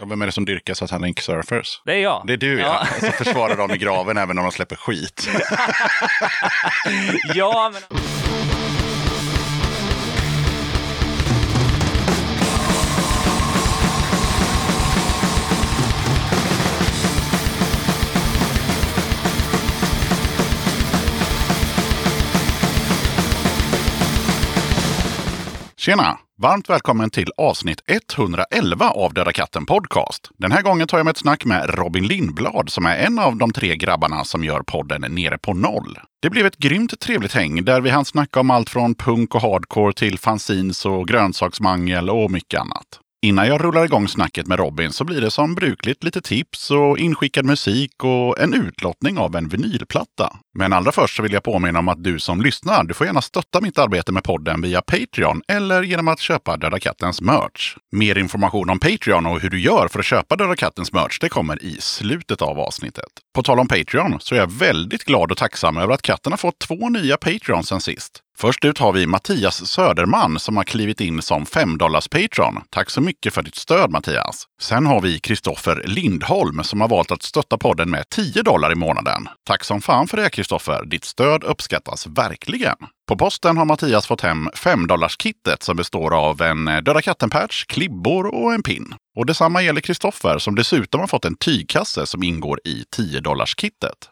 Ja, Vem är det som dyrkar Satanic Surfers? Det är jag. Det är du ja. Ja. Som försvarar dem i graven även om de släpper skit. ja, men... Tjena! Varmt välkommen till avsnitt 111 av Döda katten Podcast. Den här gången tar jag med ett snack med Robin Lindblad som är en av de tre grabbarna som gör podden Nere på noll. Det blev ett grymt trevligt häng där vi hann snacka om allt från punk och hardcore till fanzines och grönsaksmangel och mycket annat. Innan jag rullar igång snacket med Robin så blir det som brukligt lite tips och inskickad musik och en utlottning av en vinylplatta. Men allra först så vill jag påminna om att du som lyssnar, du får gärna stötta mitt arbete med podden via Patreon eller genom att köpa Döda Kattens merch. Mer information om Patreon och hur du gör för att köpa Döda Kattens merch, det kommer i slutet av avsnittet. På tal om Patreon så är jag väldigt glad och tacksam över att katten har fått två nya Patreons sen sist. Först ut har vi Mattias Söderman som har klivit in som 5 Patreon. Tack så mycket för ditt stöd Mattias! Sen har vi Kristoffer Lindholm som har valt att stötta podden med 10 dollar i månaden. Tack som fan för det Kristoffer! Ditt stöd uppskattas verkligen! På posten har Mattias fått hem 5-dollarskittet som består av en eh, Döda katten-patch, klibbor och en pin. Och detsamma gäller Kristoffer som dessutom har fått en tygkasse som ingår i 10-dollarskittet.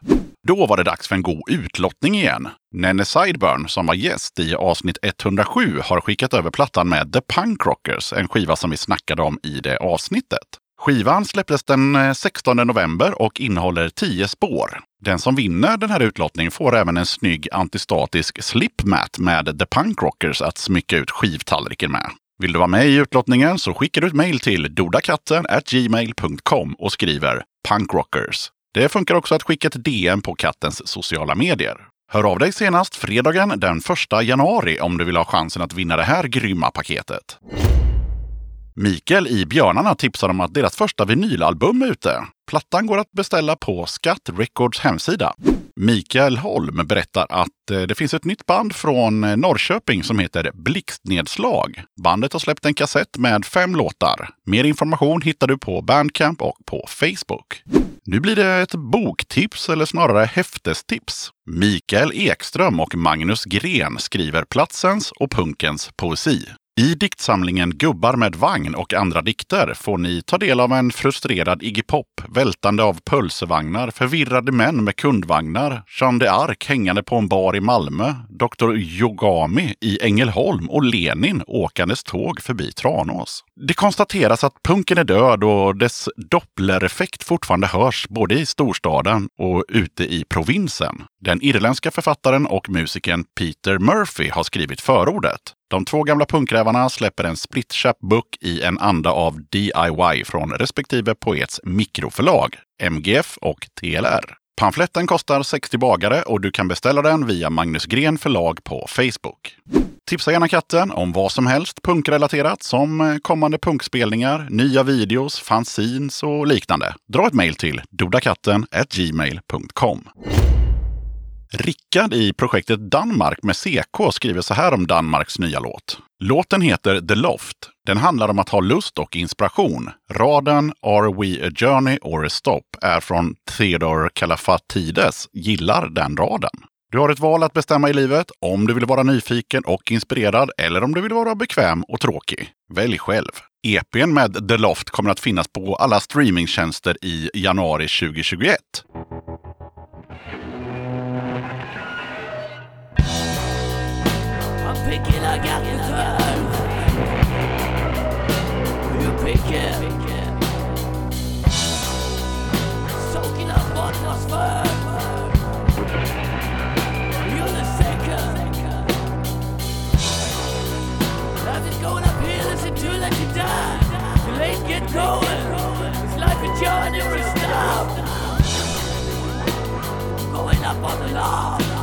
Då var det dags för en god utlottning igen. Nenne Sideburn, som var gäst i avsnitt 107, har skickat över plattan med The Punk Rockers, en skiva som vi snackade om i det avsnittet. Skivan släpptes den eh, 16 november och innehåller 10 spår. Den som vinner den här utlottningen får även en snygg antistatisk slipmat med The Punk Rockers att smycka ut skivtallriken med. Vill du vara med i utlottningen så skickar du ett mejl till dodakatten gmail.com och skriver punkrockers. Det funkar också att skicka ett DM på kattens sociala medier. Hör av dig senast fredagen den 1 januari om du vill ha chansen att vinna det här grymma paketet. Mikael i Björnarna tipsar om att deras första vinylalbum är ute. Plattan går att beställa på Skatt Records hemsida. Mikael Holm berättar att eh, det finns ett nytt band från eh, Norrköping som heter Blixtnedslag. Bandet har släppt en kassett med fem låtar. Mer information hittar du på Bandcamp och på Facebook. Nu blir det ett boktips eller snarare häftestips. Mikael Ekström och Magnus Gren skriver platsens och punkens poesi. I diktsamlingen Gubbar med vagn och andra dikter får ni ta del av en frustrerad Iggy Pop, vältande av pölsevagnar, förvirrade män med kundvagnar, Jeanne d'Arc hängande på en bar i Malmö, Dr. Yogami i Ängelholm och Lenin åkandes tåg förbi Tranås. Det konstateras att punken är död och dess dopplereffekt fortfarande hörs både i storstaden och ute i provinsen. Den irländska författaren och musikern Peter Murphy har skrivit förordet. De två gamla punkrävarna släpper en splitchap book i en anda av DIY från respektive poets mikroförlag, MGF och TLR. Pamfletten kostar 60 bagare och du kan beställa den via Magnus Gren förlag på Facebook. Tipsa gärna katten om vad som helst punkrelaterat som kommande punkspelningar, nya videos, fanzines och liknande. Dra ett mejl till dodakatten gmail.com. Rickard i projektet Danmark med CK skriver så här om Danmarks nya låt. Låten heter The Loft. Den handlar om att ha lust och inspiration. Raden Are we a journey or a stop är från Theodor Kalafatides. Gillar den raden. Du har ett val att bestämma i livet om du vill vara nyfiken och inspirerad eller om du vill vara bekväm och tråkig. Välj själv. EPn med The Loft kommer att finnas på alla streamingtjänster i januari 2021. I got the turn. You pick it. Soaking up. You're the. Life going uphill, listen to let die. Late get going. It's like a journey or a stop. Going up on the law.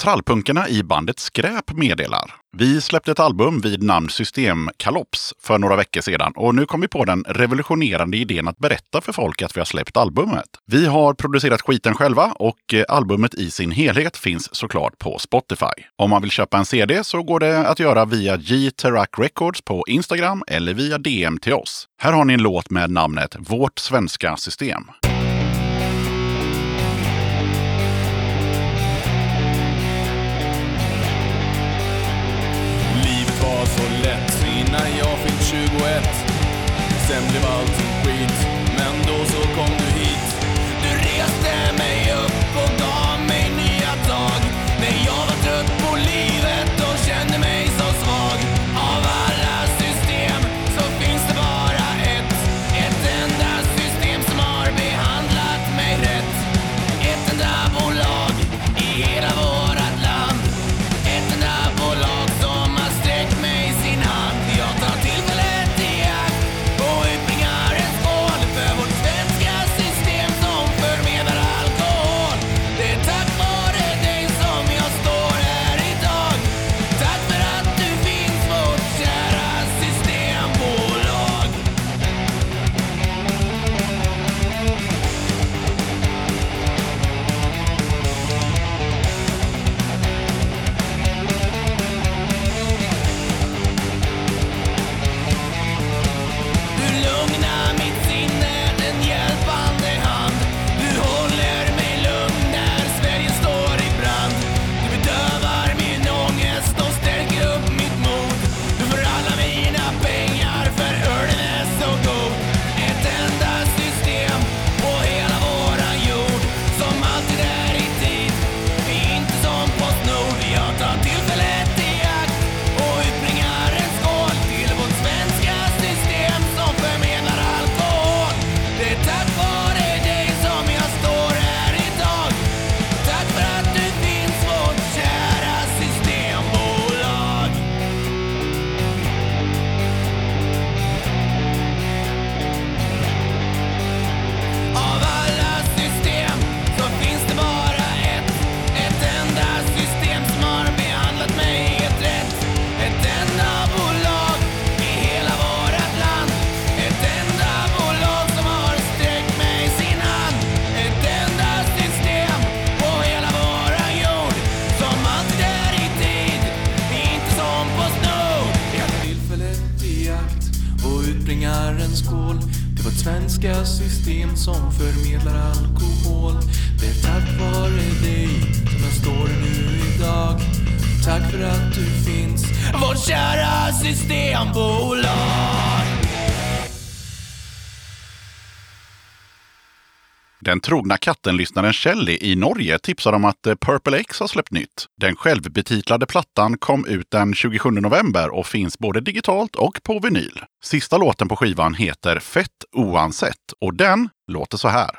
Trallpunkarna i bandet Skräp meddelar. Vi släppte ett album vid namn System Kalops för några veckor sedan och nu kom vi på den revolutionerande idén att berätta för folk att vi har släppt albumet. Vi har producerat skiten själva och eh, albumet i sin helhet finns såklart på Spotify. Om man vill köpa en CD så går det att göra via G Terrac Records på Instagram eller via DM till oss. Här har ni en låt med namnet Vårt svenska system. Sen blev allting skit. Den trogna kattenlyssnaren Shelly i Norge tipsar om att eh, Purple X har släppt nytt. Den självbetitlade plattan kom ut den 27 november och finns både digitalt och på vinyl. Sista låten på skivan heter Fett oansett och den låter så här.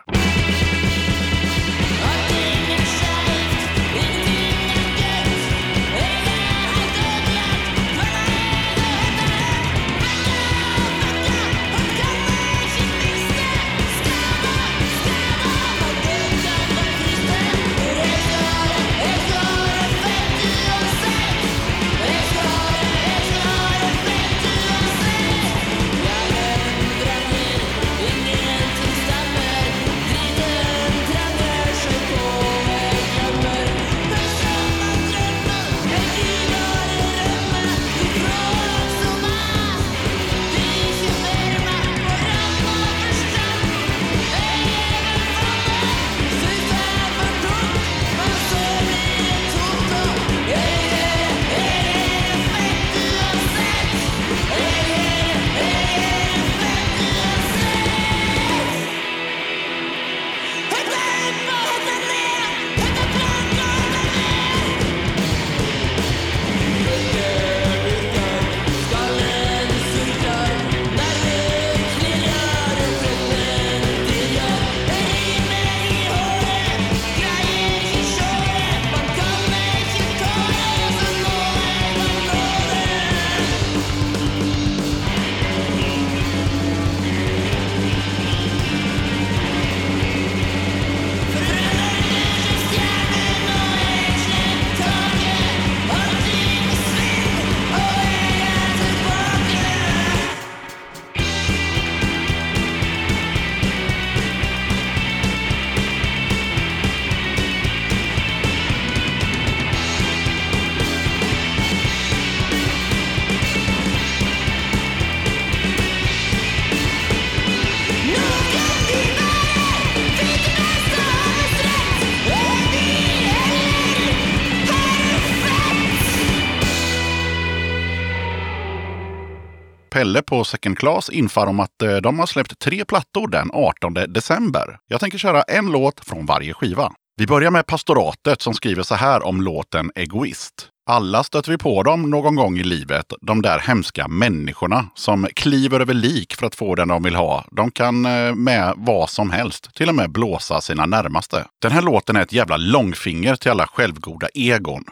Pelle på Second Class infar om att eh, de har släppt tre plattor den 18 december. Jag tänker köra en låt från varje skiva. Vi börjar med Pastoratet som skriver så här om låten Egoist. Alla stöter vi på dem någon gång i livet, de där hemska människorna som kliver över lik för att få den de vill ha. De kan eh, med vad som helst, till och med blåsa sina närmaste. Den här låten är ett jävla långfinger till alla självgoda egon.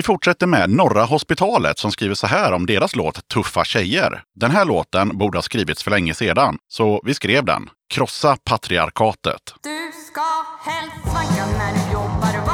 Vi fortsätter med Norra Hospitalet som skriver så här om deras låt Tuffa tjejer. Den här låten borde ha skrivits för länge sedan, så vi skrev den. Krossa patriarkatet. Du ska helst svanka när du jobbar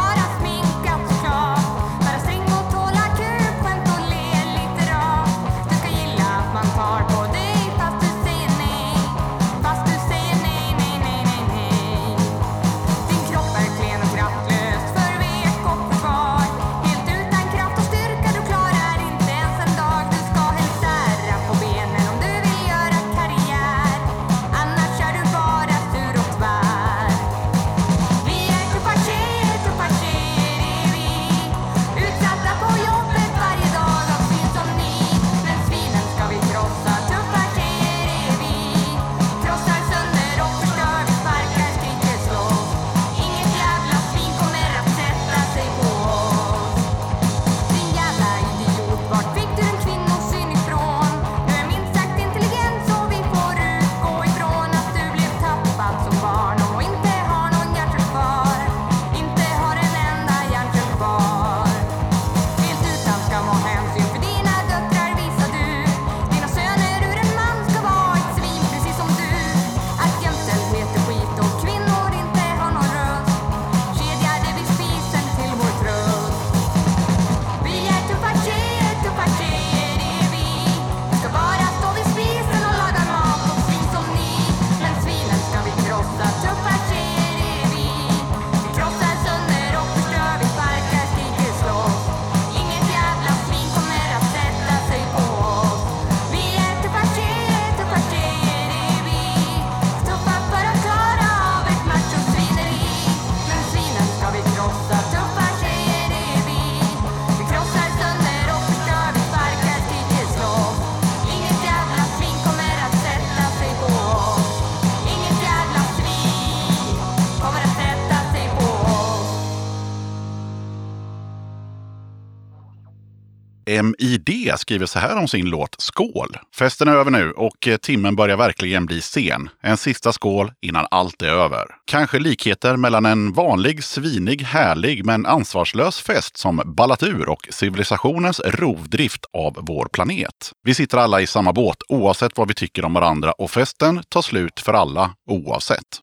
MID skriver så här om sin låt Skål. Festen är över nu och eh, timmen börjar verkligen bli sen. En sista skål innan allt är över. Kanske likheter mellan en vanlig, svinig, härlig men ansvarslös fest som ballat ur och civilisationens rovdrift av vår planet. Vi sitter alla i samma båt oavsett vad vi tycker om varandra och festen tar slut för alla oavsett.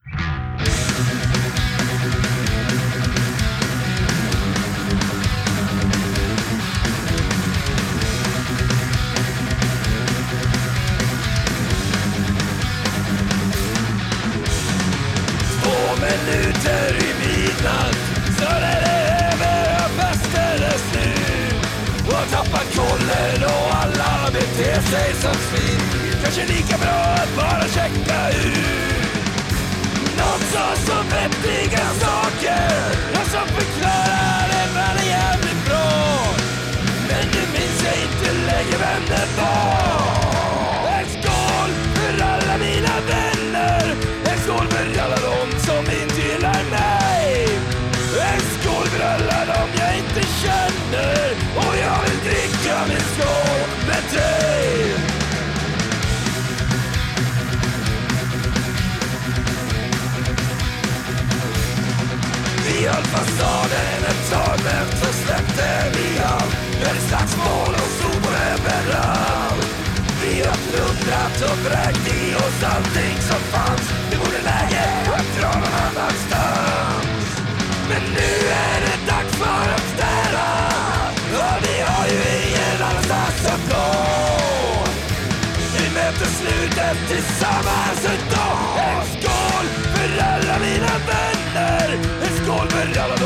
Minuter i midnatt så är det över och festen är slut och tappar kollen och alla beter sig som svin. Kanske lika bra att bara checka ut. Någon sa så vettiga saker Jag som förklarade världen jävligt bra Men nu minns jag inte längre vem det var. Vräkt i oss allting som fanns Det vore läge att dra någon annanstans Men nu är det dags för att städa Och vi har ju ingen annanstans att gå vi möter slutet tillsammans idag En skål för alla mina vänner! En skål för alla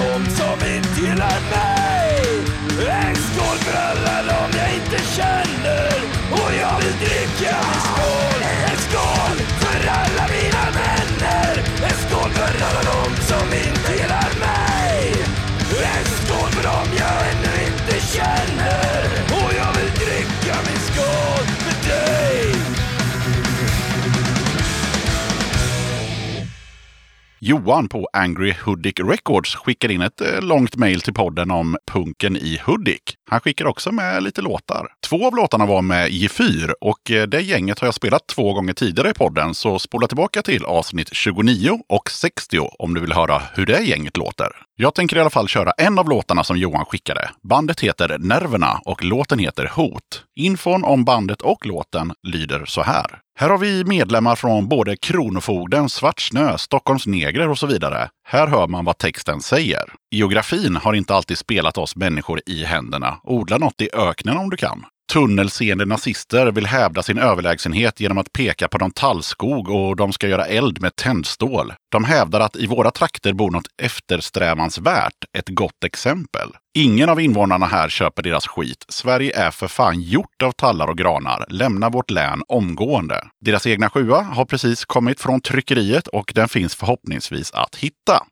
Johan på Angry Hudik Records skickar in ett eh, långt mejl till podden om punken i Hudik. Han skickar också med lite låtar. Två av låtarna var med i G4 och eh, det gänget har jag spelat två gånger tidigare i podden, så spola tillbaka till avsnitt 29 och 60 om du vill höra hur det gänget låter. Jag tänker i alla fall köra en av låtarna som Johan skickade. Bandet heter Nerverna och låten heter Hot. Infon om bandet och låten lyder så här. Här har vi medlemmar från både Kronofogden, Svartsnö, Stockholms Negrer och så vidare. Här hör man vad texten säger. Geografin har inte alltid spelat oss människor i händerna. Odla något i öknen om du kan. Tunnelseende nazister vill hävda sin överlägsenhet genom att peka på någon tallskog och de ska göra eld med tändstål. De hävdar att i våra trakter bor något eftersträvansvärt, ett gott exempel. Ingen av invånarna här köper deras skit. Sverige är för fan gjort av tallar och granar. Lämna vårt län omgående. Deras egna sjua har precis kommit från tryckeriet och den finns förhoppningsvis att hitta.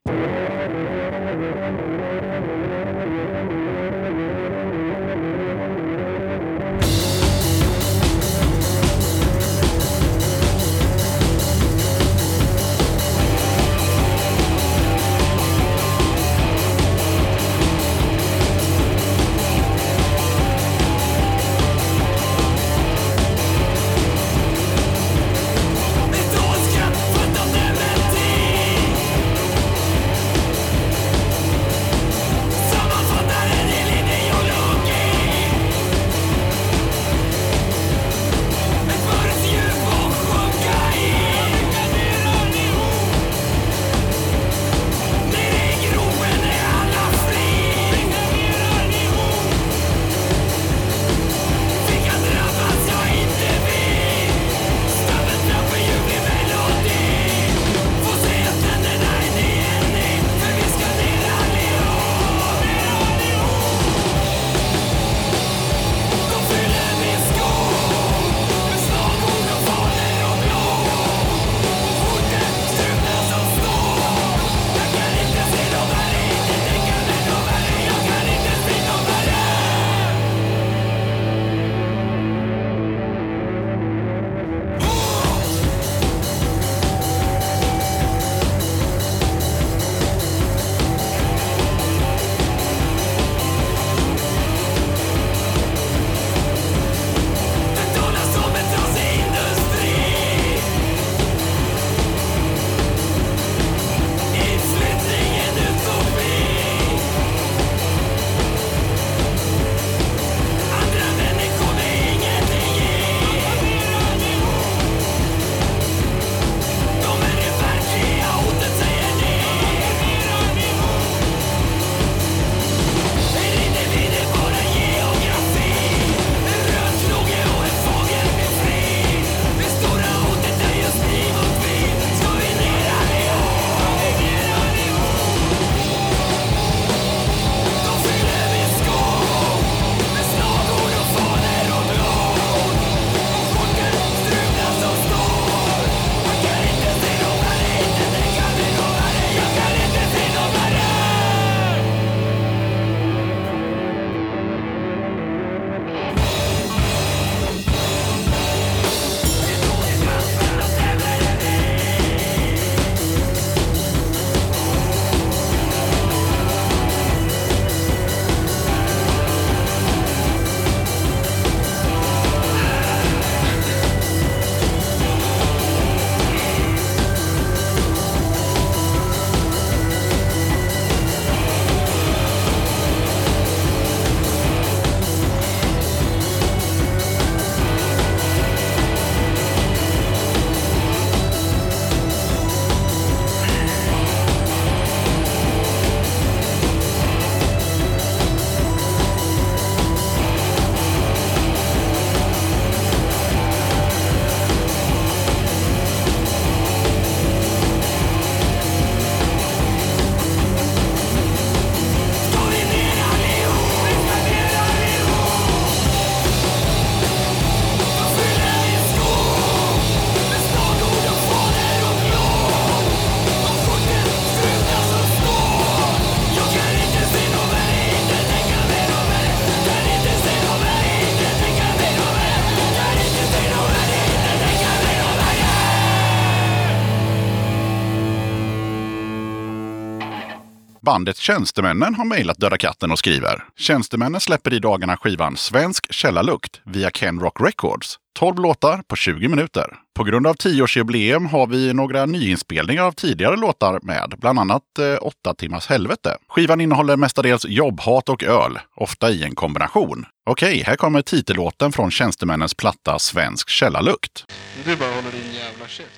Bandet Tjänstemännen har mejlat Döda katten och skriver Tjänstemännen släpper i dagarna skivan Svensk källarlukt via Ken Rock Records. 12 låtar på 20 minuter. På grund av 10-årsjubileum har vi några nyinspelningar av tidigare låtar med, bland annat eh, 8 timmars helvete. Skivan innehåller mestadels jobbhat och öl, ofta i en kombination. Okej, här kommer titellåten från Tjänstemännens platta Svensk källarlukt. Du bara håller din jävla käft.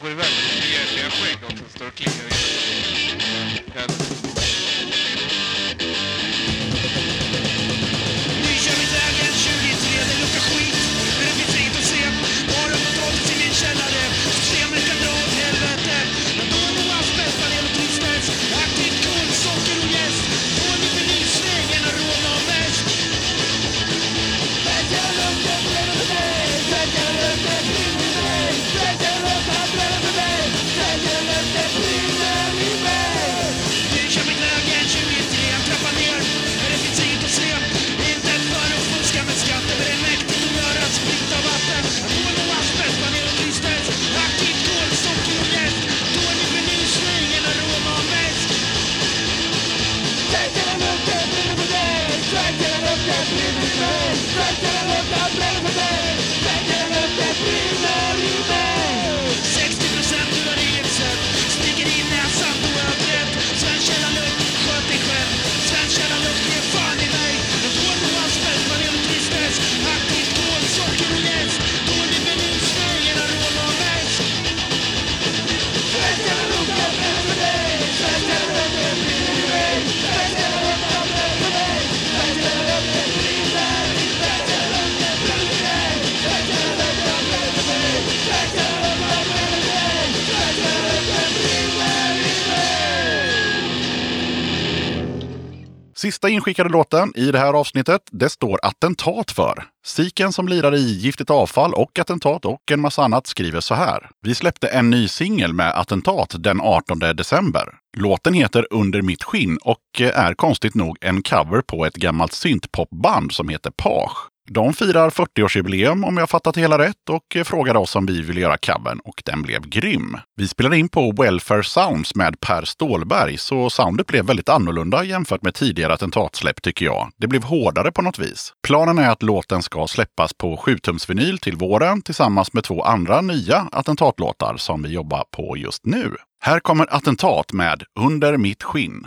Går iväg med ditt jävliga skägg också. Står och klickar in. Jävlar. Sista inskickade låten i det här avsnittet, det står attentat för. Siken som lirar i Giftigt avfall och Attentat och en massa annat skriver så här. Vi släppte en ny singel med Attentat den 18 december. Låten heter Under mitt skinn och är konstigt nog en cover på ett gammalt syntpopband som heter Page. De firar 40-årsjubileum om jag fattat det hela rätt och frågade oss om vi ville göra covern och den blev grym. Vi spelade in på Welfare Sounds med Per Stålberg så soundet blev väldigt annorlunda jämfört med tidigare attentatsläpp tycker jag. Det blev hårdare på något vis. Planen är att låten ska släppas på 7-tumsvinyl till våren tillsammans med två andra nya attentatlåtar som vi jobbar på just nu. Här kommer Attentat med Under mitt skinn.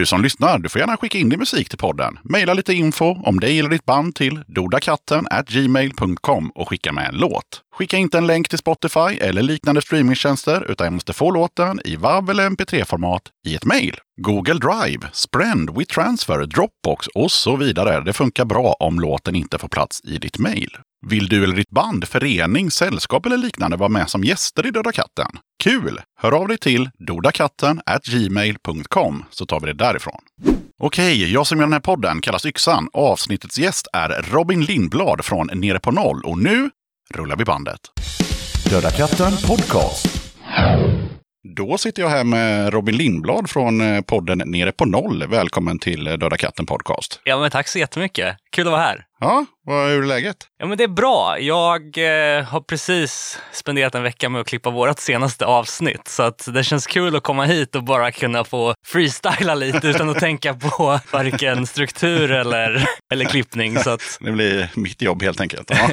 Du som lyssnar, du får gärna skicka in din musik till podden. Maila lite info om dig eller ditt band till dodakatten gmail.com och skicka med en låt. Skicka inte en länk till Spotify eller liknande streamingtjänster, utan jag måste få låten i WAV eller MP3-format i ett mejl. Google Drive, Sprend, WeTransfer, Dropbox och så vidare. Det funkar bra om låten inte får plats i ditt mejl. Vill du eller ditt band, förening, sällskap eller liknande vara med som gäster i Döda katten? Kul! Hör av dig till dodakatten gmail.com så tar vi det därifrån. Okej, jag som gör den här podden kallas Yxan. Avsnittets gäst är Robin Lindblad från Nere på Noll och nu rullar vi bandet. Döda katten podcast. Då sitter jag här med Robin Lindblad från eh, podden Nere på Noll. Välkommen till eh, Döda katten podcast. Ja, men tack så jättemycket. Kul att vara här. Ja, vad är läget? Ja, men det är bra. Jag eh, har precis spenderat en vecka med att klippa vårt senaste avsnitt. Så att det känns kul att komma hit och bara kunna få freestyla lite utan att tänka på varken struktur eller, eller klippning. Så att, Det blir mitt jobb helt enkelt. Ja.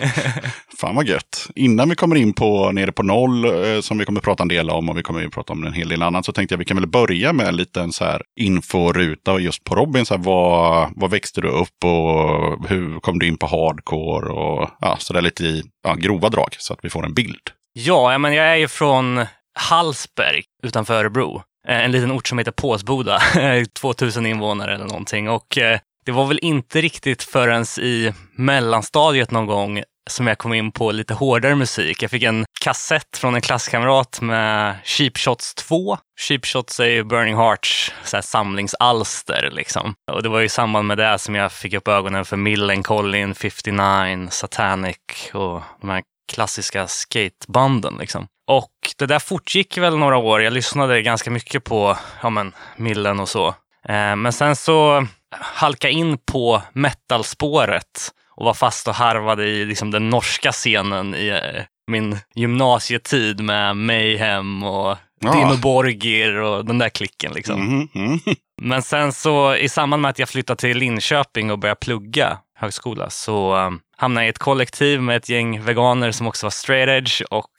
Fan vad gött. Innan vi kommer in på Nere på Noll, eh, som vi kommer prata en del om och vi kommer ju prata om en hel del annat, så tänkte jag vi kan väl börja med en liten så här inforuta just på Robin. Så här, vad, vad växte du upp och hur kom du in på hardcore och ja, så där lite i ja, grova drag så att vi får en bild. ja, men jag är ju från Hallsberg utanför Örebro. Eh, en liten ort som heter Påsboda. 2000 invånare eller någonting. Och eh, det var väl inte riktigt förrän i mellanstadiet någon gång som jag kom in på lite hårdare musik. Jag fick en kassett från en klasskamrat med Cheap Shots 2. Cheap Shots är ju Burning Hearts så här samlingsalster. Liksom. Och det var i samband med det som jag fick upp ögonen för Millencolin, 59, Satanic och de här klassiska skatebanden. Liksom. Och det där fortgick väl några år. Jag lyssnade ganska mycket på ja, men, Millen och så. Eh, men sen så halka in på metalspåret och var fast och harvade i liksom, den norska scenen i eh, min gymnasietid med Mayhem och Ja. Dino Borgir och den där klicken. Liksom. Mhm, mm. Men sen så i samband med att jag flyttade till Linköping och började plugga högskola så um, hamnade jag i ett kollektiv med ett gäng veganer som också var straight edge och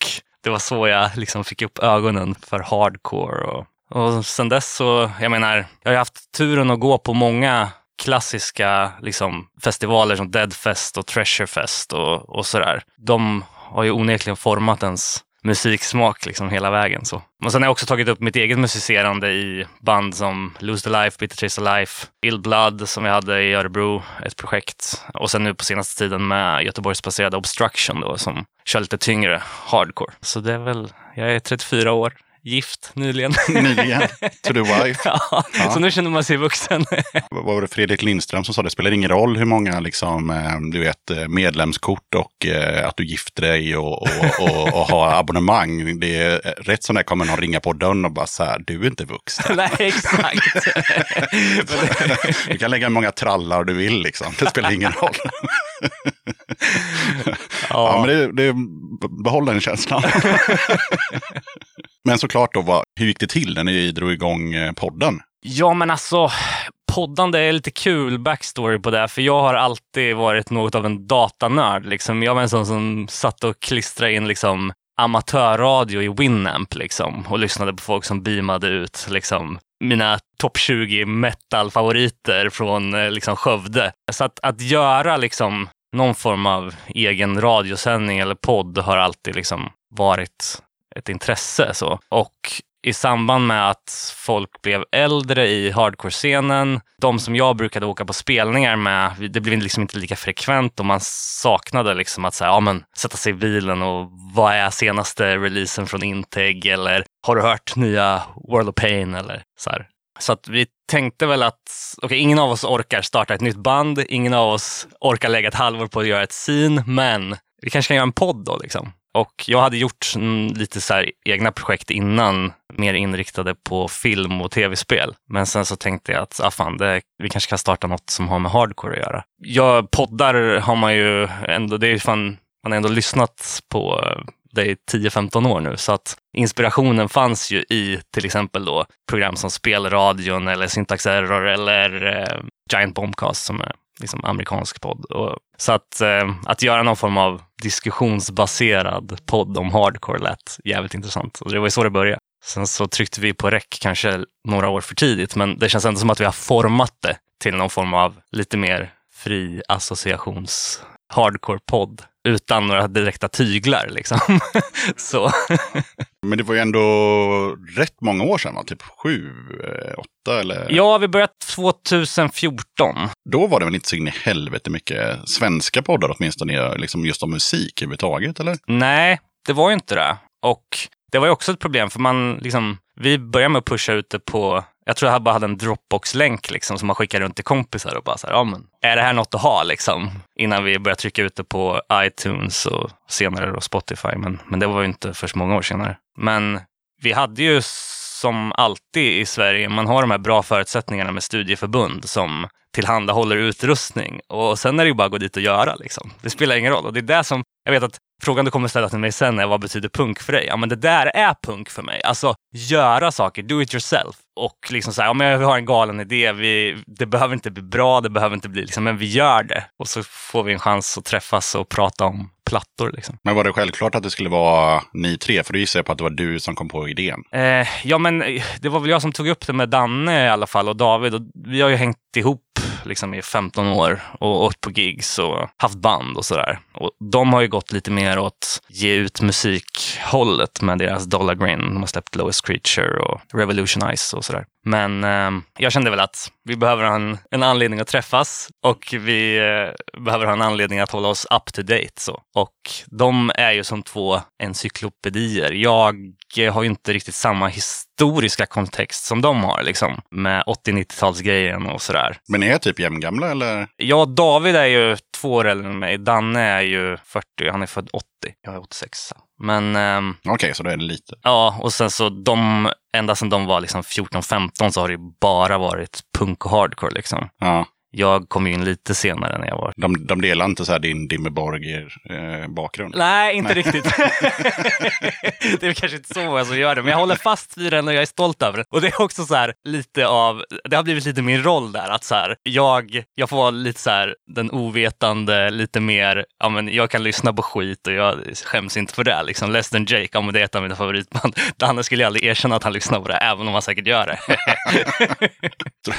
det var så jag liksom fick upp ögonen för hardcore. Och, och sen dess så, jag menar, jag har haft turen att gå på många klassiska liksom, festivaler som Deadfest och Treasurefest och, och sådär. De har ju onekligen format ens musiksmak liksom hela vägen. Så. Och sen har jag också tagit upp mitt eget musicerande i band som Lose the Life, Bitter Taste of Life, Ill Blood som vi hade i Örebro, ett projekt. Och sen nu på senaste tiden med Göteborgsbaserade Obstruction då, som kör lite tyngre hardcore. Så det är väl, jag är 34 år, gift nyligen. Nyligen, to the wife. ja, Så nu känner man sig vuxen. Vad var det Fredrik Lindström som sa det spelar ingen roll hur många liksom, eh, du vet, eh, medlemskort och eh, att du gifter dig och, och, och, och har abonnemang. Det är, rätt som det kommer någon ringa på dörren och bara så här, du är inte vuxen. Nej, exakt. Du kan lägga hur många trallar du vill liksom. Det spelar ingen roll. Ja, men det, det behåll den känslan. Men såklart då, vad, hur gick det till när ni drog igång eh, podden? Ja, men alltså poddande är lite kul backstory på det, för jag har alltid varit något av en datanörd. Liksom. Jag var en sån som satt och klistrade in liksom, amatörradio i Winamp liksom, och lyssnade på folk som beamade ut liksom, mina topp 20 metal-favoriter från eh, liksom, Skövde. Så att, att göra liksom, någon form av egen radiosändning eller podd har alltid liksom, varit ett intresse. Så. Och i samband med att folk blev äldre i hardcore-scenen, de som jag brukade åka på spelningar med, det blev liksom inte lika frekvent och man saknade liksom att säga, ja, men, sätta sig i bilen och vad är senaste releasen från Integ eller har du hört nya World of Pain eller så här. Så att vi tänkte väl att okej, ingen av oss orkar starta ett nytt band, ingen av oss orkar lägga ett halvår på att göra ett scene, men vi kanske kan göra en podd då. Liksom. Och jag hade gjort lite så här egna projekt innan, mer inriktade på film och tv-spel. Men sen så tänkte jag att ah, fan, det, vi kanske kan starta något som har med hardcore att göra. Ja, poddar har man ju ändå, det är fan, man har ändå lyssnat på det i 10-15 år nu. Så att inspirationen fanns ju i till exempel då program som Spelradion eller Syntax Error eller eh, Giant Bombcast som är liksom amerikansk podd. Och, så att, eh, att göra någon form av diskussionsbaserad podd om hardcore lät jävligt intressant. Och det var ju så det började. Sen så tryckte vi på rec kanske några år för tidigt, men det känns ändå som att vi har format det till någon form av lite mer fri associations hardcore-podd utan några direkta tyglar. Liksom. så. Men det var ju ändå rätt många år sedan, va? typ sju, eh, åtta eller? Ja, vi började 2014. Då var det väl inte så in i helvete mycket svenska poddar åtminstone, liksom just om musik överhuvudtaget, eller? Nej, det var ju inte det. Och det var ju också ett problem, för man liksom, vi började med att pusha ut det på jag tror jag bara hade en Dropbox-länk liksom, som man skickar runt till kompisar och bara så här, ja, men, är det här något att ha liksom? Innan vi började trycka ut det på iTunes och senare då Spotify. Men, men det var ju inte för så många år senare. Men vi hade ju som alltid i Sverige, man har de här bra förutsättningarna med studieförbund som tillhandahåller utrustning. Och sen är det ju bara att gå dit och göra. Liksom. Det spelar ingen roll. Och det är det som, jag vet att frågan du kommer ställa till mig sen är vad betyder punk för dig? Ja, men det där är punk för mig. Alltså göra saker, do it yourself. Och liksom så här, om jag har en galen idé, vi, det behöver inte bli bra, det behöver inte bli liksom, men vi gör det. Och så får vi en chans att träffas och prata om plattor. Liksom. Men var det självklart att det skulle vara ni tre? För då gissar jag på att det var du som kom på idén. Eh, ja, men eh, det var väl jag som tog upp det med Danne i alla fall och David. Och vi har ju hängt ihop liksom i 15 år och åkt på gigs och haft band och sådär. Och de har ju gått lite mer åt ge ut musikhållet med deras Dollar Green. De har släppt Lowest Creature och Revolutionize och sådär. Men eh, jag kände väl att vi behöver ha en, en anledning att träffas och vi eh, behöver ha en anledning att hålla oss up to date. Så. Och de är ju som två encyklopedier. Jag har ju inte riktigt samma historiska kontext som de har, liksom, med 80-90-talsgrejen och sådär. Men är typ jämngamla eller? Ja, David är ju två år äldre än mig. Danne är ju 40, han är född 80. Jag är 86. Men ehm, Okej, okay, så då är det lite. ja, och sen så de, ända sedan de var liksom 14-15 så har det ju bara varit punk och hardcore liksom. Ja. Jag kom in lite senare när jag var De, de delar inte så här din Dimmerborg-bakgrund? Nej, inte riktigt. det är kanske inte så många som gör det, men jag håller fast vid den och jag är stolt över den. Och det är också så här lite av, det har blivit lite min roll där, att så här, jag, jag får vara lite så här den ovetande, lite mer, ja men jag kan lyssna på skit och jag skäms inte för det. Liksom. Less than Jake, ja men det är ett av mina favoritband. Danne skulle aldrig erkänna att han lyssnar på det, även om han säkert gör det.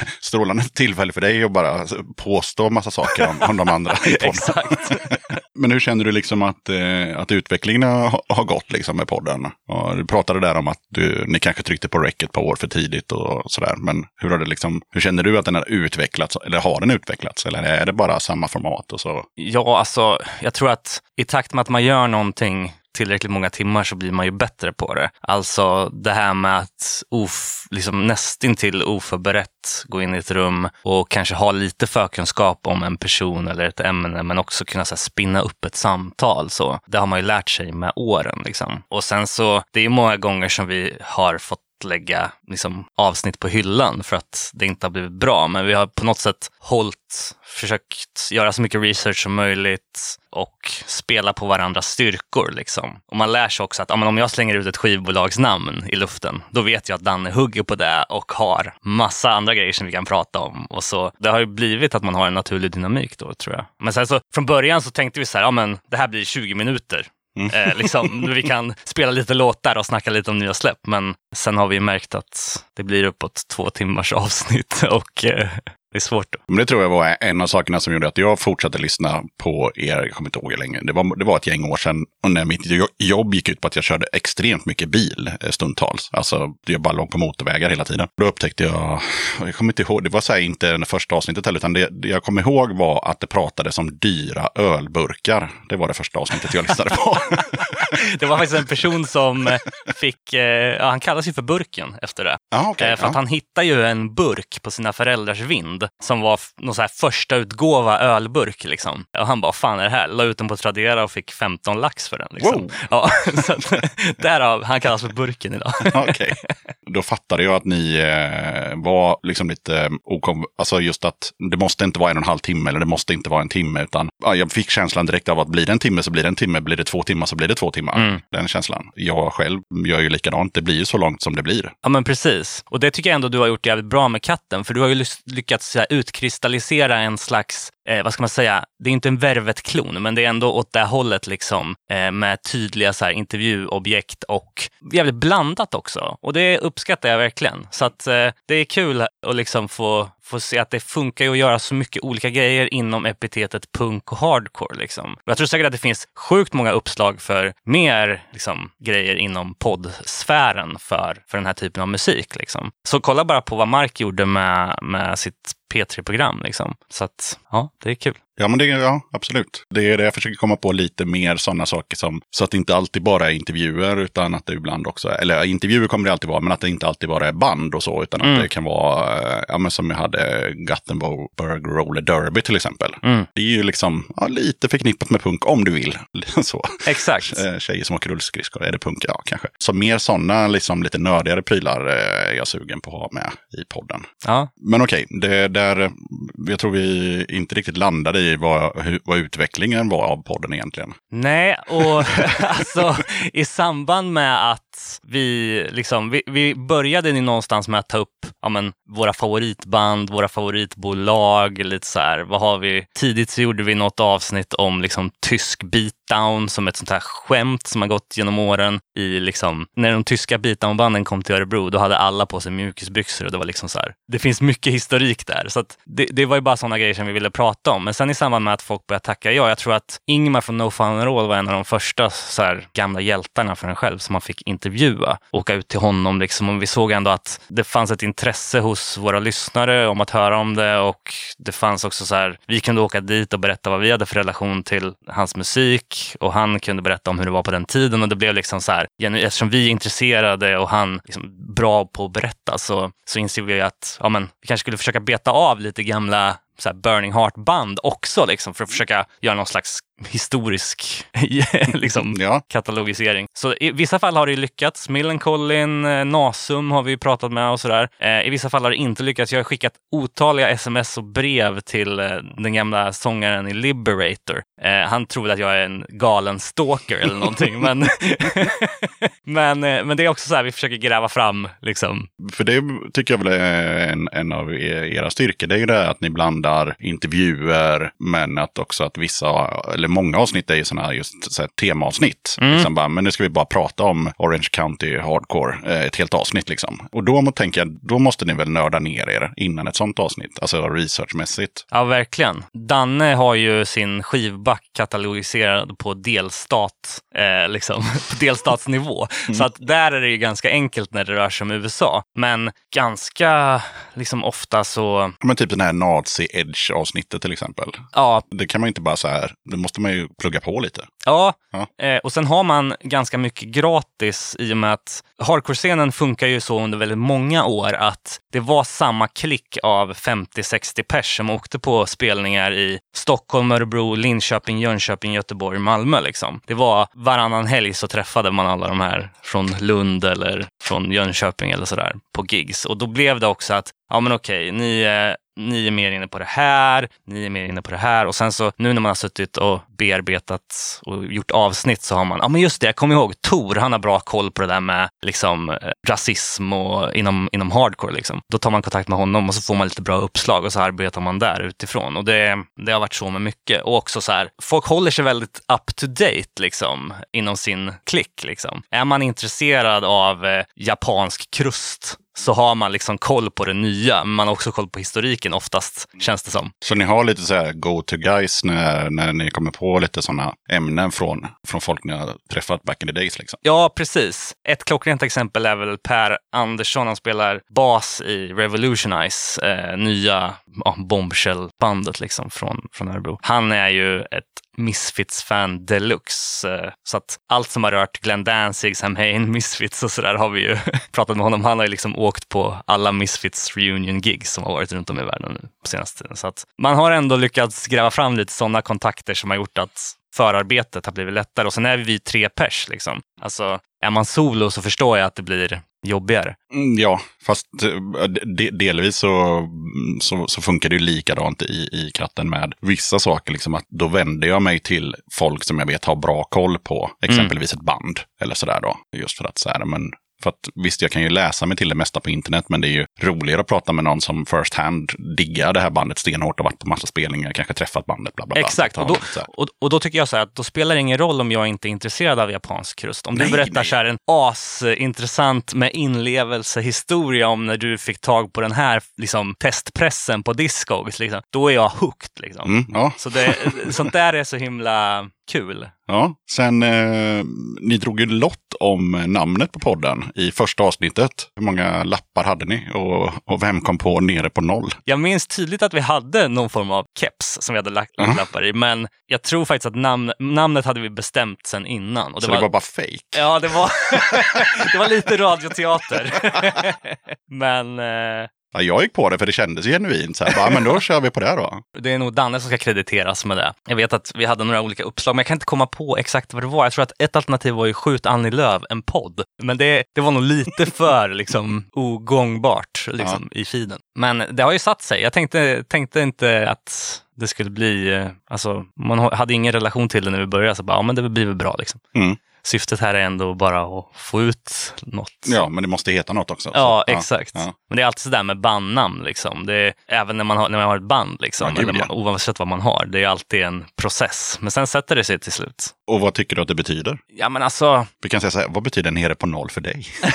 Strålande tillfälle för dig att bara påstå massa saker om, om de andra i. Exakt. Men hur känner du liksom att, eh, att utvecklingen har, har gått liksom med podden? Och du pratade där om att du, ni kanske tryckte på rec ett par år för tidigt och sådär. Men hur, har det liksom, hur känner du att den har utvecklats? Eller har den utvecklats? Eller är det bara samma format och så? Ja, alltså jag tror att i takt med att man gör någonting tillräckligt många timmar så blir man ju bättre på det. Alltså det här med att of, liksom nästintill oförberett gå in i ett rum och kanske ha lite förkunskap om en person eller ett ämne men också kunna så här, spinna upp ett samtal. Så det har man ju lärt sig med åren. Liksom. Och sen så, det är många gånger som vi har fått lägga liksom, avsnitt på hyllan för att det inte har blivit bra. Men vi har på något sätt hållit, försökt göra så mycket research som möjligt och spela på varandras styrkor. Liksom. Och man lär sig också att ja, men om jag slänger ut ett skivbolagsnamn i luften, då vet jag att Danne hugger på det och har massa andra grejer som vi kan prata om. Och så, det har ju blivit att man har en naturlig dynamik då, tror jag. Men sen så, från början så tänkte vi så här, ja men det här blir 20 minuter. Mm. Eh, liksom, vi kan spela lite låtar och snacka lite om nya släpp. Men sen har vi märkt att det blir uppåt två timmars avsnitt och eh, det är svårt. Då. Men det tror jag var en av sakerna som gjorde att jag fortsatte lyssna på er, jag kommer inte ihåg hur länge. Det var, det var ett gäng år sedan och när mitt jo- jobb gick ut på att jag körde extremt mycket bil eh, stundtals. Alltså jag bara låg på motorvägar hela tiden. Då upptäckte jag, jag kommer inte ihåg, det var så här inte det första avsnittet heller, utan det, det jag kommer ihåg var att det pratades om dyra ölburkar. Det var det första avsnittet jag lyssnade på. Det var faktiskt en person som eh, fick, eh, ja, han kallas ju för Burken efter det. ja, okej. Eh, för att han hittade ju en burk på sina föräldrars vind som var någon så här första utgåva ölburk. Liksom. Och han bara, fan är det här? La ut den på Tradera och fick 15 lax för den. Liksom. Wow. Ja, så att, därav, han kallas för Burken idag. Okej. Då fattade jag att ni eh, var liksom lite okom... Alltså just att det måste inte vara en och en halv timme eller det måste inte vara en timme. Utan ja, jag fick känslan direkt av att blir det en timme så blir det en timme. Blir det två timmar så blir det två timmar. Mm. Den känslan. Jag själv gör ju likadant. Det blir ju så långt som det blir. Ja, men precis. Och det tycker jag ändå du har gjort jävligt bra med katten, för du har ju lyckats så här, utkristallisera en slags eh, vad ska man säga, det är inte en Värvet-klon, men det är ändå åt det hållet liksom eh, med tydliga så här, intervjuobjekt och jävligt blandat också. Och det uppskattar jag verkligen. Så att eh, det är kul att liksom få få se att det funkar ju att göra så mycket olika grejer inom epitetet punk och hardcore. Liksom. Jag tror säkert att det finns sjukt många uppslag för mer liksom, grejer inom poddsfären för, för den här typen av musik. Liksom. Så kolla bara på vad Mark gjorde med, med sitt P3-program. Liksom. Så att, ja, det är kul. Ja, men det, ja, absolut. Det är det jag försöker komma på lite mer sådana saker som, så att det inte alltid bara är intervjuer, utan att det ibland också, eller intervjuer kommer det alltid vara, men att det inte alltid bara är band och så, utan Mm. att det kan vara, eh, ja men som jag hade Gothenburg Roller Derby till exempel. Mm. Det är ju liksom ja, lite förknippat med punk om du vill. så. Exakt. Eh, Tjejer som åker rullskridskor, är det punk? Ja, kanske. Så mer sådana liksom lite nördigare prylar eh, är jag sugen på att ha med i podden. Ja. Men okej, det där, jag tror vi inte riktigt landade i vad, hur, vad utvecklingen var av podden egentligen. Nej, och alltså i samband med att vi liksom, vi, vi började någonstans med att ta upp ja, men, våra favoritband, våra favoritbolag, lite så här, vad har vi? Tidigt så gjorde vi något avsnitt om liksom tysk beatdown som ett sånt här skämt som har gått genom åren i liksom, när de tyska beatdownbanden kom till Örebro, då hade alla på sig mjukisbyxor och det var liksom så här, det finns mycket historik där. Så att det, det var ju bara sådana grejer som vi ville prata om. Men sen i samband med att folk började tacka ja, jag tror att Ingmar från No Fun Roll All var en av de första så här, gamla hjältarna för en själv som man fick intervjua. Åka ut till honom liksom. Och vi såg ändå att det fanns ett intresse hos våra lyssnare om att höra om det och det fanns också så här, vi kunde åka dit och berätta vad vi hade för relation till hans musik och han kunde berätta om hur det var på den tiden och det blev liksom så här, eftersom vi är intresserade och han liksom bra på att berätta så, så inser vi att ja, men, vi kanske skulle försöka beta av lite gamla så här Burning Heart-band också liksom, för att försöka göra någon slags historisk liksom, Ja, katalogisering. Så i vissa fall har det lyckats. Millencolin, eh, Nasum har vi pratat med och sådär. Eh, I vissa fall har det inte lyckats. Jag har skickat otaliga sms och brev till eh, den gamla sångaren i Liberator. Eh, han tror att jag är en galen stalker eller någonting. men, men, eh, men det är också så här, vi försöker gräva fram liksom. för det tycker jag väl är en, en av er- era styrkor. Det är ju det att ni blandar intervjuer, men att också att vissa, eller många avsnitt är ju sådana här just så här temaavsnitt. Liksom bara, men nu ska vi bara prata om Orange County Hardcore, eh, ett helt avsnitt liksom. Och då tänker jag, då måste ni väl nörda ner er innan ett sånt avsnitt, alltså researchmässigt. Ja, verkligen. Danne har ju sin skivback katalogiserad på delstat, eh, liksom, på delstatsnivå. Så att där är det ju ganska enkelt när det rör sig om USA. Men ganska liksom ofta så, Men typ den här Nazi-Edge-avsnittet till exempel. ja, Det kan man inte bara så här, det måste man ju plugga på lite. Ja, Ja. Eh, och sen har man ganska mycket gratis i och med att hardcore-scenen funkar ju så under väldigt många år att det var samma klick av 50-60 pers som åkte på spelningar i Stockholm, Örebro, Linköping, Jönköping, Göteborg, Malmö. Liksom. Det var varannan helg så träffade man alla de här från Lund eller från Jönköping eller sådär på gigs. Och då blev det också att, ja men okej, ni är ni är mer inne på det här, ni är mer inne på det här. Och sen så nu när man har suttit och bearbetat och gjort avsnitt så har man, ja men just det, jag kommer ihåg Tor, han har bra koll på det där med liksom eh, rasism och inom, inom hardcore liksom. Då tar man kontakt med honom och så får man lite bra uppslag och så arbetar man där utifrån. Och det, det har varit så med mycket. Och också så här, folk håller sig väldigt up to date liksom inom sin klick liksom. Är man intresserad av eh, japansk krust så har man liksom koll på det nya, men man har också koll på historiken oftast, känns det som. Så ni har lite så här go-to-guys när, när ni kommer på lite sådana ämnen från, från folk ni har träffat back in the days liksom. Ja, precis. Ett klockrent exempel är väl Per Andersson. Han spelar bas i Revolutionize, eh, nya ja, bombshell-bandet liksom från, från Örebro. Han är ju ett Misfits-fan deluxe. Så att allt som har rört Glenn Danzig, Sam Hain, Misfits och sådär har vi ju pratat med honom. Han har ju liksom åkt på alla Misfits reunion-gigs som har varit runt om i världen nu på senaste tiden. Så att man har ändå lyckats gräva fram lite sådana kontakter som har gjort att förarbetet har blivit lättare. Och sen är vi tre pers. Liksom. Alltså, är man solo så förstår jag att det blir jobbigare. Mm, ja, fast eh, de, delvis så, så, så funkar det ju likadant i, i katten med vissa saker. Liksom att då vänder jag mig till folk som jag vet har bra koll på, exempelvis ett band eller sådär då. Just för att så här, men För att visst, jag kan ju läsa mig till det mesta på internet, men det är ju roligare att prata med någon som first hand diggar det här bandet stenhårt och varit på massa spelningar, kanske träffat bandet, bla bla bla. Exakt, och då, och, och då tycker jag så här att då spelar det ingen roll om jag inte är intresserad av japansk krust. Om du Nej, berättar nej. så här en asintressant med inlevelsehistoria om när du fick tag på den här liksom, testpressen på Discogs, liksom, då är jag hooked. Liksom. Mm, ja, Så det, sånt där är så himla kul. ja. Sen, eh, ni drog ju lott om namnet på podden i första avsnittet. Hur många lappar hade ni? Och, och vem kom på nere på noll? Jag minns tydligt att vi hade någon form av keps som vi hade lagt Ja. lappar i, men jag tror faktiskt att namn, namnet hade vi bestämt sen innan. Och Så det var bara fake. Ja, det var, det var lite radioteater. Men eh, Ja, jag gick på det för det kändes genuint. Så här, bara, men då kör vi på det då. det är nog Danne som ska krediteras med det. Jag vet att vi hade några olika uppslag, men jag kan inte komma på exakt vad det var. Jag tror att ett alternativ var ju Skjut Annie Lööf, en podd. Men det, det var nog lite för liksom, ogångbart liksom, i feeden. Men det har ju satt sig. Jag tänkte, tänkte inte att det skulle bli... eh, Alltså, man ha- hade ingen relation till det när vi började, så bara, ja men det blir väl bra liksom. Mm. Syftet här är ändå bara att få ut något. Ja, men det måste heta något också. Ja, Så, exakt. ja. Men det är alltid sådär med bandnamn. Liksom. Det är, även när man, har, när man har ett band, liksom, Ja, gud, eller man, ja. oavsett vad man har. Det är alltid en process. Men sen sätter det sig till slut. Och vad tycker du att det betyder? Ja, men alltså, Vi kan säga så här, vad betyder nere på noll för dig?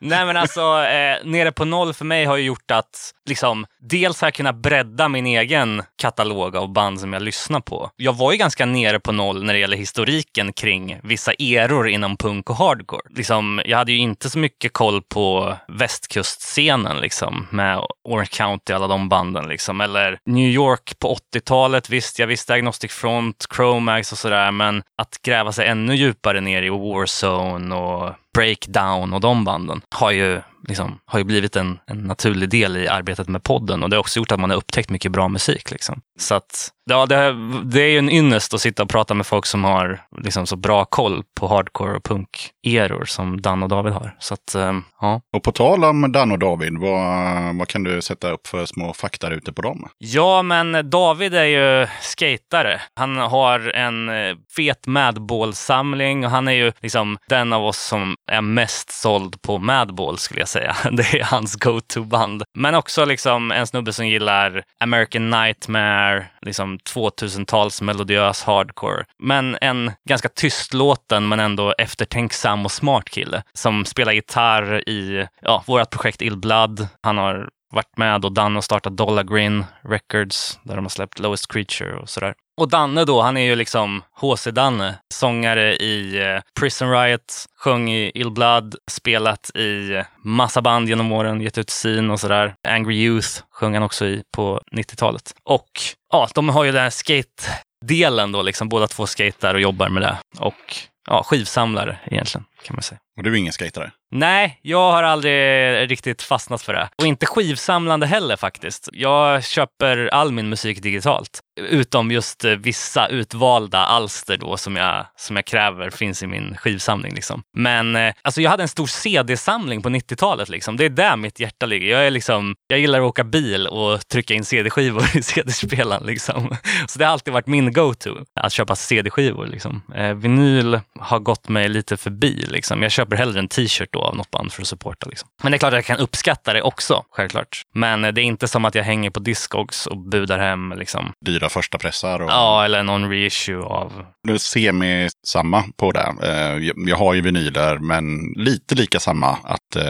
nej, men alltså eh, nere på noll för mig har ju gjort att liksom, dels har jag kunnat bredda min egen katalog av band som jag lyssnar på. Jag var ju ganska nere på noll när det gäller historiken kring vissa eror inom punk och hardcore. Liksom, jag hade ju inte så mycket koll på västkustscenen liksom, med Orange County och alla de banden. Liksom. Eller New York på 80-talet, visst, jag visste Agnostic Front, Chromax och sådär, men att gräva sig ännu djupare ner i Warzone och Breakdown och de banden har ju, liksom, har ju blivit en, en naturlig del i arbetet med podden och det har också gjort att man har upptäckt mycket bra musik. Liksom. Så att, ja, det, det är ju en ynnest att sitta och prata med folk som har liksom, så bra koll på hardcore och punk-eror som Dan och David har. Så att, ehm, ja. Och på tal om Dan och David, vad, vad kan du sätta upp för små fakta ute på dem? Ja, men David är ju skatare. Han har en eh, fet Madball-samling och han är ju liksom den av oss som är mest såld på Madball skulle jag säga. Det är hans go-to-band. Men också liksom en snubbe som gillar American Nightmare, liksom 2000-tals melodiös hardcore. Men en ganska tystlåten men ändå eftertänksam och smart kille som spelar gitarr i ja, vårt projekt Ill Blood. Han har varit med och Dan och startat Dollar Green Records där de har släppt Lowest Creature och sådär. Och Danne då, han är ju liksom HC-Danne, sångare i eh, Prison Riot, sjöng i Ill Blood, spelat i eh, massa band genom åren, gett ut sin och sådär. Angry Youth sjöng han också i på 90-talet. Och ja, de har ju den här skate-delen då, liksom båda två skater och jobbar med det. Och ja, skivsamlare egentligen, kan man säga. Och du är ingen skatare? Nej, jag har aldrig riktigt fastnat för det. Och inte skivsamlande heller faktiskt. Jag köper all min musik digitalt. Utom just eh, vissa utvalda alster då som jag, som jag kräver finns i min skivsamling. Liksom. Men eh, alltså jag hade en stor CD-samling på 90-talet. Liksom. Det är där mitt hjärta ligger. Jag, är liksom, jag gillar att åka bil och trycka in CD-skivor i CD-spelaren. Liksom. Så det har alltid varit min go-to, att köpa CD-skivor. Liksom. Eh, vinyl har gått mig lite förbi. Liksom. Jag köper hellre en t-shirt då av något band för att supporta. Liksom. Men det är klart att jag kan uppskatta det också, självklart. Men eh, det är inte som att jag hänger på Discogs och budar hem liksom. Dyra första pressar och Ja, eller någon reissue av... Det är semi samma på det. Eh, jag- har ju vinyler, men lite lika samma. Att eh,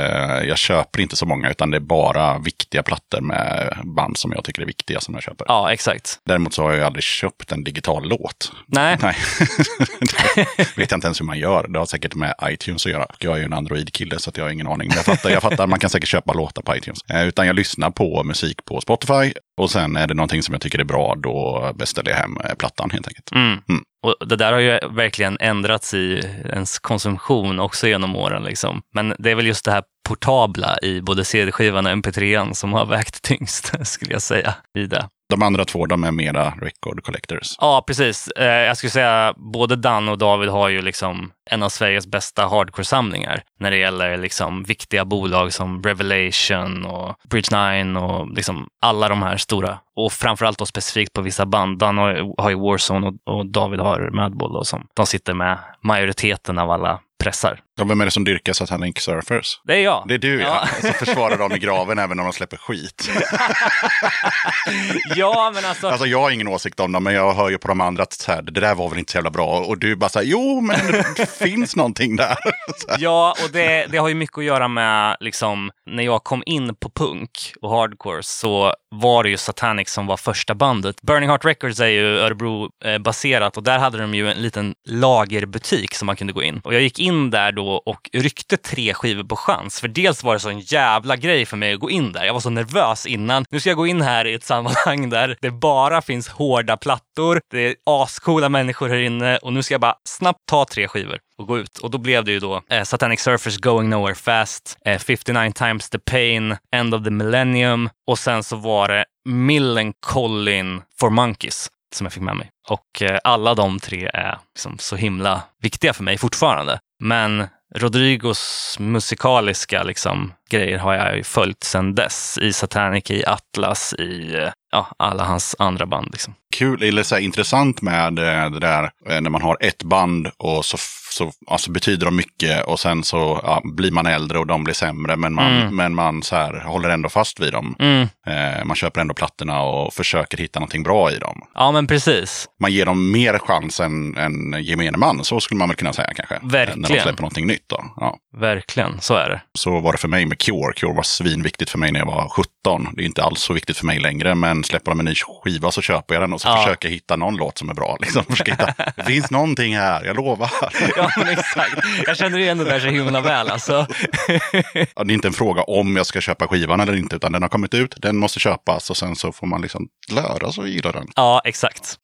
jag köper inte så många, utan det är bara viktiga plattor med band som jag tycker är viktiga som jag köper. Ja, exakt. Däremot så har jag aldrig köpt en digital låt. Nej, Nej, det vet jag inte ens hur man gör. Det har säkert med iTunes att göra. Jag är ju en Android-kille så jag har ingen aning. Men jag fattar, jag fattar, man kan säkert köpa låtar på iTunes. Eh, utan jag lyssnar på musik på Spotify och sen är det någonting som jag tycker är bra, då beställer jag hem eh, plattan helt enkelt. Mm. Mm. Och det där har ju verkligen ändrats i ens konsumtion också genom åren. Liksom. Men det är väl just det här portabla i både CD-skivan och MP3 som har vägt tyngst, skulle jag säga, i det. De andra två, de är mera record collectors. Ja, precis. Eh, jag skulle säga både Dan och David har ju liksom en av Sveriges bästa hardcore-samlingar när det gäller liksom viktiga bolag som Revelation och Bridge 9 och liksom alla de här stora. Och framförallt då specifikt på vissa band. Dan har, har ju Warzone och, och David har Madball då som. De sitter med majoriteten av alla pressar. Ja, vem är det som dyrkar Satanic Surfers? Det är jag. Det är du ja. Ja. Som försvarar dem i graven även om de släpper skit. ja, men alltså. Alltså jag har ingen åsikt om dem, men jag hör ju på de andra att så här, det där var väl inte så jävla bra. Och du bara säger jo, men det finns någonting där. Så här. Ja, och det, det har ju mycket att göra med liksom, när jag kom in på punk och hardcore så var det ju Satanic som var första bandet. Burning Heart Records är ju Örebro-baserat och där hade de ju en liten lagerbutik som man kunde gå in. Och jag gick in där då och ryckte tre skivor på chans. För dels var det så en jävla grej för mig att gå in där. Jag var så nervös innan. Nu ska jag gå in här i ett sammanhang där det bara finns hårda plattor, det är ascoola människor här inne och nu ska jag bara snabbt ta tre skivor och gå ut. Och då blev det ju då eh, Satanic Surfers Going Nowhere Fast, eh, 59 times the Pain, End of the Millennium och sen så var det Millencolin for Monkeys som jag fick med mig. Och eh, alla de tre är liksom så himla viktiga för mig fortfarande. Men Rodrigos musikaliska liksom, grejer har jag ju följt sedan dess. I Satanic, i Atlas, i eh, ja, alla hans andra band. Liksom. Kul, eller så här, intressant med eh, det där eh, när man har ett band och så, så alltså, betyder de mycket och sen så ja, blir man äldre och de blir sämre. Men man, Mm. men man så här, håller ändå fast vid dem. Mm. Eh, man köper ändå plattorna och försöker hitta någonting bra i dem. Ja, men precis. Man ger dem mer chans än, än gemene man, så skulle man väl kunna säga kanske. Verkligen. När de släpper någonting nytt då. Ja. Verkligen, så är det. Så var det för mig med Cure. Cure var svinviktigt för mig när jag var 17. Det är inte alls så viktigt för mig längre, men släpper de en ny skiva så köper jag den och så Ja. försöker jag hitta någon låt som är bra. Liksom. Hitta, det finns någonting här, jag lovar. Ja, men exakt. Jag känner igen det där så himla väl. Alltså. Ja, det är inte en fråga om jag ska köpa skivan eller inte, utan den har kommit ut, den måste köpas och sen så får man liksom lära sig att gilla den. Ja, exakt.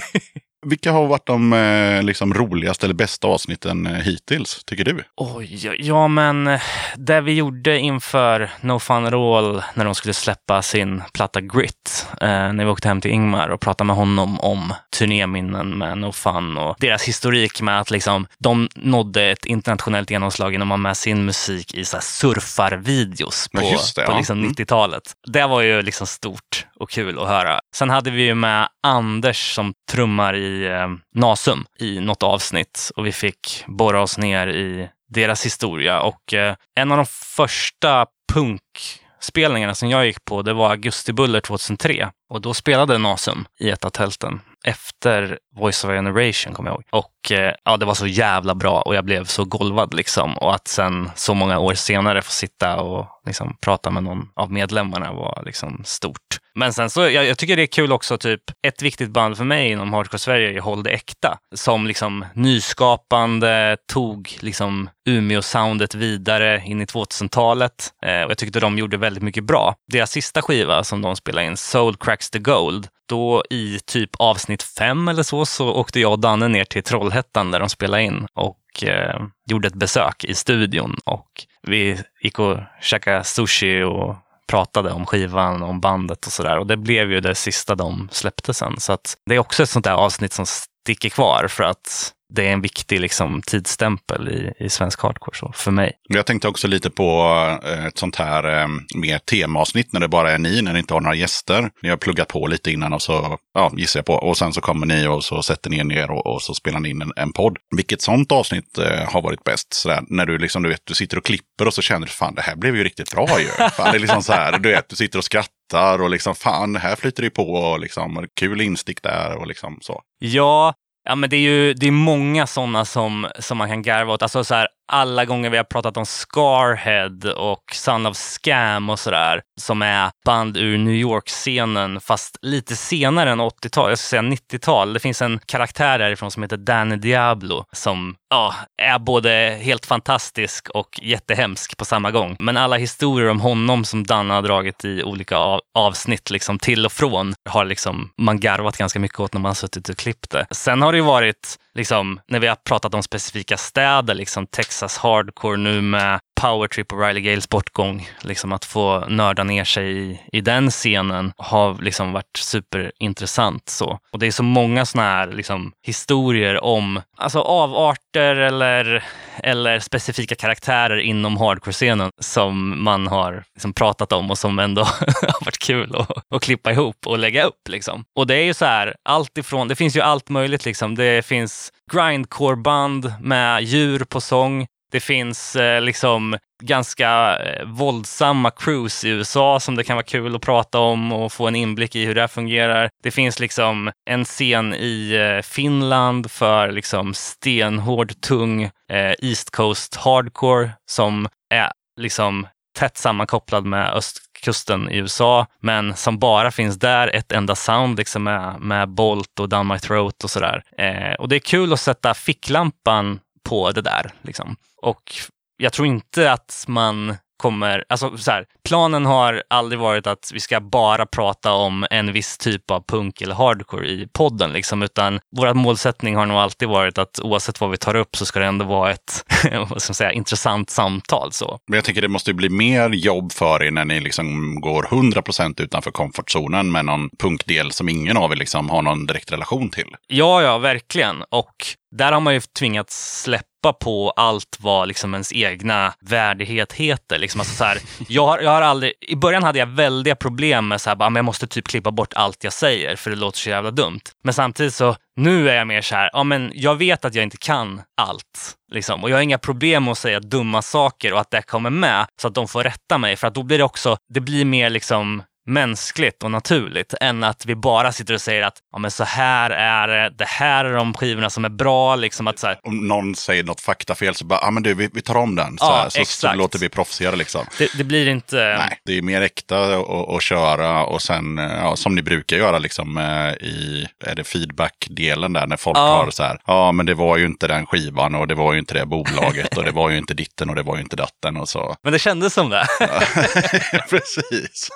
Vilka har varit de eh, liksom, roligaste eller bästa avsnitten eh, hittills, tycker du? Oj, ja men eh, det vi gjorde inför No Fun At All när de skulle släppa sin platta Grit, eh, när vi åkte hem till Ingmar och pratade med honom om turnéminnen med No Fun och deras historik med att liksom, de nådde ett internationellt genomslag genom att ha med sin musik i så surfarvideos Ja, på, just det, på ja. liksom Mm. 90-talet. Det var ju liksom stort och kul att höra. Sen hade vi ju med Anders som trummar i eh, Nasum i något avsnitt och vi fick borra oss ner i deras historia. Och eh, en av de första punkspelningarna som jag gick på, det var Augustibuller 2003. Och då spelade Nasum i ett av tälten efter Voice of a Generation, kommer jag ihåg. Och eh, ja, det var så jävla bra och jag blev så golvad liksom. Och att sen så många år senare få sitta och liksom prata med någon av medlemmarna var liksom stort. Men sen så, jag, jag tycker det är kul också, typ ett viktigt band för mig inom Hardcore Sverige är Håll det äkta. Som liksom nyskapande tog liksom Umeå-soundet vidare in i 2000-talet. Eh, och jag tyckte de gjorde väldigt mycket bra. Deras sista skiva som de spelade in, Soul Cracks the Gold, då i typ avsnitt fem eller så, så åkte jag och Danne ner till Trollhättan där de spelade in och eh, gjorde ett besök i studion. Och vi gick och käkade sushi och pratade om skivan, om bandet och sådär. Och det blev ju det sista de släppte sen. Så att det är också ett sånt där avsnitt som sticker kvar för att det är en viktig liksom, tidsstämpel i, i svensk hardcore så, för mig. Jag tänkte också lite på eh, ett sånt här eh, mer temaavsnitt när det bara är ni, när ni inte har några gäster. Ni har pluggat på lite innan och så ja, gissar jag på. Och sen så kommer ni och så sätter ni er ner och, och så spelar ni in en, en podd. Vilket sånt avsnitt eh, har varit bäst? Sådär, när du liksom, du vet, du sitter och klipper och så känner du fan det här blev ju riktigt bra ju. Fan, det är liksom så här, du vet, du sitter och skrattar och liksom fan, här flyter det på och liksom kul instick där och liksom så. Ja, ja men det är ju det är många sådana som, som man kan garva åt. Alltså så här, alla gånger vi har pratat om Scarhead och Son of Scam och sådär, som är band ur New York-scenen, fast lite senare än 80-tal, jag skulle säga 90-tal. Det finns en karaktär därifrån som heter Danny Diablo som ja, är både helt fantastisk och jättehemsk på samma gång. Men alla historier om honom som Dan har dragit i olika av, avsnitt, liksom till och från, har liksom man garvat ganska mycket åt när man har suttit och klippt det. Sen har det ju varit, liksom, när vi har pratat om specifika städer, liksom Texas hardcore nu med Powertrip och Riley Gales bortgång, liksom att få nörda ner sig i, i den scenen har liksom varit superintressant. Så. Och det är så många sådana här liksom, historier om alltså, avarter eller, eller specifika karaktärer inom hardcore-scenen som man har liksom, pratat om och som ändå har varit kul att, att klippa ihop och lägga upp. Liksom. Och det är ju så här, allt ifrån, det finns ju allt möjligt. Liksom. Det finns grindcore-band med djur på sång. Det finns eh, liksom ganska eh, våldsamma crews i USA som det kan vara kul att prata om och få en inblick i hur det fungerar. Det finns liksom en scen i eh, Finland för liksom stenhård, tung eh, East Coast hardcore som är liksom tätt sammankopplad med östkusten i USA, men som bara finns där, ett enda sound liksom med, med Bolt och Down My Throat och sådär. Eh, och det är kul att sätta ficklampan på det där. Liksom. Och jag tror inte att man kommer... Alltså så här, planen har aldrig varit att vi ska bara prata om en viss typ av punk eller hardcore i podden, liksom, utan vår målsättning har nog alltid varit att oavsett vad vi tar upp så ska det ändå vara ett vad ska man säga, intressant samtal. Så. Men jag tänker det måste bli mer jobb för er när ni liksom går 100% utanför komfortzonen med någon punkdel som ingen av er liksom har någon direkt relation till. Ja, ja, verkligen. Och där har man ju tvingats släppa på allt vad liksom ens egna värdighet heter. Liksom alltså så här, jag, har, jag har aldrig, I början hade jag väldiga problem med att ah, jag måste typ klippa bort allt jag säger för det låter så jävla dumt. Men samtidigt så, nu är jag mer så här, ja men jag vet att jag inte kan allt. Liksom. Och jag har inga problem med att säga dumma saker och att det kommer med så att de får rätta mig. För att då blir det också, det blir mer liksom mänskligt och naturligt än att vi bara sitter och säger att ja, men så här är det, det här är de skivorna som är bra. Liksom att så här, Om någon säger något faktafel så bara, ja ah, men du, vi, vi tar om den. Så, Ja, här, så, så låter vi proffsigare liksom. det, det blir inte... Nej, det är mer äkta att- köra och sen, eh, ja, som ni brukar göra liksom eh, i, är det feedback-delen där när folk Ja. har så här, ja men det var ju inte den skivan och det var ju inte det bolaget och det var ju inte ditten och det var ju inte datten och så. Men det kändes som det. Precis.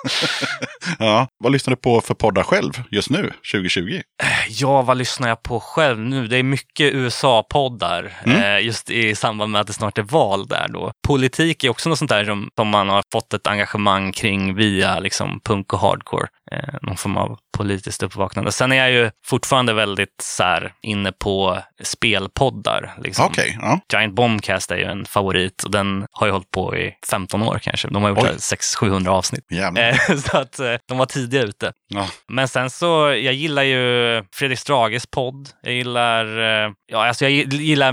ja, vad lyssnar du på för poddar själv just nu, 2020? Ja, vad lyssnar jag på själv nu? Det är mycket USA-poddar Mm. eh, just i samband med att det snart är val där då. Politik är också något sånt där som, som man har fått ett engagemang kring via liksom punk och hardcore. Eh, någon form av politiskt uppvaknande. Sen är jag ju fortfarande väldigt så här, inne på spelpoddar. Liksom. Okej, ja. Giant Bombcast är ju en favorit och den har ju hållit på i 15 år kanske. De har gjort Oj. 600-700 avsnitt. Eh, så att eh, de var tidiga ute. Ja. Men sen så, jag gillar ju Fredrik Strages podd. Jag gillar, ja alltså jag gillar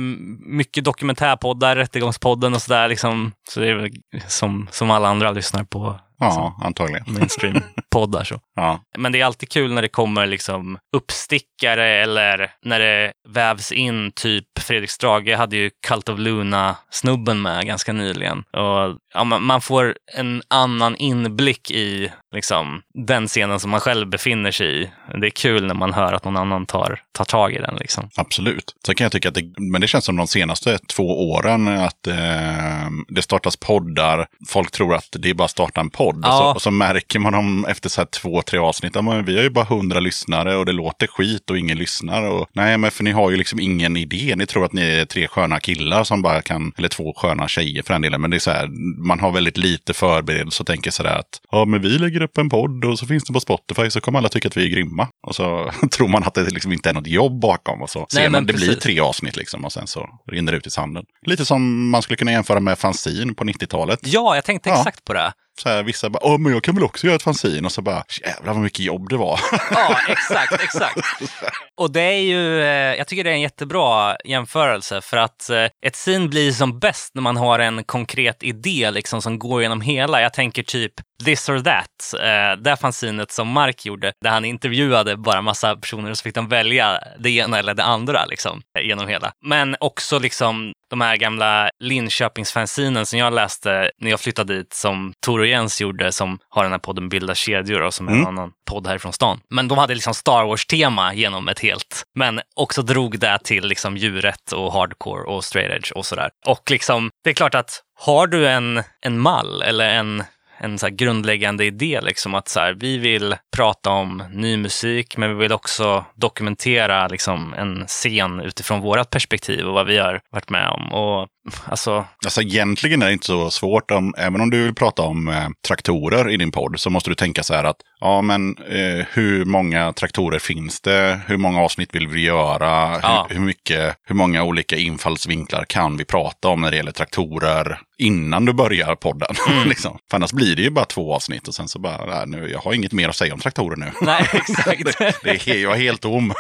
mycket dokumentärpoddar, Rättegångspodden och sådär liksom. Så det är väl som, som alla andra lyssnar på ja, antagligen. mainstream-poddar så. Ja. Men det är alltid kul när det kommer liksom uppstickare eller när det vävs in typ Fredrik Strage hade ju Cult of Luna-snubben med ganska nyligen. Och, ja, man, man får en annan inblick i liksom, den scenen som man själv befinner sig i. Det är kul när man hör att någon annan tar, tar tag i den. Liksom. Absolut. Sen kan jag tycka att det, men det känns som de senaste två åren att eh, det startas poddar. Folk tror att det är bara att starta en podd. Och, så, Ja. och så märker man dem efter så här två, tre avsnitt. Men vi har ju bara hundra lyssnare och det låter skit och ingen lyssnar. Och, nej, men för ni har ju liksom ingen idé. Ni tror att ni är tre sköna killar som bara kan, eller två sköna tjejer för den delen. Men det är så här, man har väldigt lite förberedelse och tänker sådär att ja, men vi lägger upp en podd och så finns det på Spotify så kommer alla tycka att vi är grymma. Och så tror man att det liksom inte är något jobb bakom. Och så Nej, ser man, men det blir tre avsnitt liksom och sen så rinner det ut i sanden. Lite som man skulle kunna jämföra med fanzine på 90-talet. Ja, jag tänkte Ja. exakt på det. Så här, vissa bara, åh men jag kan väl också göra ett fanzine. Och så bara, jävlar vad mycket jobb det var. Ja, exakt, exakt. Och det är ju, eh, jag tycker det är en jättebra jämförelse för att eh, ett sin blir som bäst när man har en konkret idé liksom, som går genom hela. Jag tänker typ This or That, eh, det fanzinet som Mark gjorde, där han intervjuade bara massa personer och så fick de välja det ena eller det andra liksom, genom hela. Men också liksom de här gamla Linköpingsfanzinen som jag läste när jag flyttade dit, som Tor och Jens gjorde, som har den här podden Bilda kedjor och som är en Mm. annan podd härifrån stan. Men de hade liksom Star Wars-tema genom ett helt, men också drog det till liksom djuret och hardcore och straight edge och sådär. Och liksom, det är klart att har du en, en mall eller en en så grundläggande idé, liksom, att så här, vi vill prata om ny musik, men vi vill också dokumentera liksom, en scen utifrån vårt perspektiv och vad vi har varit med om. Och, alltså, Alltså egentligen är det inte så svårt. Om, även om du vill prata om eh, traktorer i din podd så måste du tänka så här att ja men eh, hur många traktorer finns det? Hur många avsnitt vill vi göra? Ja. Hur, hur, mycket, hur många olika infallsvinklar kan vi prata om när det gäller traktorer innan du börjar podden? liksom. För annars blir det ju bara två avsnitt och sen så bara, nej, nu, jag har inget mer att säga om traktorer nu. nej, exakt. det är, he- jag är helt tom.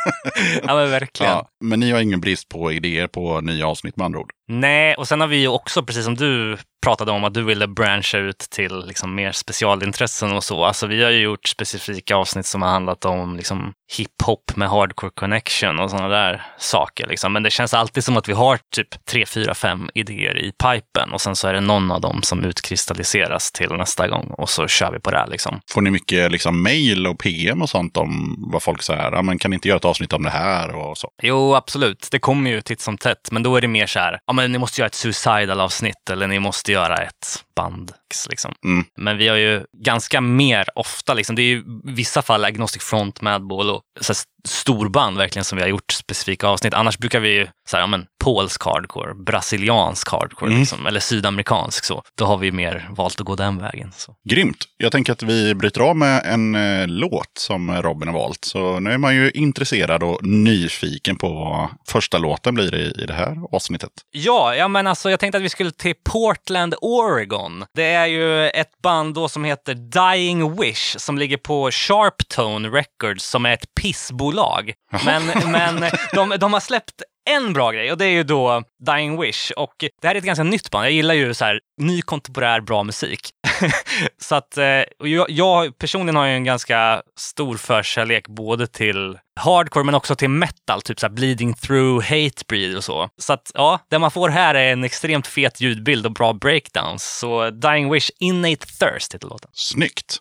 ja, men verkligen. ja, men ni har ingen brist på idéer på nya avsnitt med andra ord. Nej, och sen har vi ju också, precis som du pratade om, att du ville branscha ut till liksom mer specialintressen och så. Alltså vi har ju gjort specifika avsnitt som har handlat om liksom, hiphop med hardcore connection och sådana där saker. Liksom. Men det känns alltid som att vi har typ tre, fyra, fem idéer i pipen och sen så är det någon av dem som utkristalliseras till nästa gång och så kör vi på det. här, Liksom. Får ni mycket liksom, mail och PM och sånt om vad folk säger? Ja, men kan ni inte göra ett avsnitt om det här och så? Jo, absolut. Det kommer ju titt som tätt. Men då är det mer så här, ja men ni måste göra ett suicidal-avsnitt eller ni måste göra ett band. Liksom. Mm. Men vi har ju ganska mer ofta, liksom, det är ju i vissa fall Agnostic Front, Madball och så här, storband verkligen som vi har gjort specifika avsnitt. Annars brukar vi ju, så här, ja, men, polsk hardcore, brasiliansk hardcore Mm. liksom, eller sydamerikansk. Så. Då har vi mer valt att gå den vägen. Så. Grymt! Jag tänker att vi bryter av med en eh, låt som Robin har valt. Så nu är man ju intresserad och nyfiken på vad första låten blir i, i det här avsnittet. Ja, ja, men alltså jag tänkte att vi skulle till Portland, Oregon. Det är ju ett band då som heter Dying Wish som ligger på Sharptone Records som är ett pissbolag. Men, men de, de har släppt en bra grej och det är ju då Dying Wish. Och det här är ett ganska nytt band. Jag gillar ju så här ny kontemporär bra musik. så att eh, och jag, jag personligen har ju en ganska stor förkärlek både till hardcore men också till metal, typ så här bleeding through, hatebreed och så. Så att ja, det man får här är en extremt fet ljudbild och bra breakdowns. Så Dying Wish, Innate Thirst heter låten. Snyggt!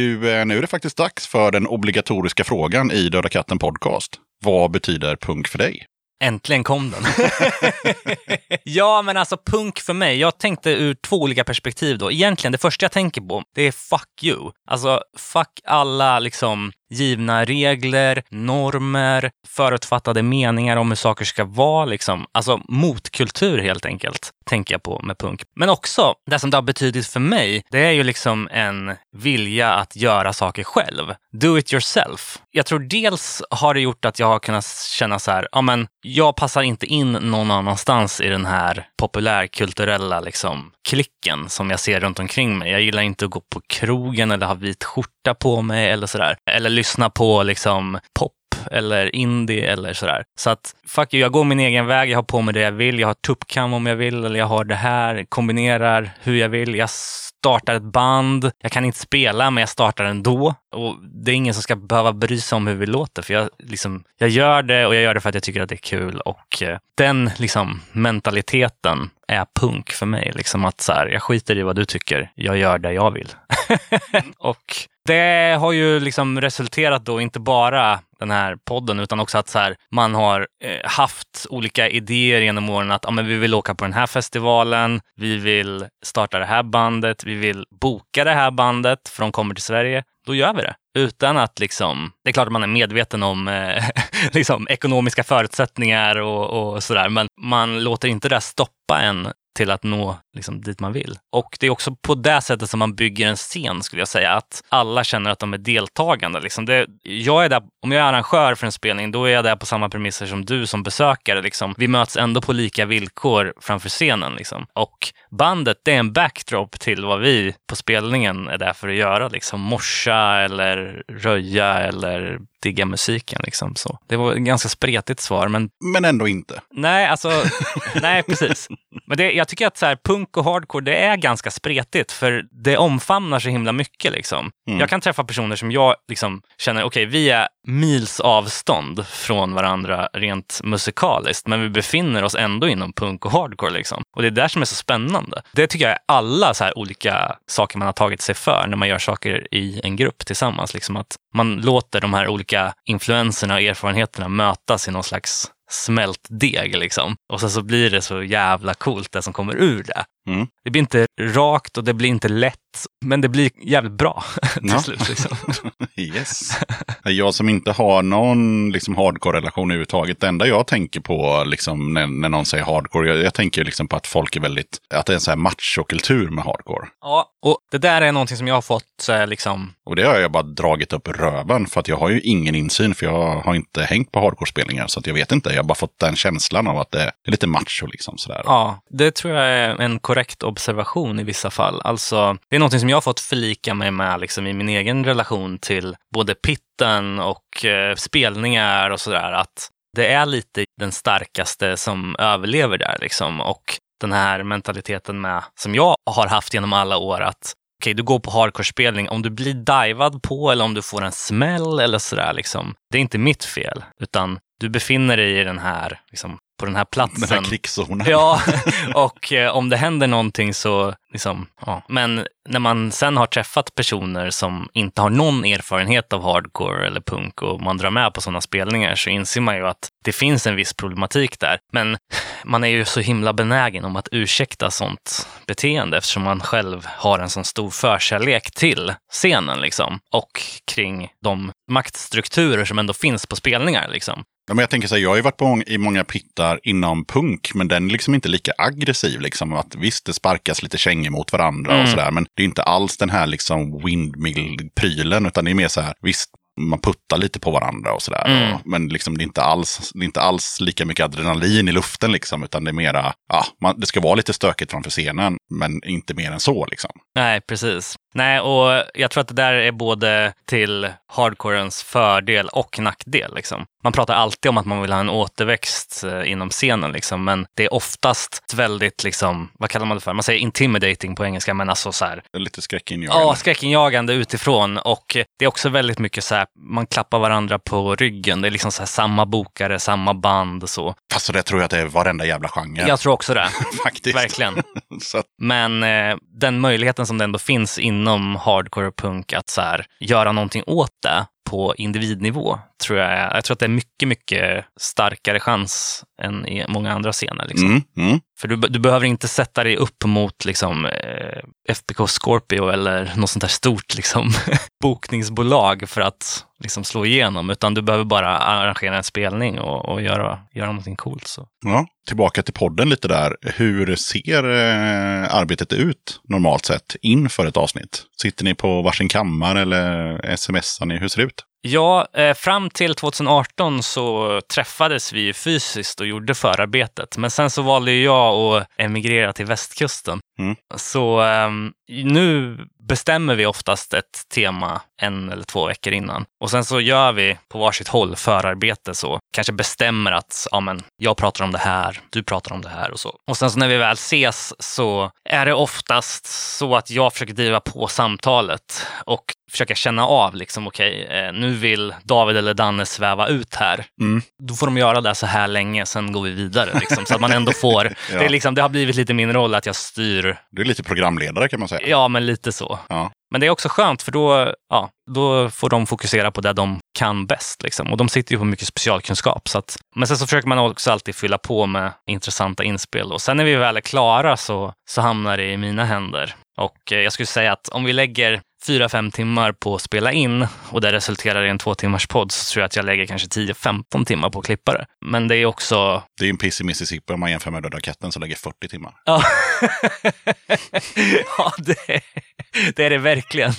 Du, eh, nu är det faktiskt dags för den obligatoriska frågan i Döda katten podcast. Vad betyder punk för dig? Äntligen kom den. ja, men alltså punk för mig. Jag tänkte ur två olika perspektiv då. Egentligen, det första jag tänker på, det är fuck you. Alltså, fuck alla liksom givna regler, normer, förutfattade meningar om hur saker ska vara. Liksom. Alltså motkultur helt enkelt, tänker jag på med punk. Men också, det som det har betydit för mig, det är ju liksom en vilja att göra saker själv. Do it yourself. Jag tror dels har det gjort att jag har kunnat känna så här, ja men jag passar inte in någon annanstans i den här populärkulturella liksom, klicken som jag ser runt omkring mig. Jag gillar inte att gå på krogen eller ha vit skjorta på mig eller sådär. Eller lyssna på liksom pop eller indie eller sådär. Så att fuck you, jag går min egen väg, jag har på mig det jag vill, jag har tuppkam om jag vill eller jag har det här, kombinerar hur jag vill. Jag startar ett band, jag kan inte spela men jag startar ändå. Och det är ingen som ska behöva bry sig om hur vi låter för jag, liksom, jag gör det och jag gör det för att jag tycker att det är kul och eh, den liksom, mentaliteten är punk för mig. Liksom att så här, jag skiter i vad du tycker, jag gör det jag vill. och det har ju liksom resulterat då inte bara den här podden utan också att så här, man har eh, haft olika idéer genom åren att ah, men vi vill åka på den här festivalen, vi vill starta det här bandet, vi vill boka det här bandet för de kommer till Sverige. Då gör vi det. Utan att liksom, det är klart att man är medveten om eh, liksom, ekonomiska förutsättningar och, och sådär, men man låter inte det stoppa en till att nå liksom, dit man vill. Och det är också på det sättet som man bygger en scen, skulle jag säga. Att alla känner att de är deltagande. Liksom. Det, jag är där, om jag är arrangör för en spelning, då är jag där på samma premisser som du som besökare. Liksom. Vi möts ändå på lika villkor framför scenen. Liksom. Och bandet, det är en backdrop till vad vi på spelningen är där för att göra. Liksom. Morsa eller röja eller digga musiken. Liksom. Så. Det var ett ganska spretigt svar, men Men ändå inte. Nej, alltså, nej precis. Men det, jag tycker att så här, punk och hardcore, det är ganska spretigt för det omfamnar så himla mycket. Liksom. Mm. Jag kan träffa personer som jag liksom, känner, okej, vi är mils avstånd från varandra rent musikaliskt, men vi befinner oss ändå inom punk och hardcore. Liksom. Och det är där som är så spännande. Det tycker jag är alla så här olika saker man har tagit sig för när man gör saker i en grupp tillsammans. Liksom att man låter de här olika influenserna och erfarenheterna mötas i någon slags smält deg liksom. Och sen så blir det så jävla coolt det som kommer ur det. Mm. Det blir inte rakt och det blir inte lätt, men det blir jävligt bra till Ja. slut. Liksom. Yes. Jag som inte har någon liksom, hardcore-relation överhuvudtaget. Det enda jag tänker på liksom, när, när någon säger hardcore, jag, jag tänker liksom på att folk är väldigt, att det är en sån här machokultur med hardcore. Ja, och det där är någonting som jag har fått så här, liksom, Och det har jag bara dragit upp röven för att jag har ju ingen insyn för jag har inte hängt på hardcore-spelningar så att jag vet inte. Jag har bara fått den känslan av att det är lite macho liksom sådär. Ja, det tror jag är en korrekt observation i vissa fall. Alltså, det är något som jag har fått förlika mig med liksom, i min egen relation till både pitten och eh, spelningar och sådär. Att det är lite den starkaste som överlever där. Liksom. Och den här mentaliteten med, som jag har haft genom alla år, att okej, du går på hardcore-spelning, om du blir divad på eller om du får en smäll eller sådär, liksom, det är inte mitt fel, utan du befinner dig i den här, liksom, på den här platsen. Den här krigszonen. Ja, och eh, om det händer någonting så, liksom, ja. Men när man sen har träffat personer som inte har någon erfarenhet av hardcore eller punk och man drar med på sådana spelningar så inser man ju att det finns en viss problematik där. Men man är ju så himla benägen om att ursäkta sånt beteende eftersom man själv har en sån stor förkärlek till scenen liksom och kring de maktstrukturer som ändå finns på spelningar liksom. Ja, men jag tänker så här, jag har ju varit på, i många pittar inom punk, men den är liksom inte lika aggressiv. Liksom, att visst, det sparkas lite kängor mot varandra Mm. och sådär, men det är inte alls den här liksom windmill-prylen, utan det är mer så här, visst, man puttar lite på varandra och sådär. Mm. Och, men liksom, det, är inte alls, är inte alls lika mycket adrenalin i luften, liksom, utan det är mera, ja, man, det ska vara lite stökigt framför scenen, men inte mer än så. Liksom. Nej, precis. Nej, och jag tror att det där är både till hardcorens fördel och nackdel. Liksom. Man pratar alltid om att man vill ha en återväxt eh, inom scenen, liksom, men det är oftast väldigt, liksom, vad kallar man det för? Man säger intimidating på engelska, men alltså så här, lite skräckinjagande. Ja, skräckinjagande utifrån och det är också väldigt mycket så här man klappar varandra på ryggen. Det är liksom så här samma bokare, samma band och så. Fast så det tror jag att det är varenda jävla genre. Jag tror också det. faktiskt. Verkligen. Men eh, den möjligheten som det ändå finns inom hardcore punk att så här, göra någonting åt det på individnivå tror jag är, jag tror att det är mycket, mycket starkare chans än i många andra scener. Liksom. mm, mm. För du, du behöver inte sätta dig upp mot liksom, eh, FBK Scorpio eller något sånt där stort liksom, bokningsbolag för att liksom, slå igenom, utan du behöver bara arrangera en spelning och, och göra, göra någonting coolt. Så. Ja, tillbaka till podden lite där. Hur ser eh, arbetet ut normalt sett inför ett avsnitt? Sitter ni på varsin kammare eller smsar ni? Hur ser det ut? Ja, eh, fram till 2018 så träffades vi fysiskt och gjorde förarbetet. Men sen så valde jag att emigrera till västkusten. Mm. Så ehm, nu bestämmer vi oftast ett tema en eller två veckor innan. Och sen så gör vi på varsitt håll förarbete så. Kanske bestämmer att ja, men, jag pratar om det här, du pratar om det här och så. Och sen så när vi väl ses så är det oftast så att jag försöker driva på samtalet och försöka känna av liksom, okej, eh, nu vill David eller Danne sväva ut här. Mm. Då får de göra det så här länge, sen går vi vidare. Liksom, så att man ändå får, Ja. det, är liksom, det har blivit lite min roll att jag styr, Du är lite programledare kan man säga. ja men lite så. Ja. Men det är också skönt för då, ja, då får de fokusera på det de kan bäst. Liksom. Och de sitter ju på mycket specialkunskap. Så att, men sen så försöker man också alltid fylla på med intressanta inspel. Och sen när vi väl är klara så, så hamnar det i mina händer. Och eh, jag skulle säga att om vi lägger fyra, fem timmar på att spela in och det resulterar i en två timmars podd så tror jag att jag lägger kanske 10-15 timmar på att klippa det. Men det är också Det är en piss i Mississippi om man jämför med Döda katten som lägger 40 timmar. Ja, ja det, det är det verkligen.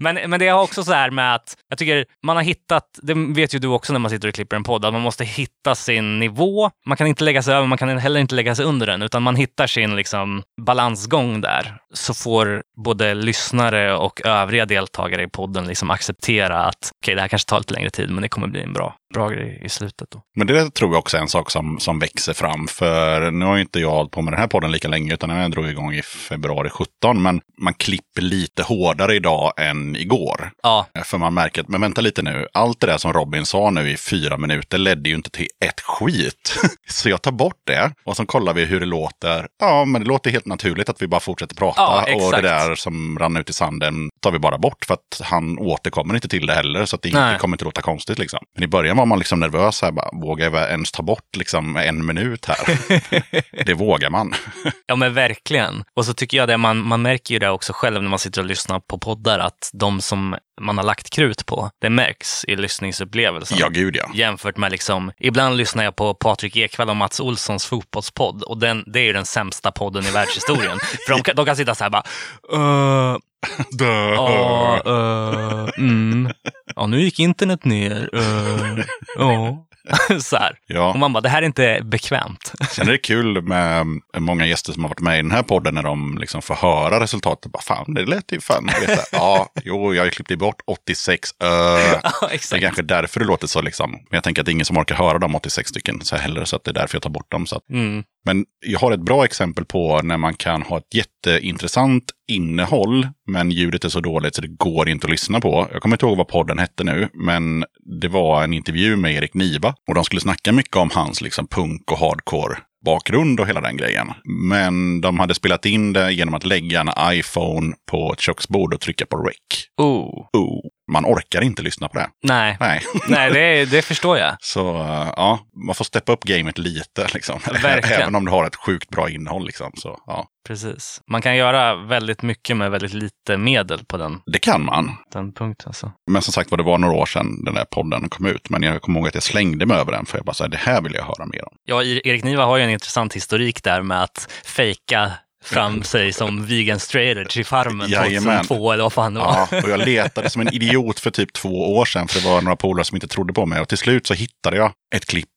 Men, men det är också så här med att jag tycker man har hittat, det vet ju du också när man sitter och klipper en podd, att man måste hitta sin nivå. Man kan inte lägga sig över, man kan heller inte lägga sig under den, utan man hittar sin liksom, balansgång där. Så får både lyssnare och övriga deltagare i podden liksom acceptera att okej, det här kanske tar lite längre tid, men det kommer bli en bra, bra grej i slutet. Då. Men det tror jag också är en sak som, som växer fram. För nu har ju inte jag hållit på med den här podden lika länge, utan jag drog igång i februari 17. Men man klipper lite hårdare idag än igår. Ja, För man märker att, men vänta lite nu, allt det där som Robin sa nu i fyra minuter ledde ju inte till ett skit. Så jag tar bort det och så kollar vi hur det låter. Ja, men det låter helt naturligt att vi bara fortsätter prata. Ja, och det där som rann ut i sanden tar vi bara bort för att han återkommer inte till det heller. Så att det, Nej. kommer inte låta konstigt liksom. Men i början var man liksom nervös här, bara, vågar jag ens ta bort liksom en minut här? det vågar man. Ja men verkligen. Och så tycker jag det, man, man märker ju det också själv när man sitter och lyssnar på poddar, att de som man har lagt krut på, det märks i lyssningsupplevelsen. ja, gud ja. Jämfört med liksom, ibland lyssnar jag på Patrik Ekwall och Mats Olssons fotbollspodd och den, det är ju den sämsta podden i världshistorien. För de, de kan sitta så här bara, "Uh, Dö. ja, uh, mm, ja nu gick internet ner, uh, ja. så här. Ja. Och man bara, det här är inte bekvämt. Sen är det kul med många gäster som har varit med i den här podden när de liksom får höra resultatet. Bara, fan, det lät ju fan. vet. Ja, jo, jag har ju klippt bort 86 ö. ja, Det är kanske därför det låter så liksom. Men jag tänker att det är ingen som orkar höra de 86 stycken så heller. Så att det är därför jag tar bort dem. Så att. Mm. Men jag har ett bra exempel på när man kan ha ett jätteintressant innehåll, men ljudet är så dåligt så det går inte att lyssna på. Jag kommer inte ihåg vad podden hette nu, men det var en intervju med Erik Niva. Och de skulle snacka mycket om hans liksom, punk och hardcore bakgrund och hela den grejen. Men de hade spelat in det genom att lägga en iPhone på ett köksbord och trycka på rec. Oh. Oh, man orkar inte lyssna på det. Nej, Nej. Nej det, det förstår jag. Så uh, ja, man får steppa upp gamet lite. Liksom. Verkligen. Även om du har ett sjukt bra innehåll. Liksom. Så, ja. Precis. Man kan göra väldigt mycket med väldigt lite medel på den, Det kan man. den punkten. Alltså. Men som sagt var, det var några år sedan den där podden kom ut. Men jag kommer ihåg att jag slängde mig över den. För jag bara, här, det här vill jag höra mer om. Ja, E- Erik Niva har ju en intressant historik där med att fejka fram sig som vegan straight edge i Farmen Jajamän. 2002 eller vad fan det var. Ja, och jag letade som en idiot för typ två år sedan. För det var några polare som inte trodde på mig. Och till slut så hittade jag ett klipp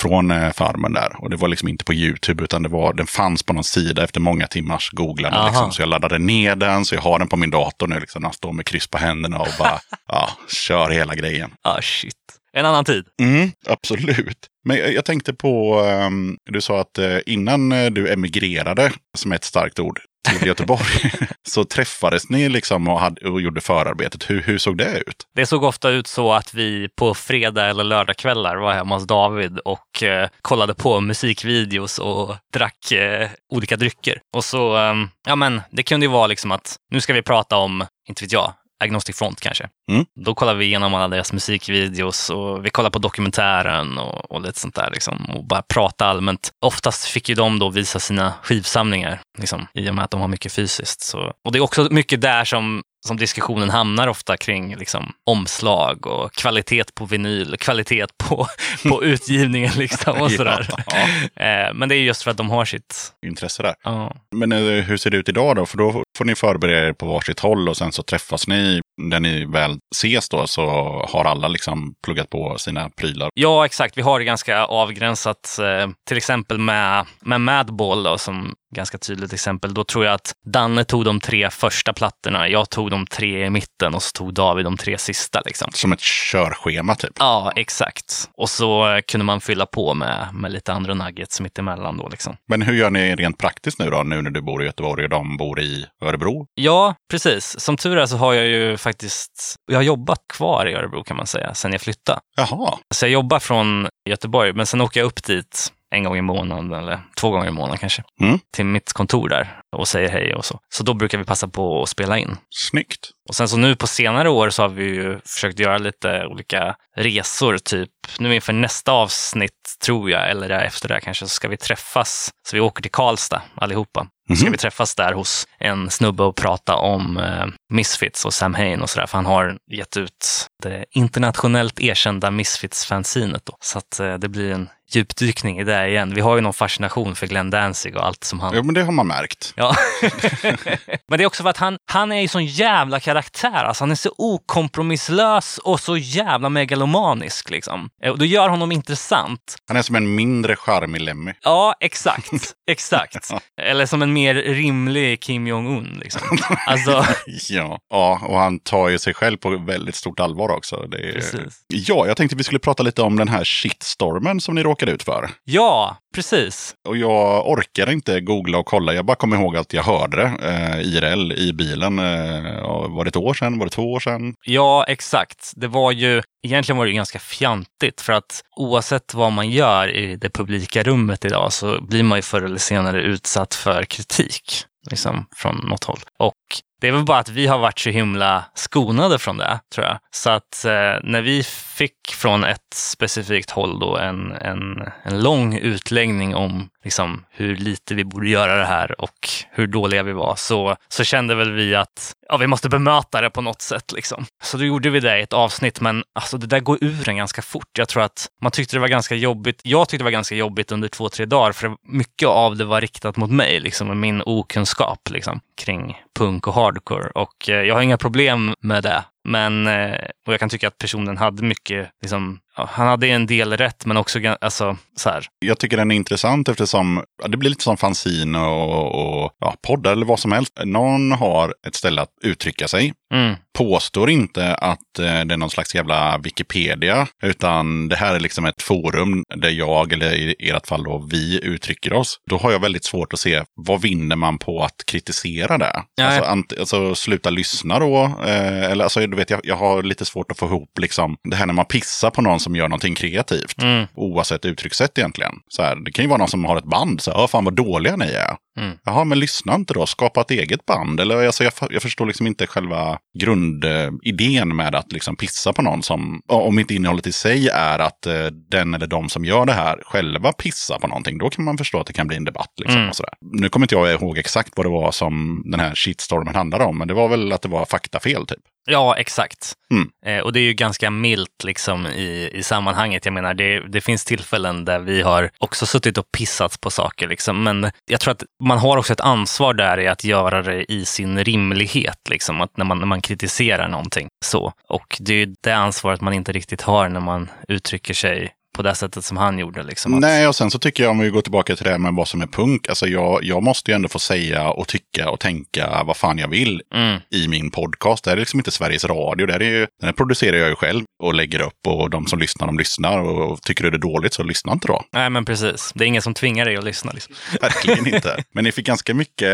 från eh, farmen där. Och det var liksom inte på YouTube utan det var, den fanns på någon sida efter många timmars googlande. Liksom. Så jag laddade ner den, så jag har den på min dator nu. Liksom, jag står med kryss på händerna och bara ja, kör hela grejen. Ah, shit. En annan tid. Mm, absolut. Men jag, tänkte på, ehm, du sa att eh, innan eh, du emigrerade, som är ett starkt ord, till Göteborg så träffades ni liksom och, hade, och gjorde förarbetet. Hur, hur såg det ut? Det såg ofta ut så att vi på fredag eller lördagskvällar var hemma hos David och eh, kollade på musikvideos och drack eh, olika drycker. Och så, eh, ja men det kunde ju vara liksom att nu ska vi prata om, inte vet jag, Agnostic Front kanske. Mm. Då kollar vi igenom alla deras musikvideos och vi kollar på dokumentären och, och lite sånt där liksom, och bara prata allmänt. Oftast fick ju de då visa sina skivsamlingar liksom, i och med att de har mycket fysiskt. Så, och det är också mycket där som som diskussionen hamnar ofta kring liksom, omslag och kvalitet på vinyl, kvalitet på, på utgivningen liksom och sådär. Ja, Eh, Men det är just för att de har sitt... intresse där. Ja. Men eh, hur ser det ut idag då? För då får ni förbereda er på varsitt håll och sen så träffas ni. När ni väl ses då så har alla liksom pluggat på sina prylar. Ja, exakt. Vi har det ganska avgränsat. Eh, till exempel med, med Madball då, som ganska tydligt exempel. Då tror jag att Danne tog de tre första plattorna. Jag tog de tre i mitten och så tog David de tre sista. Liksom. Som ett körschema typ. Ja, exakt. Och så kunde man fylla på med, med lite andra nuggets mittemellan då. Liksom. Men hur gör ni rent praktiskt nu då? Nu när du bor i Göteborg och de bor i Örebro? Ja, precis. Som tur är så har jag ju faktiskt jag har jobbat kvar i Örebro kan man säga, sen jag flyttade. Jaha, Så jag jobbar från Göteborg, men sen åker jag upp dit en gång i månaden eller två gånger i månaden kanske. Mm. Till mitt kontor där och säger hej och så. Så då brukar vi passa på att spela in. snyggt. Och sen så nu på senare år så har vi ju försökt göra lite olika resor, typ nu inför nästa avsnitt tror jag, eller efter det kanske, så ska vi träffas. Så vi åker till Karlstad allihopa. Så ska Mhm. vi träffas där hos en snubbe och prata om eh, Misfits och Sam Hain och sådär, för han har gett ut det internationellt erkända Misfits-fanzinet. då. Så att eh, det blir en djupdykning i det igen. Vi har ju någon fascination för Glenn Danzig och allt som han Jo, men det har man märkt. Ja. Men det är också för att han, han är ju sån jävla karaktär. Alltså han är så okompromisslös och så jävla megalomanisk. Liksom. Eh, Och det gör honom intressant. Han är som en mindre charmig Lemmy. Ja, exakt. exakt. Eller som en mer rimlig Kim Jong-Un. Liksom. Alltså, Ja. ja, och han tar ju sig själv på väldigt stort allvar också. Det är... precis. Ja, jag tänkte vi skulle prata lite om den här shitstormen som ni råkade ut för. Ja, precis. Och jag orkar inte googla och kolla. Jag bara kommer ihåg att jag hörde det eh, IRL i bilen. Eh, var det ett år sedan? Var det två år sedan? Ja, exakt. Det var ju, egentligen var det ju ganska fjantigt för att oavsett vad man gör i det publika rummet idag så blir man ju förr eller senare utsatt för kritik liksom, från något håll. Och det är väl bara att vi har varit så himla skonade från det, tror jag. Så att eh, när vi fick från ett specifikt håll då en, en, en lång utläggning om liksom, hur lite vi borde göra det här och hur dåliga vi var, så, så kände väl vi att ja, vi måste bemöta det på något sätt. Liksom. Så då gjorde vi det i ett avsnitt, men alltså, det där går ur en ganska fort. Jag tror att man tyckte det var ganska jobbigt. Jag tyckte det var ganska jobbigt under två, tre dagar, för mycket av det var riktat mot mig, liksom, och min okunskap liksom, kring punk och hardcore hardcore Och eh, jag har inga problem med det. Men, eh, och jag kan tycka att personen hade mycket, liksom, han hade en del rätt, men också alltså, så här, Jag tycker den är intressant eftersom ja, det blir lite som fanzin och, och ja, poddar eller vad som helst. Någon har ett ställe att uttrycka sig. mm, Påstår inte att eh, det är någon slags jävla Wikipedia, utan det här är liksom ett forum där jag, eller i ert fall då vi, uttrycker oss. Då har jag väldigt svårt att se vad vinner man på att kritisera det? Alltså, ant- alltså sluta lyssna då, eh, eller alltså du vet, jag, jag har lite svårt att få ihop liksom det här när man pissar på någon som gör någonting kreativt. mm, Oavsett uttryckssätt egentligen. Så här, det kan ju vara någon som har ett band, så här, "Ja, fan vad dåliga ni är. Mm. Jaha, men lyssna inte då, skapa ett eget band. Eller, alltså, jag, jag förstår liksom inte själva grundidén med att liksom pissa på någon som, om inte innehållet i sig är att eh, den eller de som gör det här själva pissar på någonting, då kan man förstå att det kan bli en debatt. Liksom, Mm. Nu kommer inte jag ihåg exakt vad det var som den här shitstormen handlade om, men det var väl att det var faktafel typ. Ja, exakt. Mm. Eh, och det är ju ganska milt liksom i, i sammanhanget. Jag menar, det, det finns tillfällen där vi har också suttit och pissat på saker. Liksom. Men jag tror att man har också ett ansvar där i att göra det i sin rimlighet. Liksom. Att när, man, när man kritiserar någonting. Så. Och det är det ansvaret man inte riktigt har när man uttrycker sig på det sättet som han gjorde. Liksom. Att, Nej, och sen så tycker jag om vi går tillbaka till det här med vad som är punk. Alltså jag, jag måste ju ändå få säga och tycka och tänka vad fan jag vill Mm, i min podcast. Det här är liksom inte Sveriges Radio. Det här är ju, den här producerar jag ju själv och lägger upp och de som lyssnar, de lyssnar. Och tycker du det är dåligt så lyssna inte då. nej, men precis. Det är ingen som tvingar dig att lyssna. Liksom. Verkligen inte. Men ni fick ganska mycket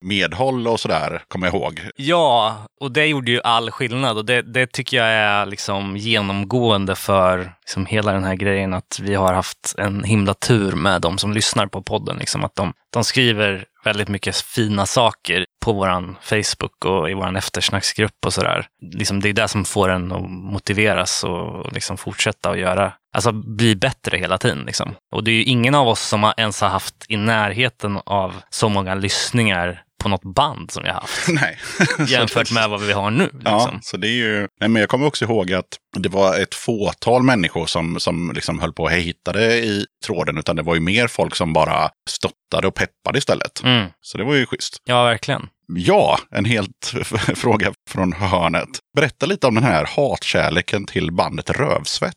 medhåll och sådär, kommer jag ihåg. Ja, och det gjorde ju all skillnad och det, det tycker jag är liksom genomgående för liksom hela den här grejen att vi har haft en himla tur med de som lyssnar på podden. Liksom att de, de skriver väldigt mycket fina saker på vår Facebook och i vår eftersnacksgrupp och sådär. Liksom det är det som får en att motiveras och liksom fortsätta att göra, alltså bli bättre hela tiden. Liksom. Och det är ju ingen av oss som ens har haft i närheten av så många lyssningar på något band som jag har haft Nej. jämfört med vad vi har nu. Ja, Liksom. så det är ju... Nej, men jag kommer också ihåg att det var ett fåtal människor som, som liksom höll på och hittade i tråden, utan det var ju mer folk som bara stöttade och peppade istället. Mm. Så det var ju schysst. Ja, verkligen. Ja, en helt fråga från hörnet. Berätta lite om den här hatkärleken till bandet Rövsvett.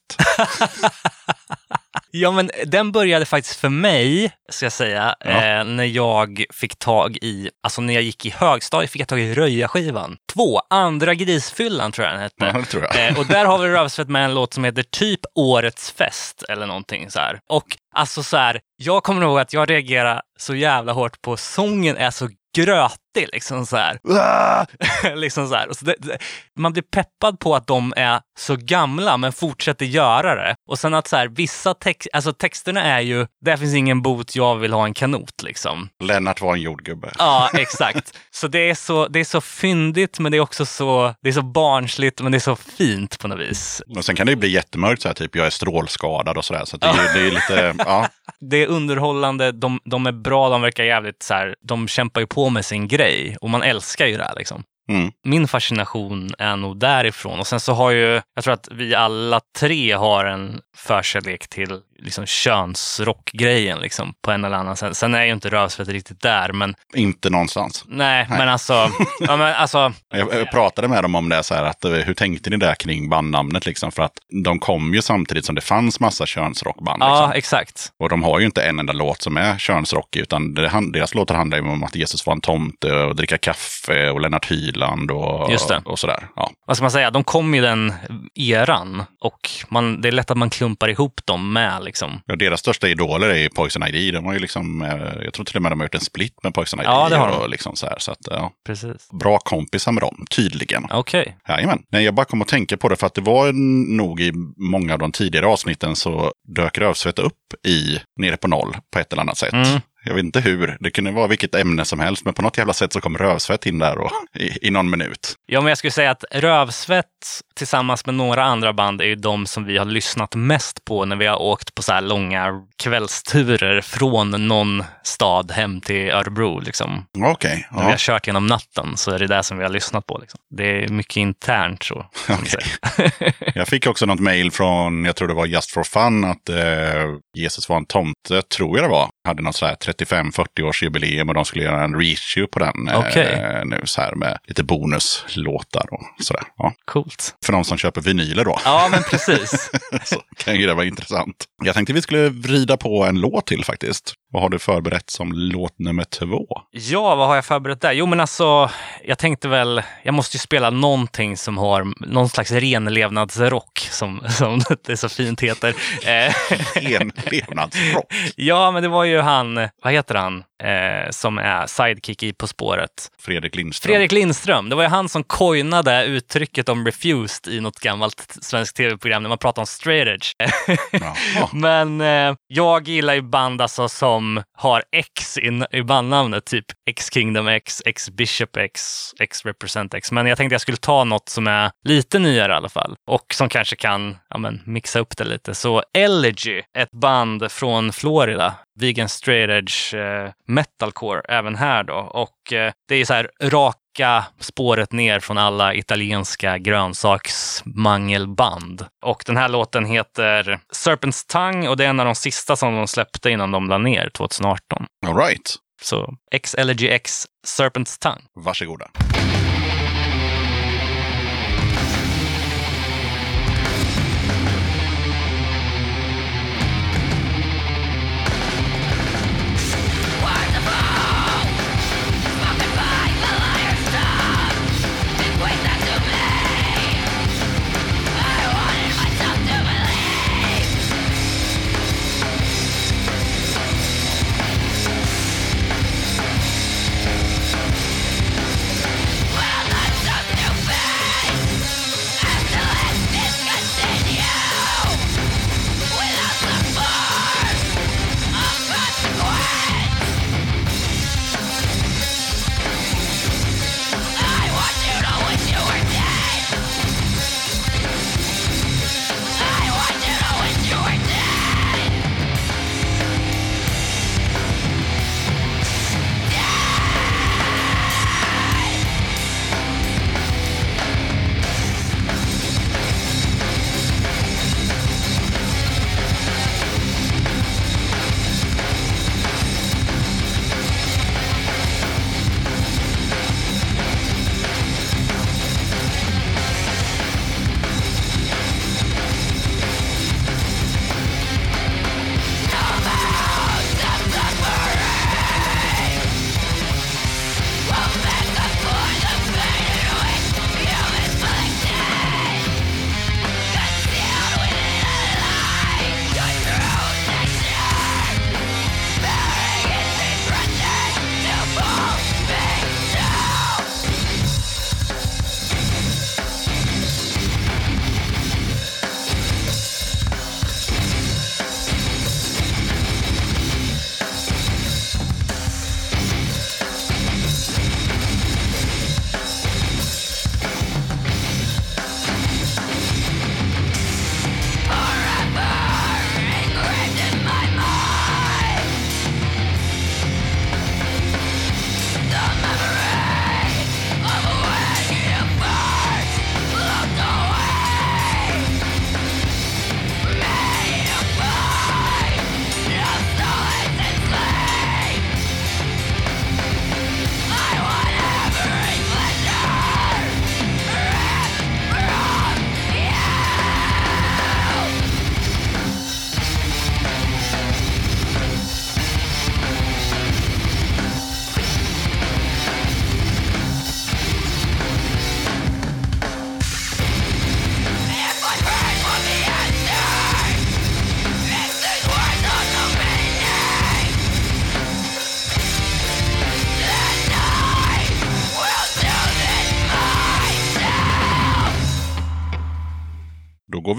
Ja, men den började faktiskt för mig, ska jag säga, Ja. eh, när jag fick tag i, alltså när jag gick i högstadiet fick jag tag i Röja-skivan. Två, Andra grisfyllan tror jag den hette. Ja, tror jag. Eh, och där har vi Rövsvett med en låt som heter typ Årets fest eller någonting så här. Och alltså så här, jag kommer ihåg att jag reagerade så jävla hårt på sången är så grötig liksom så här. liksom så här. Så det, det, man blir peppad på att de är så gamla men fortsätter göra det. Och sen att så här, vissa tex, alltså texterna är ju, där finns ingen bot, jag vill ha en kanot liksom. Lennart var en jordgubbe. Ja, exakt. Så det är så, det är så fyndigt men det är också så, det är så barnsligt men det är så fint på något vis. Och sen kan det ju bli jättemörkt, så här, typ jag är strålskadad och sådär. Så att det, är, det är lite, ja. Det är underhållande, de, de är bra, de verkar jävligt så här, de kämpar ju på med sin grej och man älskar ju det här liksom. Mm. Min fascination är nog därifrån. Och sen så har ju, jag tror att vi alla tre har en förkärlek till liksom könsrockgrejen liksom, på en eller annan sätt. Sen är ju inte Rövsvett riktigt där, men Inte någonstans. nej, Nej. men alltså, ja, men alltså Jag, jag pratade med dem om det, så här, att, eh, hur tänkte ni där kring bandnamnet? Liksom, för att de kom ju samtidigt som det fanns massa könsrockband. ja, Liksom. exakt. Och de har ju inte en enda låt som är könsrockig, utan det, deras låtar handlar ju om att Jesus var en tomte och dricka kaffe och Lennart Hyland och, Just det. och sådär. Ja. Vad ska man säga, de kom i den eran och man, det är lätt att man klumpar ihop dem med liksom. Ja, deras största idoler är ju Poison ID. De har ju liksom, eh, jag tror till och med de har gjort en split med Poison ID. Ja, det har de. och liksom så här, så att, ja, Precis. bra kompisar med dem, tydligen. Okej. Jajamän. Nej, jag bara kom att tänka på det för att det var nog i många av de tidigare avsnitten så dök Rövsvett upp i Nere på noll på ett eller annat sätt. Mm. Jag vet inte hur. Det kunde vara vilket ämne som helst, men på något jävla sätt så kom Rövsvett in där och, i, i någon minut. Ja, men jag skulle säga att Rövsvett tillsammans med några andra band är ju de som vi har lyssnat mest på när vi har åkt på så här långa kvällsturer från någon stad hem till Örebro. Liksom. Okej. När vi har ja. kört genom natten så är det det som vi har lyssnat på. Liksom. Det är mycket internt så. säga. Jag fick också något mejl från, jag tror det var Just for Fun, att eh, Jesus var en tomte, tror jag det var. Hade något så här 35-40 års jubileum och de skulle göra en reissue på den eh, Okej. nu så här med lite bonuslåtar och sådär. Ja. Coolt. För de som köper vinyler då. Ja, men precis. så kan ju det vara intressant. Jag tänkte vi skulle vrida på en låt till faktiskt. Vad har du förberett som låt nummer två? Ja, vad har jag förberett där? Jo, men alltså, jag tänkte väl, jag måste ju spela någonting som har någon slags renlevnadsrock, som, som det så fint heter. Eh, En levnadsrock. ja, men det var ju han, vad heter han, eh, som är sidekick i På spåret? Fredrik Lindström. Fredrik Lindström. Det var ju han som coinade uttrycket om refused i något gammalt svenskt tv-program när man pratar om straight edge. Men eh, jag gillar ju band alltså som har X i, i bandnamnet, typ X-Kingdom X, X-Bishop X, X-Represent X. Men jag tänkte jag skulle ta något som är lite nyare i alla fall och som kanske kan ja, men, mixa upp det lite. Så Elegy, ett band från Florida, vegan straight edge eh, metalcore även här då. Och eh, det är så här raka spåret ner från alla italienska grönsaksmangelband. Och den här låten heter Serpent's Tongue och det är en av de sista som de släppte innan de la ner 2018. All right. Så X Elegy X Serpent's Tongue. Varsågoda.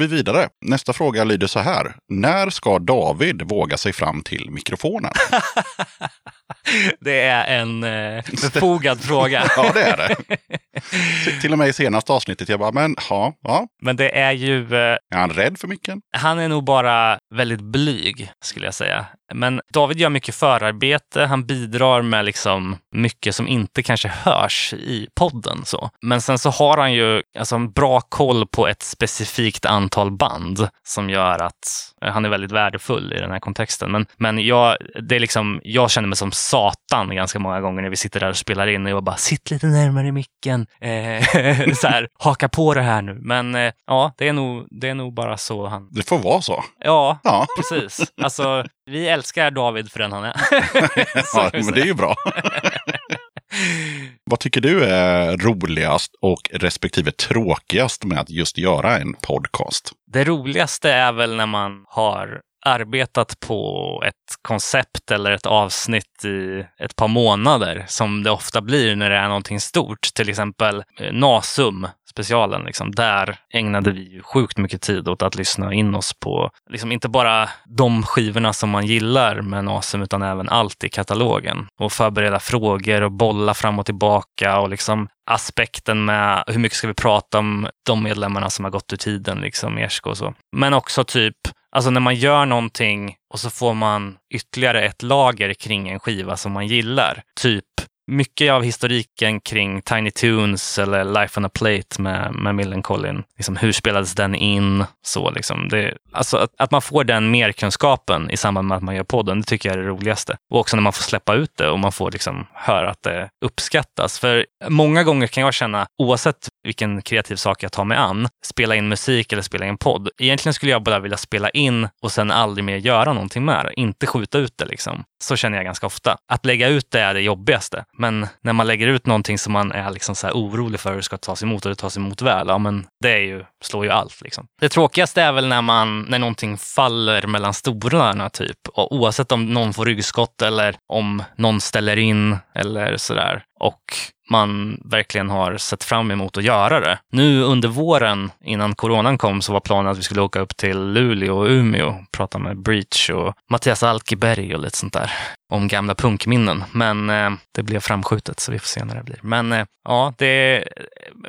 Vi vidare. Nästa fråga lyder så här. När ska David våga sig fram till mikrofonen? Det är en eh, befogad fråga. ja, det är det. Till och med i senaste avsnittet, jag bara, men ja, ja. Men det är ju... Eh, Är han rädd för micken? han är nog bara väldigt blyg, skulle jag säga. Men David gör mycket förarbete. Han bidrar med liksom mycket som inte kanske hörs i podden. Så. Men sen så har han ju alltså, en bra koll på ett specifikt antal band som gör att eh, han är väldigt värdefull i den här kontexten. Men, men jag, det är liksom, jag känner mig som satan ganska många gånger när vi sitter där och spelar in och jag bara sitt lite närmare micken. Eh, så här, haka på det här nu. Men eh, ja, det är, nog, det är nog bara så han... Det får vara så. Ja, Ja, precis. Alltså, vi älskar David för den han är. Ja men det är ju bra. Vad tycker du är roligast och respektive tråkigast med att just göra en podcast? Det roligaste är väl när man har arbetat på ett koncept eller ett avsnitt i ett par månader som det ofta blir när det är någonting stort. Till exempel eh, Nasum specialen. Liksom. Där ägnade vi sjukt mycket tid åt att lyssna in oss på, liksom inte bara de skivorna som man gillar med Nasum, utan även allt i katalogen. Och förbereda frågor och bolla fram och tillbaka och liksom aspekten med hur mycket ska vi prata om de medlemmarna som har gått ur tiden, liksom Ersko och så. Men också typ Alltså när man gör någonting och så får man ytterligare ett lager kring en skiva som man gillar. Typ mycket av historiken kring Tiny Toons eller Life on a Plate med, med Millencolin. Liksom, hur spelades den in? Så liksom. det, alltså att, att man får den merkunskapen i samband med att man gör podden, det tycker jag är det roligaste. Och också när man får släppa ut det och man får liksom höra att det uppskattas. För många gånger kan jag känna, oavsett vilken kreativ sak jag tar mig an, spela in musik eller spela in podd. Egentligen skulle jag bara vilja spela in och sen aldrig mer göra någonting med det. Inte skjuta ut det liksom. Så känner jag ganska ofta. Att lägga ut det är det jobbigaste. Men när man lägger ut någonting som man är liksom så här orolig för hur det ska tas emot och det tas emot väl, ja men det är ju, slår ju allt. Liksom. Det tråkigaste är väl när, man, när någonting faller mellan stolarna typ. Och oavsett om någon får ryggskott eller om någon ställer in eller sådär. Och man verkligen har sett fram emot att göra det. Nu under våren, innan coronan kom, så var planen att vi skulle åka upp till Luleå och Umeå och prata med Breach och Mattias Alkeberg och lite sånt där om gamla punkminnen. Men eh, det blev framskjutet så vi får se när det blir. Men eh, ja, det är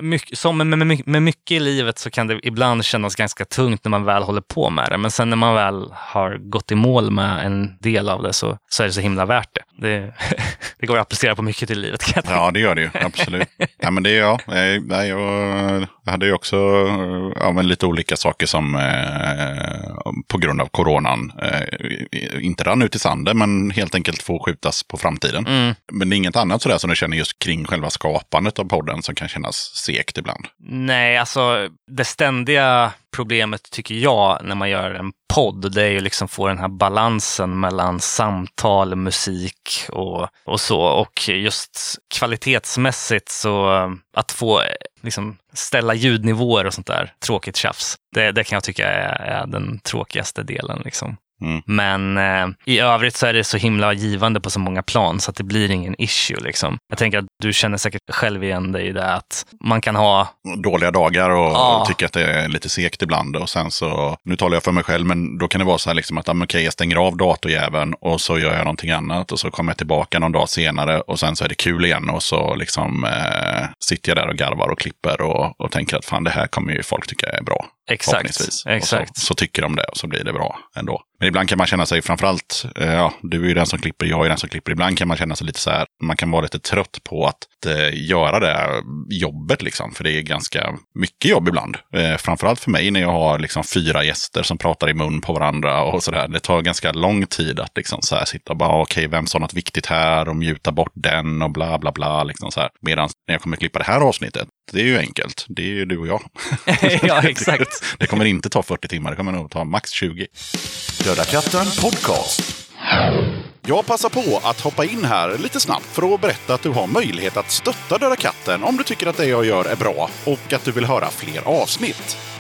mycket, som med, med, med mycket i livet så kan det ibland kännas ganska tungt när man väl håller på med det. Men sen när man väl har gått i mål med en del av det så, så är det så himla värt det. Det, det går att applicera på mycket i livet. Kan jag tänka. Ja, det gör det ju. Absolut. ja, men det är jag. Nej, eh, nej, jag, jag hade ju också eh, ja, men lite olika saker som eh, på grund av coronan eh, inte rann ut i sanden, men helt enkelt får skjutas på framtiden. Mm. Men det är inget annat sådär som du känner just kring själva skapandet av podden som kan kännas segt ibland. Nej, alltså det ständiga problemet tycker jag när man gör en podd, det är ju liksom få den här balansen mellan samtal, musik och, och så. Och just kvalitetsmässigt så att få liksom ställa ljudnivåer och sånt där, tråkigt tjafs. Det, det kan jag tycka är, är den tråkigaste delen. Liksom. Mm. Men eh, i övrigt så är det så himla givande på så många plan så att det blir ingen issue. Liksom. Jag tänker att du känner säkert själv igen dig i det att man kan ha Dåliga dagar och, Ja. och tycka att det är lite segt ibland. Och sen så, nu talar jag för mig själv, men då kan det vara så här liksom att ah, okej, jag stänger av datorjäveln och så gör jag någonting annat. Och så kommer jag tillbaka någon dag senare och sen så är det kul igen. Och så liksom eh, sitter jag där och garvar och klipper och, och tänker att fan det här kommer ju folk tycka är bra. Exakt. exakt. Så, så tycker de det och så blir det bra ändå. Men ibland kan man känna sig, framförallt, eh, ja, du är ju den som klipper, jag är den som klipper. Ibland kan man känna sig lite så här, man kan vara lite trött på att eh, göra det jobbet liksom. För det är ganska mycket jobb ibland. Eh, framförallt för mig när jag har liksom fyra gäster som pratar i mun på varandra och sådär. Det tar ganska lång tid att liksom så här sitta och bara, okej, vem sa något viktigt här och mjuta bort den och bla bla bla. Liksom så här. Medan när jag kommer klippa det här avsnittet, det är ju enkelt. Det är ju du och jag. ja, exakt. Det kommer inte ta 40 timmar, det kommer nog ta max 20. Döda katten podcast. Jag passar på att hoppa in här lite snabbt för att berätta att du har möjlighet att stötta Döda katten om du tycker att det jag gör är bra och att du vill höra fler avsnitt.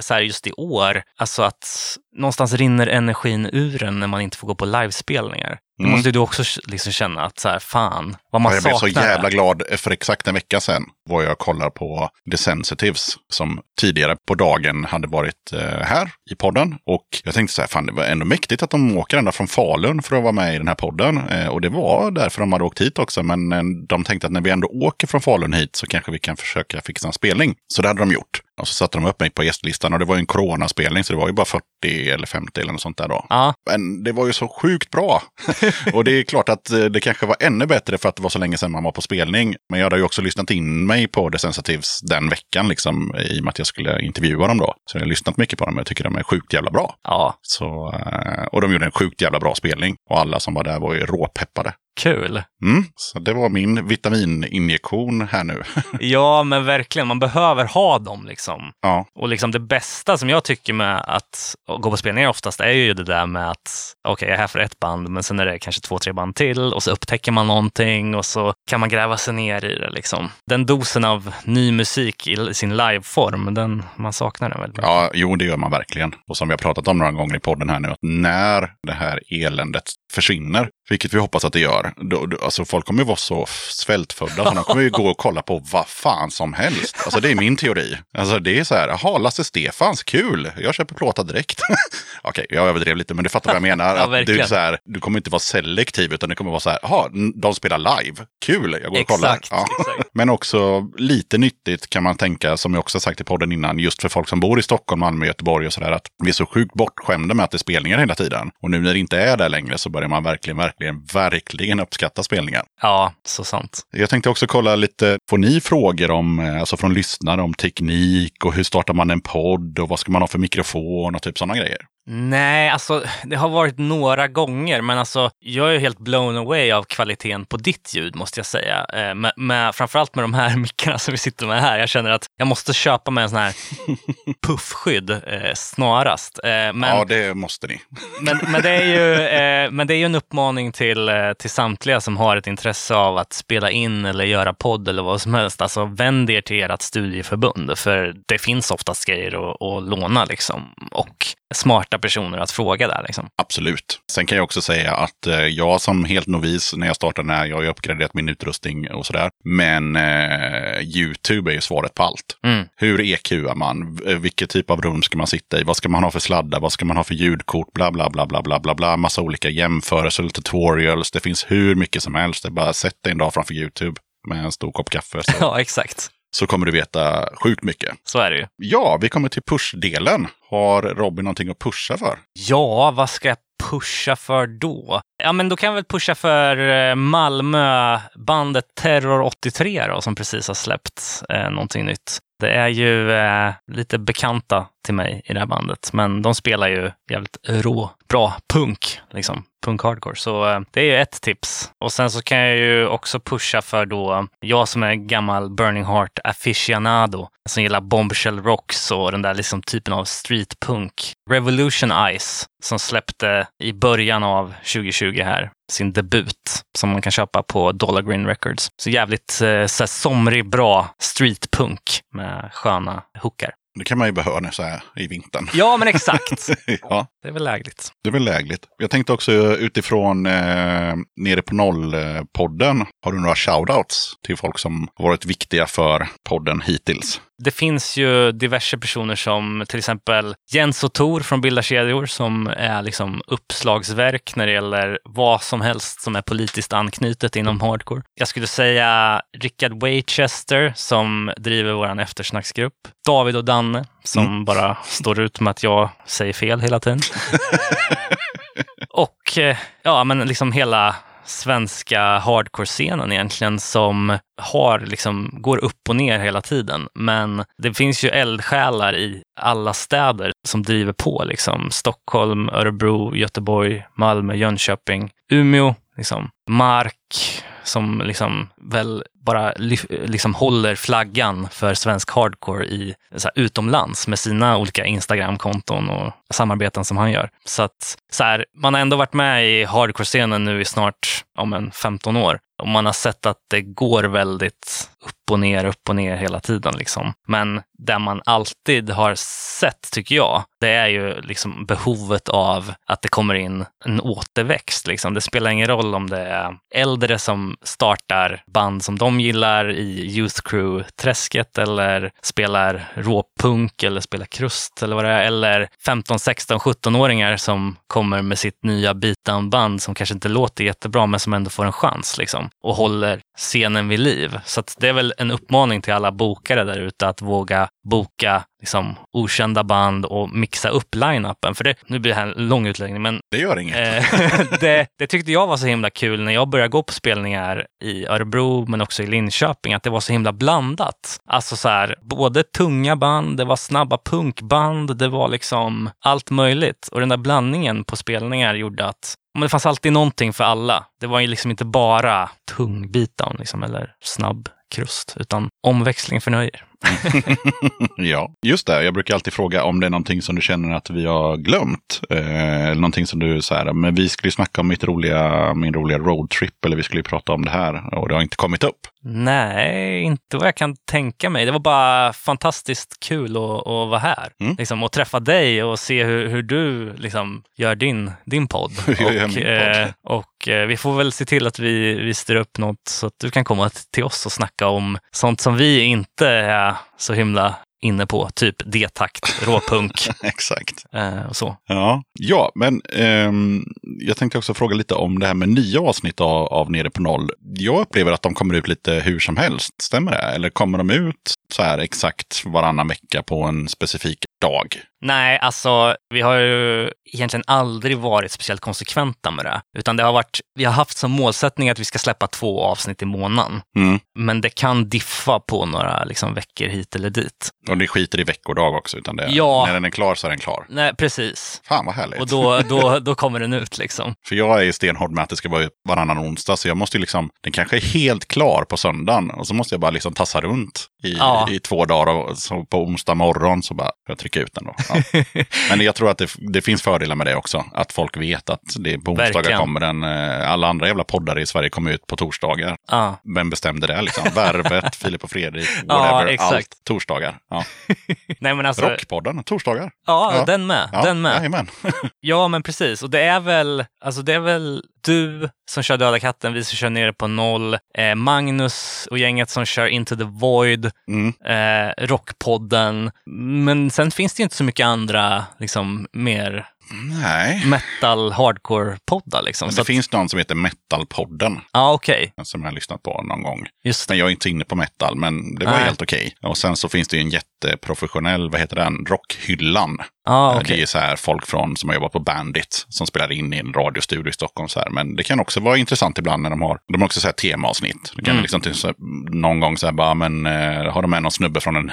så här just i år, alltså att någonstans rinner energin ur en när man inte får gå på livespelningar. Mm. måste ju du också liksom känna att så här, fan, vad man jag blev saknar. så jävla glad. För exakt en vecka sedan var jag och kollade på The Sensitives som tidigare på dagen hade varit eh, här i podden. Och jag tänkte så här, fan det var ändå mäktigt att de åker ända från Falun för att vara med i den här podden. Eh, och det var därför de hade åkt hit också. Men eh, de tänkte att när vi ändå åker från Falun hit så kanske vi kan försöka fixa en spelning. Så det hade de gjort. Och så satte de upp mig på gästlistan och det var ju en coronaspelning så det var ju bara 40 eller 50 eller något sånt där då. Ja, Men det var ju så sjukt bra. och det är klart att eh, det kanske var ännu bättre för att det var så länge sedan man var på spelning. Men jag hade ju också lyssnat in mig på The Sensitives den veckan, liksom, i och med att jag skulle intervjua dem då. Så jag har lyssnat mycket på dem och jag tycker de är sjukt jävla bra. ja, Så, eh, och de gjorde en sjukt jävla bra spelning. Och alla som var där var ju råpeppade. Kul. Mm, så det var min vitamininjektion här nu. Ja, men verkligen, man behöver ha dem liksom. ja, Och liksom det bästa som jag tycker med att gå på spelningar oftast är ju det där med att okej, jag är här för ett band, men sen är det kanske två, tre band till och så upptäcker man någonting och så kan man gräva sig ner i det liksom. Den dosen av ny musik i sin liveform, den, man saknar den väldigt mycket. Ja, jo, det gör man verkligen. Och som vi har pratat om några gånger i podden här nu, att när det här eländet försvinner, vilket vi hoppas att det gör, då, då, alltså folk kommer ju vara så svältfödda, så de kommer ju gå och kolla på vad fan som helst. Alltså det är min teori. Alltså det är så här, jaha, Lasse Stefans, kul, jag köper plåtar direkt. Okej, jag överdrev lite, men du fattar vad jag menar. Ja, att du, så här, du kommer inte vara selektiv, utan det kommer vara så här, jaha, de spelar live, kul, jag går och kollar. Exakt, Ja. exakt. Men också lite nyttigt kan man tänka, som jag också sagt i podden innan, just för folk som bor i Stockholm, Malmö, Göteborg och sådär, att vi är så sjukt bortskämda med att det är spelningar hela tiden. Och nu när det inte är där längre så börjar man verkligen, verkligen, verkligen uppskatta spelningar. Ja, så sant. Jag tänkte också kolla lite, får ni frågor om, eh, alltså från lyssnare om teknik och hur startar man en podd och vad ska man ha för mikrofon och typ sådana grejer? Nej, alltså det har varit några gånger, men alltså jag är helt blown away av kvaliteten på ditt ljud måste jag säga. Eh, med, med, framförallt med de här mickarna som vi sitter med här. Jag känner att jag måste köpa mig en sån här puffskydd eh, snarast. Eh, men, ja, det måste ni. men, men, det är ju, eh, men det är ju en uppmaning till, eh, till samtliga som har ett intresse av att spela in eller göra podd eller vad som helst. Alltså vänd er till ert studieförbund, för det finns oftast grejer att, att låna liksom. Och smarta personer att fråga där. Liksom. Absolut. Sen kan jag också säga att eh, jag som helt novis när jag startade den här, jag har ju uppgraderat min utrustning och sådär. Men eh, YouTube är ju svaret på allt. Mm. Hur EQar man? V- Vilket typ av rum ska man sitta i? Vad ska man ha för sladdar? Vad ska man ha för ljudkort? Bla, bla, bla, bla, bla, bla, bla. Massa olika jämförelser, tutorials. Det finns hur mycket som helst. Det är bara att sätta en dag framför YouTube med en stor kopp kaffe så, Ja, exakt. Så kommer du veta sjukt mycket. Så är det ju. Ja, vi kommer till push-delen. Har Robin någonting att pusha för? Ja, vad ska jag pusha för då? Ja, men då kan jag väl pusha för eh, Malmö-bandet Terror 83 då, som precis har släppt eh, någonting nytt. Det är ju eh, lite bekanta till mig i det här bandet, men de spelar ju jävligt rå, bra punk, liksom. Punk hardcore. Så eh, det är ju ett tips. Och sen så kan jag ju också pusha för då, jag som är gammal Burning Heart aficionado, som gillar Bombshell Rocks och den där liksom typen av streetpunk. Revolution Ice, som släppte i början av 2020 här, sin debut, som man kan köpa på Dollar Green Records. Så jävligt eh, så här somrig, bra streetpunk med sköna hookar. Det kan man ju behöva nu så här i vintern. Ja, men exakt. ja, Det är väl lägligt. det är väl lägligt. Jag tänkte också utifrån eh, Nere på noll-podden. Har du några shoutouts till folk som har varit viktiga för podden hittills? Det finns ju diverse personer som till exempel Jens och Tor från Bilda kedjor som är liksom uppslagsverk när det gäller vad som helst som är politiskt anknutet inom hardcore. Jag skulle säga Richard Waychester som driver vår eftersnacksgrupp. David och Danne som bara står ut med att jag säger fel hela tiden. och eh, ja, men liksom hela svenska hardcore-scenen egentligen som har liksom, går upp och ner hela tiden. Men det finns ju eldsjälar i alla städer som driver på. Liksom. Stockholm, Örebro, Göteborg, Malmö, Jönköping, Umeå, liksom. Mark som liksom väl bara liksom håller flaggan för svensk hardcore i, så här, utomlands med sina olika Instagram-konton och samarbeten som han gör. Så att så här, man har ändå varit med i hardcore-scenen nu i snart om en 15 år och man har sett att det går väldigt upp och ner, upp och ner hela tiden. Liksom. Men det man alltid har sett, tycker jag, det är ju liksom behovet av att det kommer in en återväxt. Liksom. Det spelar ingen roll om det är äldre som startar band som de gillar i Youth Crew-träsket eller spelar råpunk eller spelar krust eller vad det är. Eller 15, 16, 17-åringar som kommer med sitt nya beatdown-band som kanske inte låter jättebra men som ändå får en chans liksom, och håller scenen vid liv. Så att det är väl en uppmaning till alla bokare där ute att våga boka liksom, okända band och mixa upp line-upen. För det, nu blir det här en lång utläggning, men Det gör inget. Eh, det, det tyckte jag var så himla kul när jag började gå på spelningar i Örebro men också i Linköping, att det var så himla blandat. Alltså så här, både tunga band, det var snabba punkband, det var liksom allt möjligt. Och den där blandningen på spelningar gjorde att men det fanns alltid någonting för alla. Det var ju liksom inte bara tung beatdown liksom, eller snabb krust, utan omväxling förnöjer. Ja, just det. Jag brukar alltid fråga om det är någonting som du känner att vi har glömt. Eh, eller någonting som du säger, men vi skulle ju snacka om mitt roliga, min roliga roadtrip. Eller vi skulle ju prata om det här och det har inte kommit upp. Nej, inte vad jag kan tänka mig. Det var bara fantastiskt kul att, att vara här. Mm. Liksom, och träffa dig och se hur, hur du liksom, gör din, din podd. Och, eh, och eh, vi får väl se till att vi, vi styr upp något så att du kan komma till oss och snacka om sånt som vi inte är så himla inne på. Typ D-takt, råpunk Exakt. eh, och så. Ja, ja men ehm, jag tänkte också fråga lite om det här med nya avsnitt av, av Nere på noll. Jag upplever att de kommer ut lite hur som helst. Stämmer det? Eller kommer de ut så här exakt varannan vecka på en specifik dag? Nej, alltså vi har ju egentligen aldrig varit speciellt konsekventa med det. Utan det har varit, vi har haft som målsättning att vi ska släppa två avsnitt i månaden. Mm. Men det kan diffa på några liksom, veckor hit eller dit. Och det skiter i veckodag också. Utan det, Ja. när den är klar så är den klar. Nej, precis. Fan vad härligt. Och då, då, då kommer den ut liksom. För jag är stenhård med att det ska vara varannan onsdag. Så jag måste ju liksom, den kanske är helt klar på söndagen. Och så måste jag bara liksom tassa runt i, Ja. i två dagar. Och så på onsdag morgon så bara jag trycka ut den då. Ja. Men jag tror att det, det finns fördelar med det också. Att folk vet att det på onsdagar kommer den. eh, Alla andra jävla poddar i Sverige kommer ut på torsdagar. Ja. Vem bestämde det liksom? Värvet, Filip och Fredrik, Ja, whatever. exakt. Allt torsdagar. Ja. Nej, men alltså, Rockpodden, torsdagar. ja, Ja. den med. Ja, den med. Ja, men precis. Och det är väl, alltså det är väl du som kör Döda katten, vi som kör nere på noll, eh, Magnus och gänget som kör Into the Void, Mm. eh, Rockpodden. Men sen finns det inte så mycket andra, liksom, mer Nej. metal hardcore-poddar. Liksom. Men det att- finns någon som heter Metalpodden. Ja, okej. Som jag har lyssnat på någon gång. Just det. Men jag är inte inne på metal, men det var Nej. helt okej. Och sen så finns det ju en jätteprofessionell, vad heter den, Rockhyllan. Ja, Eh, okej. Det är så här folk från, som har jobbat på Bandit som spelar in i en radiostudio i Stockholm. Så här. Men det kan också vara intressant ibland när de har, de har också så här temaavsnitt. Det kan Mm. liksom till, så här, någon gång så här bara, men eh, har de med någon snubbe från en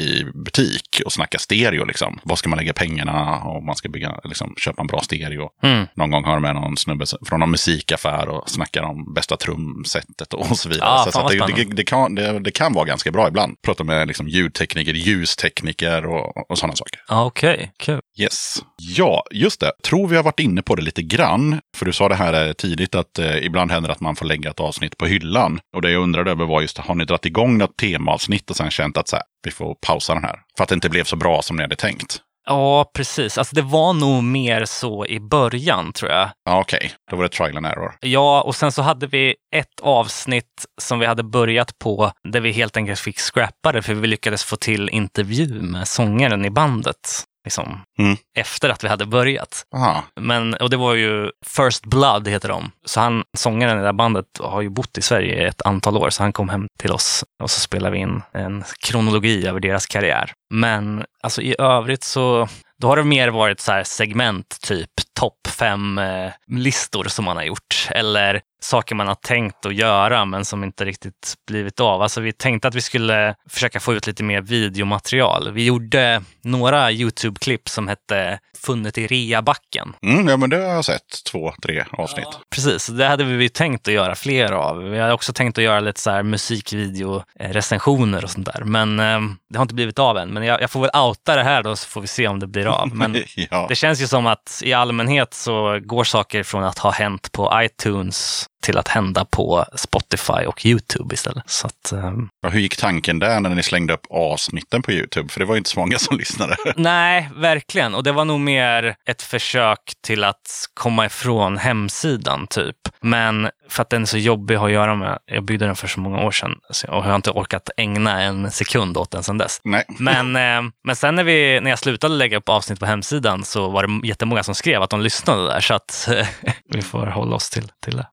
hi-fi-butik och snackar stereo liksom. Vad ska man lägga pengarna om man ska bygga, liksom, köpa en bra stereo? Mm. Någon gång har de med någon snubbe från någon musikaffär och snackar om bästa trumsetet och så vidare. Ja, så så det, det, det, kan, det, det kan vara ganska bra ibland. Prata med liksom ljudtekniker, ljustekniker och, och sådana saker. Ja, okej. Okej, kul. Yes. Ja, just det. Tror vi har varit inne på det lite grann. För du sa det här eh, tidigt att eh, ibland händer att man får lägga ett avsnitt på hyllan. Och det jag undrade över var just, har ni dragit igång något temaavsnitt och sen känt att så här, vi får pausa den här? För att det inte blev så bra som ni hade tänkt. Ja, precis. Alltså det var nog mer så i början tror jag. Ja, okej. Då var det trial and error. Ja, och sen så hade vi ett avsnitt som vi hade börjat på där vi helt enkelt fick scrappa det för vi lyckades få till intervju med sångaren i bandet. Liksom, Mm. Efter att vi hade börjat. Aha. Men, och det var ju First Blood heter de. Så han, sångaren i det här bandet har ju bott i Sverige ett antal år, så han kom hem till oss och så spelade vi in en kronologi över deras karriär. Men alltså i övrigt så då har det mer varit så segment, typ topp fem eh, listor som man har gjort. Eller saker man har tänkt att göra men som inte riktigt blivit av. Alltså vi tänkte att vi skulle försöka få ut lite mer videomaterial. Vi gjorde några YouTube-klipp som hette Funnet i reabacken. Mm, ja, men det har jag sett. Två, tre avsnitt. Precis, det hade vi tänkt att göra fler av. Vi hade också tänkt att göra lite så här musikvideo-recensioner och sånt där. Men eh, det har inte blivit av än. Men jag, jag får väl outa det här då så får vi se om det blir av. Men ja. det känns ju som att i allmänhet så går saker från att ha hänt på iTunes till att hända på Spotify och YouTube istället. Så att, ehm, Ja, Hur gick tanken där när ni slängde upp avsnitten på YouTube? För det var ju inte så många som lyssnade. Nej, verkligen. Och det var nog mer ett försök till att komma ifrån hemsidan typ. Men för att den är så jobbig att ha att göra med. Jag byggde den för så många år sedan och jag har inte orkat ägna en sekund åt den sedan dess. Nej. Men, eh, men sen när, vi, när jag slutade lägga upp avsnitt på hemsidan så var det jättemånga som skrev att de lyssnade där. Så att vi får hålla oss till, till det.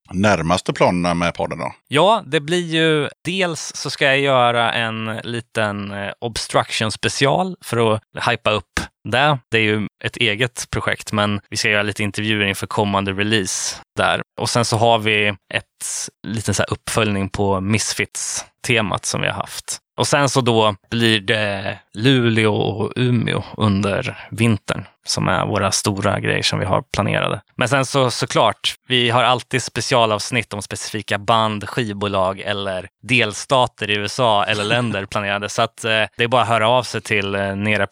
Närmaste planerna med podden då? Ja, det blir ju dels så ska jag göra en liten eh, obstruction special för att hypa upp det. Det är ju ett eget projekt, men vi ska göra lite intervjuer inför kommande release där. Och sen så har vi ett liten så här uppföljning på Misfits-temat som vi har haft. Och sen så då blir det Luleå och Umeå under vintern som är våra stora grejer som vi har planerade. Men sen så såklart, vi har alltid specialavsnitt om specifika band, skivbolag eller delstater i USA eller länder planerade. Så att eh, det är bara att höra av sig till eh, eller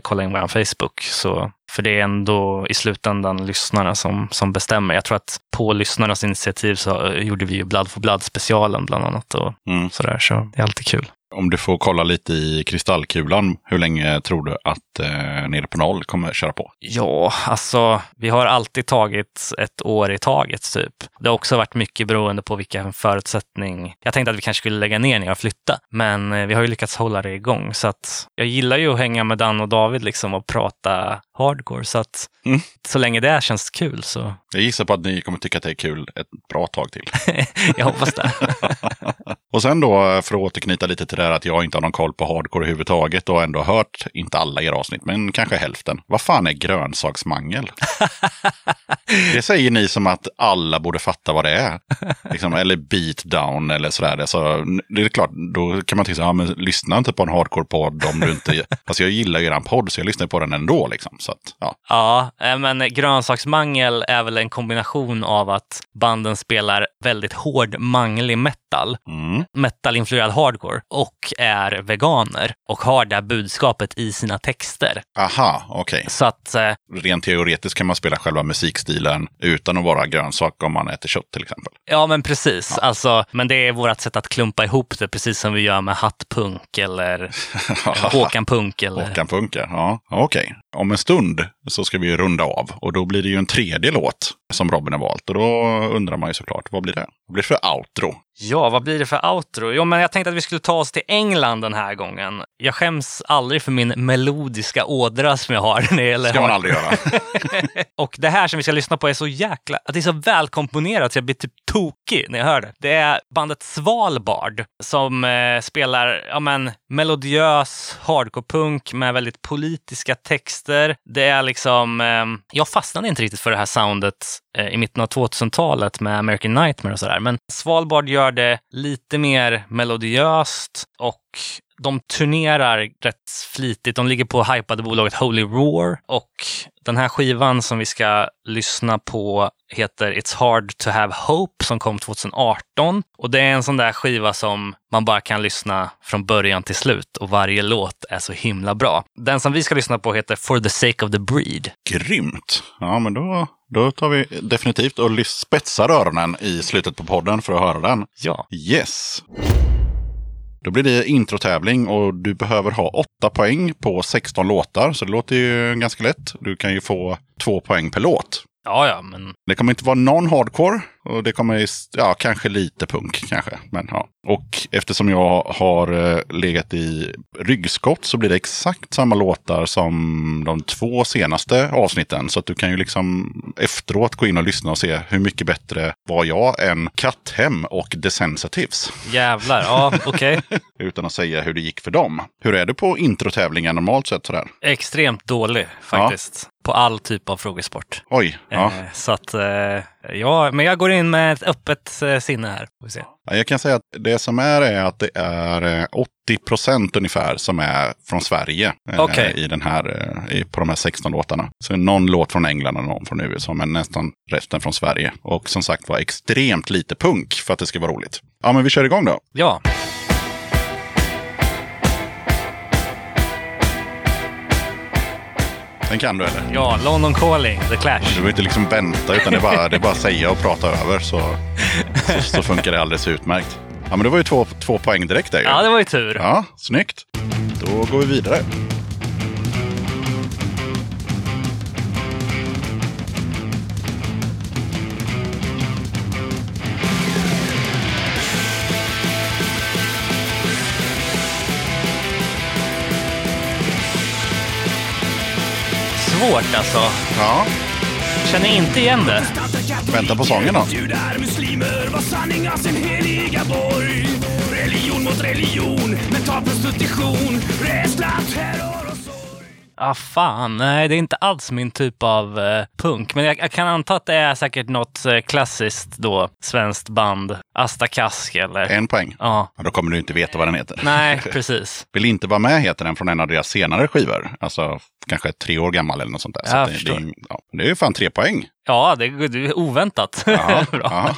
kolla in vår Facebook. Så, för det är ändå i slutändan lyssnarna som, som bestämmer. Jag tror att på lyssnarnas initiativ så eh, gjorde vi ju Blood for Blood specialen bland annat och Mm. sådär. Så det är alltid kul. Om du får kolla lite i kristallkulan, hur länge tror du att eh, Nere på noll kommer köra på? Ja, alltså vi har alltid tagit ett år i taget typ. Det har också varit mycket beroende på vilken förutsättning. Jag tänkte att vi kanske skulle lägga ner när jag flyttade, men eh, vi har ju lyckats hålla det igång. Så att jag gillar ju att hänga med Dan och David liksom och prata hardcore. Så att Mm. så länge det känns kul så Jag gissar på att ni kommer tycka att det är kul ett bra tag till. jag hoppas det. Och sen då, för att återknyta lite till det här att jag inte har någon koll på hardcore överhuvudtaget och ändå hört, inte alla era avsnitt, men kanske hälften. Vad fan är grönsaksmangel? det säger ni som att alla borde fatta vad det är. Liksom, eller beat down eller sådär. Så, det är klart, då kan man tänka sig, ja men lyssna inte på en hardcore-podd om du inte... Alltså jag gillar ju eran podd så jag lyssnar på den ändå liksom. Så att, ja. Ja, eh, men grönsaksmangel är väl en kombination av att banden spelar väldigt hård manglig metal, Mm. Metal-influerad hardcore, och är veganer och har det här budskapet i sina texter. Aha, okej. Så att, eh, Rent teoretiskt kan man spela själva musikstilen utan att vara grönsak om man äter kött till exempel. ja men precis. Alltså, men det är vårt sätt att klumpa ihop det, precis som vi gör med hattpunk eller Håkan Punk. Eller... Håkan Punka, ja. Okej. Om en stund så ska vi ju runda av och då blir det ju en tredje låt som Robin har valt. Och då undrar man ju såklart, vad blir det? Vad blir det för outro? Ja, vad blir det för outro? Jo, men jag tänkte att vi skulle ta oss till England den här gången. Jag skäms aldrig för min melodiska ådra som jag har. När det ska man aldrig göra. Och det här som vi ska lyssna på är så jäkla... Att det är så välkomponerat så jag blir typ tokig när jag hör det. Det är bandet Svalbard som eh, spelar ja, men, melodiös hardcore-punk med väldigt politiska texter. Det är liksom... Eh, jag fastnade inte riktigt för det här soundet Eh, i mitten av 2000-talet med American Nightmare och sådär. Men Svalbard gör det lite mer melodiöst och de turnerar rätt flitigt. De ligger på hypade bolaget Holy Roar och den här skivan som vi ska lyssna på heter It's Hard to Have Hope som kom 2018. Och det är en sån där skiva som man bara kan lyssna från början till slut och varje låt är så himla bra. Den som vi ska lyssna på heter For the Sake of the Breed. Grymt! Ja, men då, då tar vi definitivt och spetsar öronen i slutet på podden för att höra den. Ja. Yes! Då blir det introtävling och du behöver ha 8 poäng på 16 låtar. Så det låter ju ganska lätt. Du kan ju få 2 poäng per låt. Ja, ja, men Det kommer inte vara någon hardcore och det kommer, ja, kanske lite punk kanske. Men ja. Och eftersom jag har eh, legat i ryggskott så blir det exakt samma låtar som de två senaste avsnitten. Så att du kan ju liksom efteråt gå in och lyssna och se hur mycket bättre var jag än Katthem och The Sensitives. jävlar. Ja, okej. Utan att säga hur det gick för dem. Hur är det på introtävlingar normalt sett sådär? Extremt dålig faktiskt. På all typ av frågesport. Oj, ja. Eh, Så att, eh, ja, men jag går in med ett öppet eh, sinne här. Jag kan säga att det som är är att det är eh, 80 procent ungefär som är från Sverige. Okej. I den här, på de här 16 låtarna. Så någon låt från England och någon från USA, men nästan resten från Sverige. Och som sagt var extremt lite punk för att det ska vara roligt. Ja, men vi kör igång då. Ja, Den kan du eller? ja, London Calling, The Clash. Du behöver inte liksom vänta, utan det är bara, det är bara att säga och prata över så, så, så funkar det alldeles utmärkt. Ja, men det var ju två, två poäng direkt där ju. Ja, det var ju tur. Ja, snyggt. Då går vi vidare. Svårt alltså. Ja, Känner inte igen det. vänta på sången då. Judar, muslimer var sanningar sin heliga borg. Religion mot religion, mental prostitution, rädsla, terror. Ah, fan, nej det är inte alls min typ av eh, punk. Men jag, jag kan anta att det är säkert något eh, klassiskt då, svenskt band. Asta Kask eller? En poäng. Ja, Ja, då kommer du inte veta vad den heter. nej precis. Vill inte vara med heter den från en av deras senare skivor. Alltså kanske tre år gammal eller något sånt där. Så Jag att det, det, ja, det är ju fan tre poäng. Ja, det, är- det är oväntat. Ja, Bra. ja.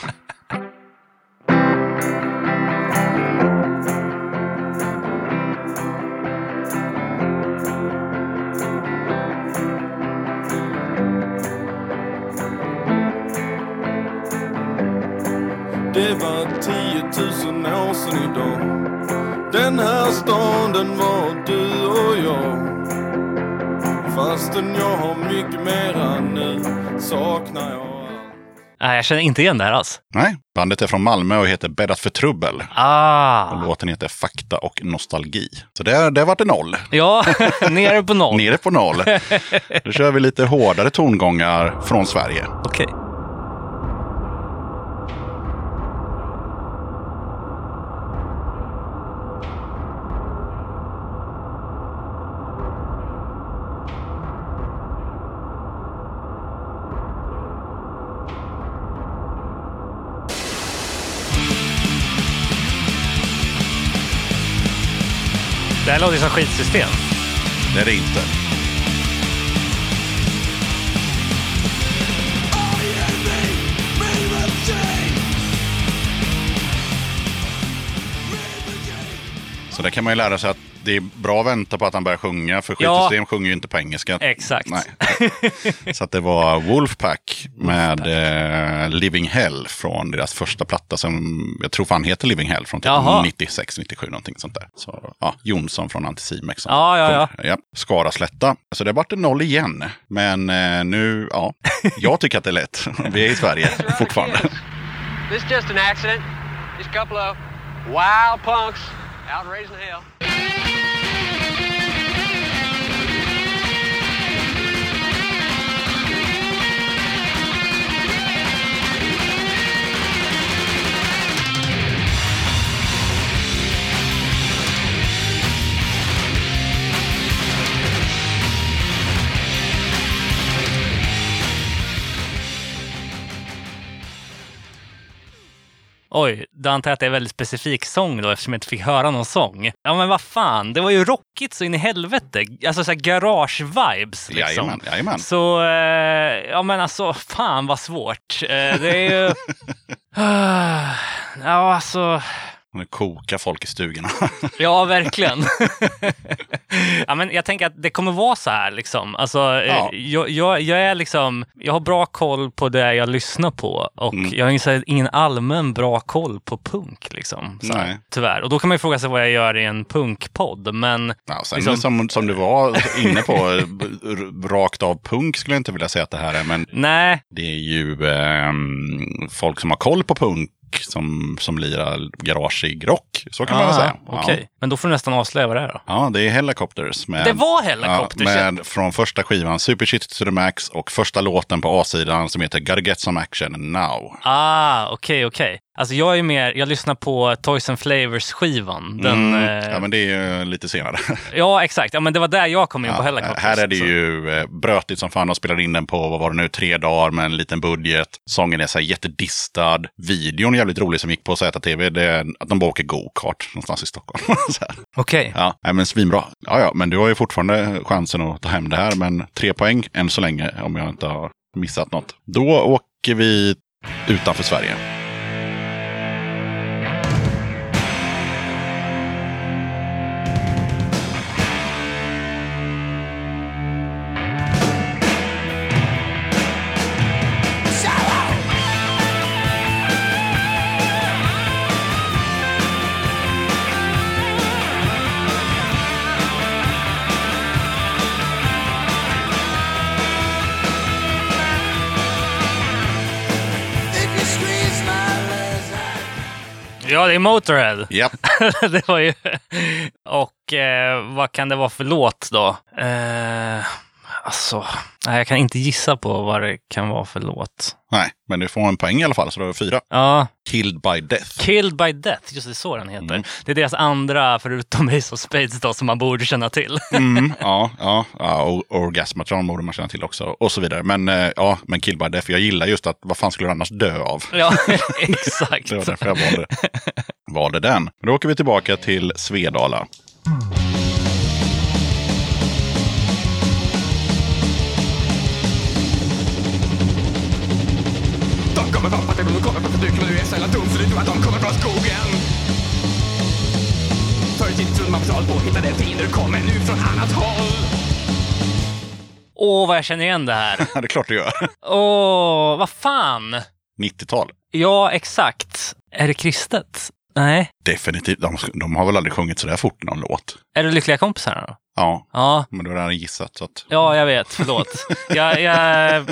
Var 10 000 år sedan idag Den här stan den var du och jag Fastän jag har mycket mera nu saknar jag Nej, jag känner inte igen det här alls. Nej, bandet är från Malmö och heter Bäddat för trubbel. Och Ah, låten heter Fakta och nostalgi. Så där, där vart det noll. ja, nere på noll. Nere på noll. Då kör vi lite hårdare tongångar från Sverige. Okej. Det här låter som skitsystem. Det är det inte. Så där kan man ju lära sig att det är bra att vänta på att han börjar sjunga. För Ja. skitsystem sjunger ju inte på engelska. Exakt. Nej. Så att det var Wolfpack med eh, Living Hell från deras första platta som jag tror fan heter Living Hell från typ Jaha. 96, 97 någonting sånt där. Så, ja, Jonsson från Anticimex. Ja, ja, ja. ja. Skaraslätta. Så det vart en noll igen. Men eh, nu, ja, jag tycker att det är lätt. Vi är i Sverige fortfarande. This is just an accident. Just a couple of wild punks out raising hell. Oj, då antar jag att det är väldigt specifik sång då eftersom jag inte fick höra någon sång. Ja men vad fan, det var ju rockigt så in i helvete. Alltså såhär garage-vibes liksom. Jajamän, jajamän. Så, eh, ja men alltså fan vad svårt. Eh, det är ju... ja alltså... Nu kokar folk i stugorna. Ja, verkligen. ja, men jag tänker att det kommer vara så här. Liksom. Alltså, Ja. eh, jag, jag, jag, är liksom, jag har bra koll på det jag lyssnar på och Mm. jag har ingen, ingen allmän bra koll på punk. Liksom, så här, tyvärr. Och då kan man ju fråga sig vad jag gör i en punkpodd. Men Ja, sen Liksom- som, som du var inne på, rakt av punk skulle jag inte vilja säga att det här är. Men nej, det är ju ehm, folk som har koll på punk som, som lirar garageig rock. Så kan man väl Ah, säga. Okej, men då får du nästan avslöja vad det är då. Ja. ja, det är Helicopters. Med, Det var Helicopters, ja, med, Från första skivan Super Shit to the Max och första låten på A-sidan som heter Gotta Get Some Action Now. Ah, okej, okej. Alltså jag är mer, jag lyssnar på Toys and Flavors-skivan. Den, Mm, eh, Ja, men det är ju lite senare. ja, exakt. Ja, men det var där jag kom in på Ja, Helicopters. här är det så- ju eh, brötigt som fan. De spelade in den på, vad var det nu, tre dagar med en liten budget. Sången är så här jättedistad. Videon är jävligt rolig som gick på ZTV. Det är att de bara åker go-kart någonstans i Stockholm. Okej. Ja, nej, men svinbra. Ja, ja, men du har ju fortfarande chansen att ta hem det här. Men tre poäng än så länge om jag inte har missat något. Då åker vi utanför Sverige. Ja, det är Motorhead. Japp. det var ju... Och eh, vad kan det vara för låt då? Eh, alltså, nej, jag kan inte gissa på vad det kan vara för låt. Nej, men du får en poäng i alla fall, så du har fyra. Ja, Killed by Death. Killed by Death, just det, så den heter. Mm. Det är deras andra, förutom Ace of Spades då, som man borde känna till. Mm, ja, ja, ja, och Orgasmatron borde man känna till också. Och så vidare. Men eh, ja, men Kill by Death. Jag gillar just att vad fan skulle du annars dö av? ja, exakt. Det var därför jag valde, valde den. Men Då åker vi tillbaka till Svedala. De kommer från party, de kommer från förtryck Men du är jävla dum så du tror att de kommer från skogen Förr i tiden trodde man på på hittade fiender kommer nu från annat håll Åh, vad jag känner igen det här. Ja, det är klart du gör. Åh, vad fan. 90-tal. Ja, exakt. Är det kristet? Nej. Definitivt. De, de har väl aldrig sjungit så där fort någon låt. Är det Lyckliga kompisarna då? Ja, Ja, men du har redan gissat. Så att... Ja, jag vet. Förlåt. jag, jag,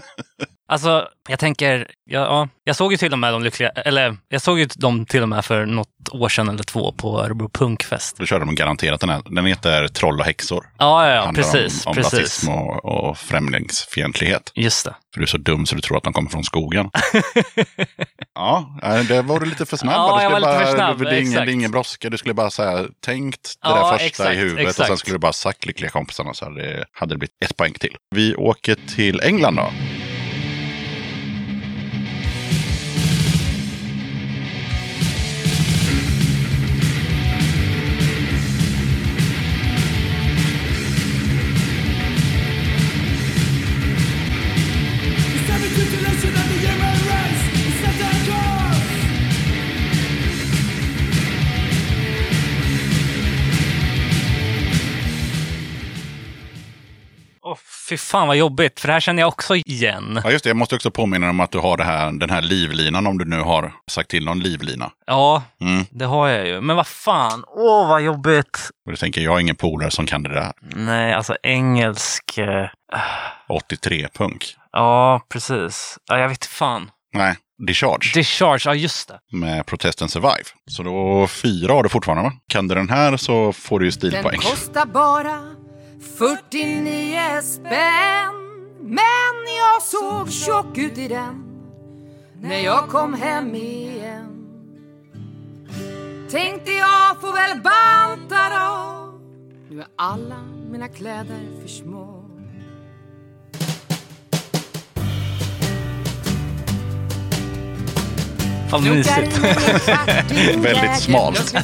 alltså, jag tänker, ja, ja, jag såg ju till och med de lyckliga, eller jag såg ju dem till och med för något år sedan eller två på Örebro Punkfest. Då körde de garanterat den här. Den heter Troll och häxor. Ja, ja, ja precis. om, om precis. rasism och, och främlingsfientlighet. Just det. För du är så dum så du tror att de kommer från skogen. ja, eh, det var du lite för snabb. Ja, Du jag skulle var lite bara, för snabb, Det är ingen, exakt. det är ingen brådska. Du skulle bara säga tänkt det Ja, där första exakt, i huvudet och exakt. sen skulle du bara sagt lyckliga kompisarna så hade det, hade det blivit ett poäng till. Vi åker till England då. Fy fan vad jobbigt, för det här känner jag också igen. Ja, just det. Jag måste också påminna om att du har det här, den här livlinan om du nu har sagt till någon livlina. Ja, Mm. det har jag ju. Men vad fan, åh vad jobbigt. Och du tänker, jag har ingen polare som kan det där. Nej, alltså engelsk. eh, 83 punk. Ja, precis. Ja, jag vet fan. Nej, Discharge. Discharge, ja just det. med Protest and Survive. Så då fyra har du fortfarande va? Kan du den här så får du ju Den stilpoäng. kostar bara 49 spänn Men jag såg tjock ut i den När jag kom hem igen Tänkte jag får väl banta då Nu är alla mina kläder för små Vad mysigt. Väldigt smalt.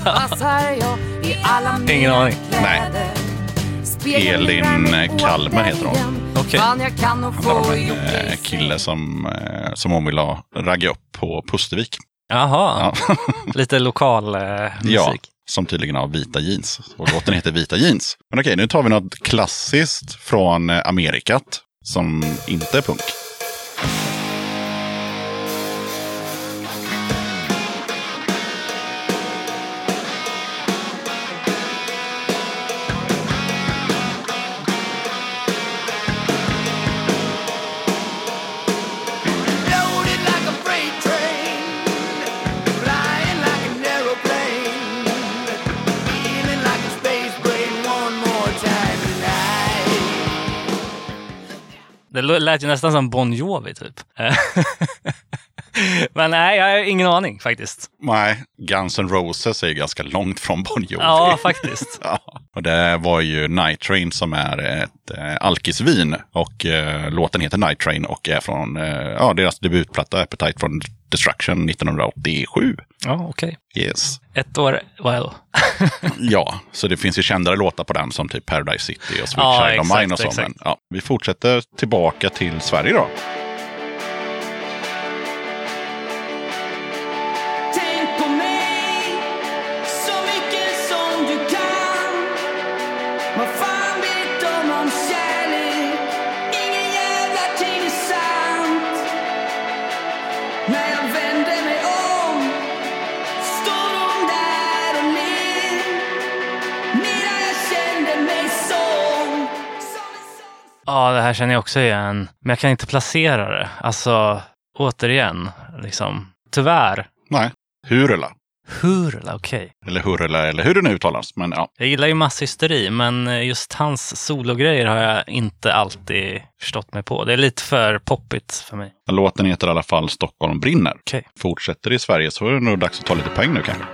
Ingen aning. Nej. Elin Kalmer heter hon. Okej. Handlar om en eh, kille som, eh, som hon vill ha ragga upp på Pustervik. Jaha, Ja. lite lokal eh, musik. ja, som tydligen har vita jeans. Och låten heter Vita jeans. Men okej, nu tar vi något klassiskt från eh, Amerikat som inte är punk. Det lät ju nästan som Bon Jovi typ. Men nej, jag har ingen aning faktiskt. Nej, Guns N' Roses är ju ganska långt från Bon Jovi. Ja, faktiskt. Ja, och det var ju Night Train som är ett eh, alkisvin. Och eh, låten heter Night Train och är från eh, ja, deras debutplatta Appetite from Destruction 1987. Ja, okej. Yes. Ett år, well. Ja, så det finns ju kändare låtar på den som typ Paradise City och Sweet Ja, Child of Mine och så. Men, ja, vi fortsätter tillbaka till Sverige då. Ja, det här känner jag också igen. Men jag kan inte placera det. Alltså, återigen, liksom. Tyvärr. Nej, Hurula. Hurla, okej. Eller Hurula, eller hur det nu uttalas. Men ja, Jag gillar ju masshysteri, men just hans sologrejer har jag inte alltid förstått mig på. Det är lite för poppigt för mig. låten heter i alla fall Stockholm brinner. Okej, Fortsätter i Sverige så är det nog dags att ta lite poäng nu kanske.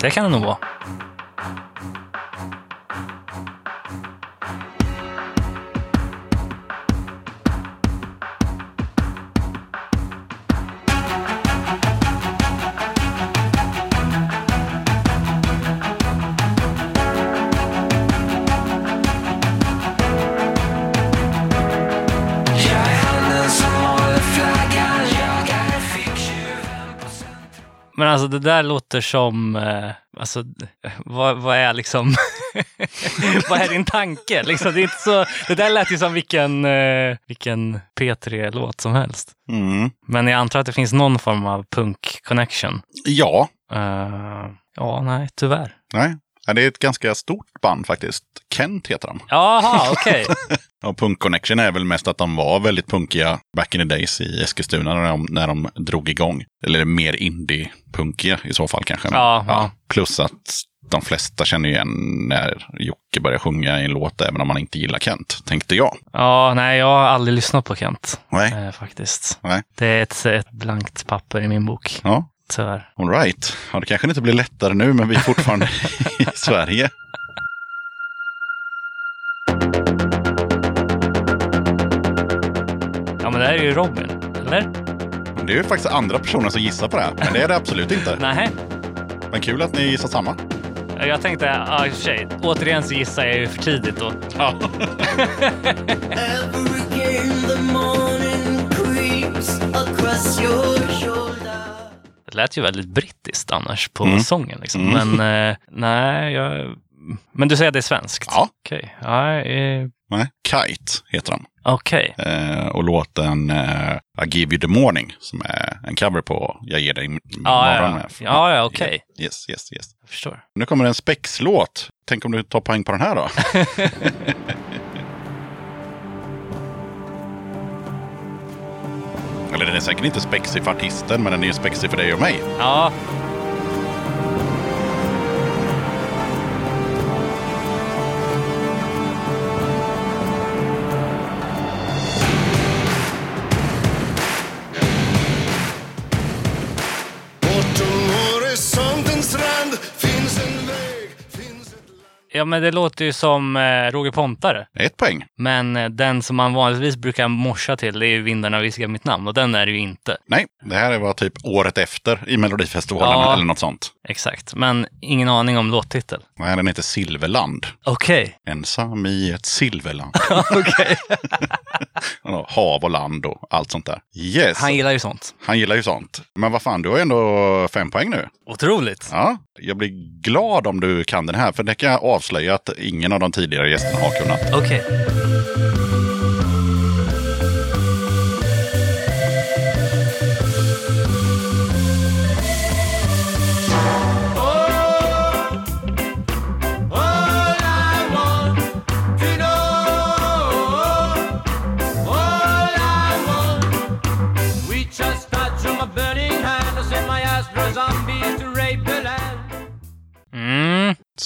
det kan det nog vara. Men alltså det där låter som, eh, alltså vad, vad är liksom, vad är din tanke? Liksom, det, är inte så, det där lät ju som vilken, eh, vilken P3-låt som helst. Mm. Men jag antar att det finns någon form av punk-connection. Ja, Eh, ja, nej, tyvärr. nej. Ja, det är ett ganska stort band faktiskt. Kent heter de. Jaha, okej. Och Punk Connection är väl mest att de var väldigt punkiga back in the days i Eskilstuna när de, när de drog igång. Eller mer indie-punkiga i så fall kanske. Ja, ja. Plus att de flesta känner igen när Jocke börjar sjunga i en låt även om man inte gillar Kent, tänkte jag. Ja, nej, jag har aldrig lyssnat på Kent. Nej. Eh, faktiskt. Nej. Det är ett, ett blankt papper i min bok. Ja, Tyvärr. all right. Ja, det kanske inte blir lättare nu, men vi är fortfarande i Sverige. Ja, men det här är ju Robin, eller? Det är ju faktiskt andra personer som gissar på det här, men det är det absolut inte. Nej. Men kul att ni gissar samma. Jag tänkte, ja i och för sig, återigen så gissar jag ju för tidigt då. Ja. Ever again the morning creeps across your shoulder Det lät ju väldigt brittiskt annars på Mm. sången. Liksom. Mm. Men eh, nej, jag... Men du säger att det är svenskt? Ja. Okej. Ja, eh, Nej, Kite heter de. okej. Eh, och låten eh, I give you the morning som är en cover på Jag ger dig m- Ja, morgon. ja. Ja, ja, okej. Yes, yes, yes. Jag förstår. Nu kommer en spexlåt. Tänk om du tar poäng på den här då? Eller den är säkert inte spexig för artisten, men den är ju spexig för dig och mig. Ja. Ja, men det låter ju som eh, Roger Pontare. Ett poäng. Men eh, den som man vanligtvis brukar morsa till, det är ju Vindarna viskar mitt namn. Och den är det ju inte. Nej, det här var typ året efter i Melodifestivalen Ja. eller något sånt. Exakt. Men ingen aning om låttitel. Nej, den heter Silverland. Okej. Ensam i ett silverland. Okej. Hav och land och allt sånt där. Yes, Han gillar ju sånt. han gillar ju sånt. Men vad fan, du har ju ändå fem poäng nu. Otroligt. Ja, jag blir glad om du kan den här, för det kan jag avslöja att ingen av de tidigare gästerna har kunnat. Okej. Okay.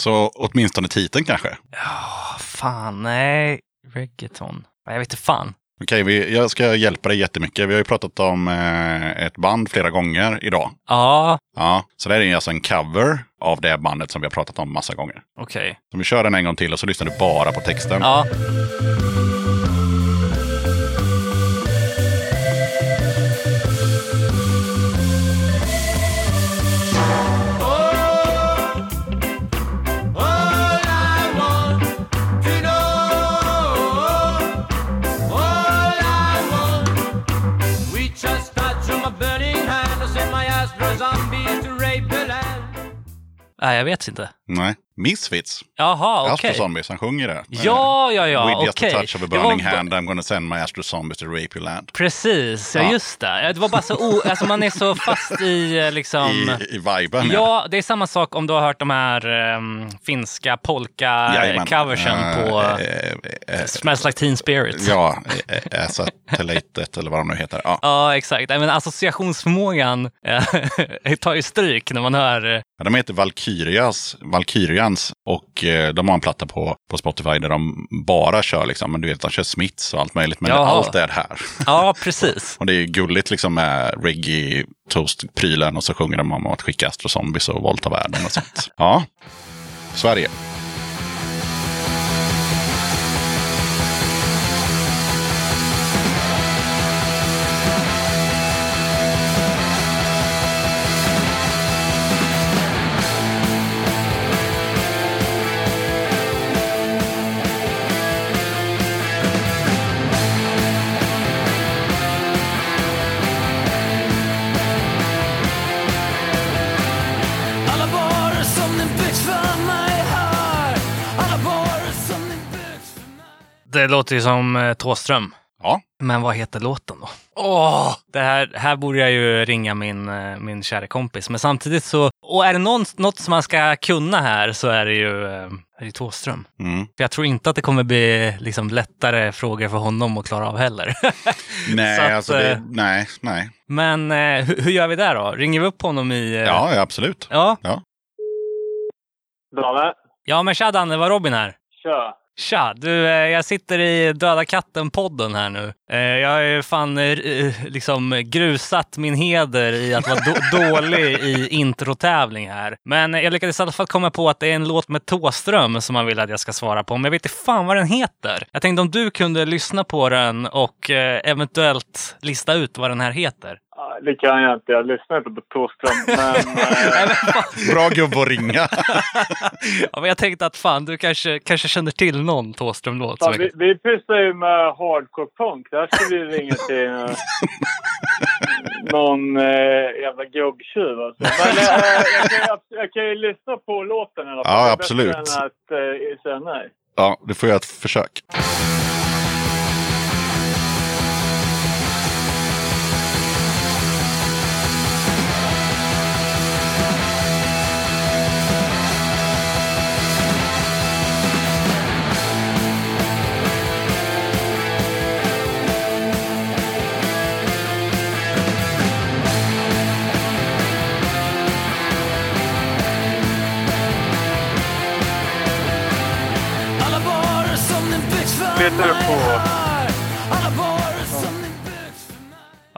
Så åtminstone titeln kanske. Ah, fan, nej. Reggaeton. Jag vet inte fan. Okej, vi, jag ska hjälpa dig jättemycket. Vi har ju pratat om eh, ett band flera gånger idag. Ja, Ja, så det här är alltså en cover av det bandet som vi har pratat om massa gånger. okej. Så vi kör den en gång till och så lyssnar du bara på texten. Ja. Nej, jag vet inte. Nej, Misfits. Jaha, okej. Astro Zombies, han sjunger det. Ja, ja, ja, With just okej. a touch of a var burning ba- hand I'm gonna send my Astro Zombies to rape your land. Precis, ja, Ja. just det. Det var bara så o... alltså man är så fast i eh, liksom... I, I viben. Ja, det är samma sak om du har hört de här um, finska polka-coversen på Eh, eh, Smells Like Teen Spirit. Ja, eh, Acetylated eller vad de nu heter. Ja. Ja, exakt. Nej, Men associationsförmågan eh, tar ju stryk när man hör... eh, Ja, De heter Valkyrias, Valkyrians och eh, de har en platta på, på Spotify där de bara kör liksom, men du vet, de kör Smiths och allt möjligt. Men Jaha. allt är här. Ja, precis. Och det är gulligt liksom med reggae toast-prylen och så sjunger de om att skicka Astro Zombies och volta världen och sånt. Ja, Sverige. Det låter ju som eh, Thåström. Ja, Men vad heter låten då? Åh! Det här, här borde jag ju ringa min, eh, min kära kompis. Men samtidigt så... Och är det någon, något som man ska kunna här så är det ju, eh, är det Thåström. mm. För jag tror inte att det kommer bli liksom, lättare frågor för honom att klara av heller. nej, Så att, alltså det, eh, nej, nej. Men eh, hur, hur gör vi där då? Ringer vi upp honom i... eh, Ja, ja, absolut. Ja, Ja. Danne, ja men tja Danne, var Robin här. kör. Tja, du, eh, jag sitter i Döda katten-podden här nu. Eh, Jag har ju fan eh, liksom grusat min heder i att vara då- dålig i introtävling här. Men jag lyckades i alla fall komma på att det är en låt med Tåström som man vill att jag ska svara på. Men jag vet inte fan vad den heter. Jag tänkte om du kunde lyssna på den och eventuellt lista ut vad den här heter. Ja, Det kan jag inte. Jag lyssnar inte på Thåström. Men eh, Bra gubbe att ringa. Ja, men jag tänkte att fan, du kanske, kanske känner till någon Thåström-låt. jag vi, vi pysslar ju med hardcore punk. Där ska vi ringa till eh, någon eh, jävla groggtjuv. Alltså. Men eh, jag, kan, ju- jag kan ju lyssna på låten i alla fall. Ja, absolut. Bättre än att eh, säga nej. Ja, du får göra ett försök. För mig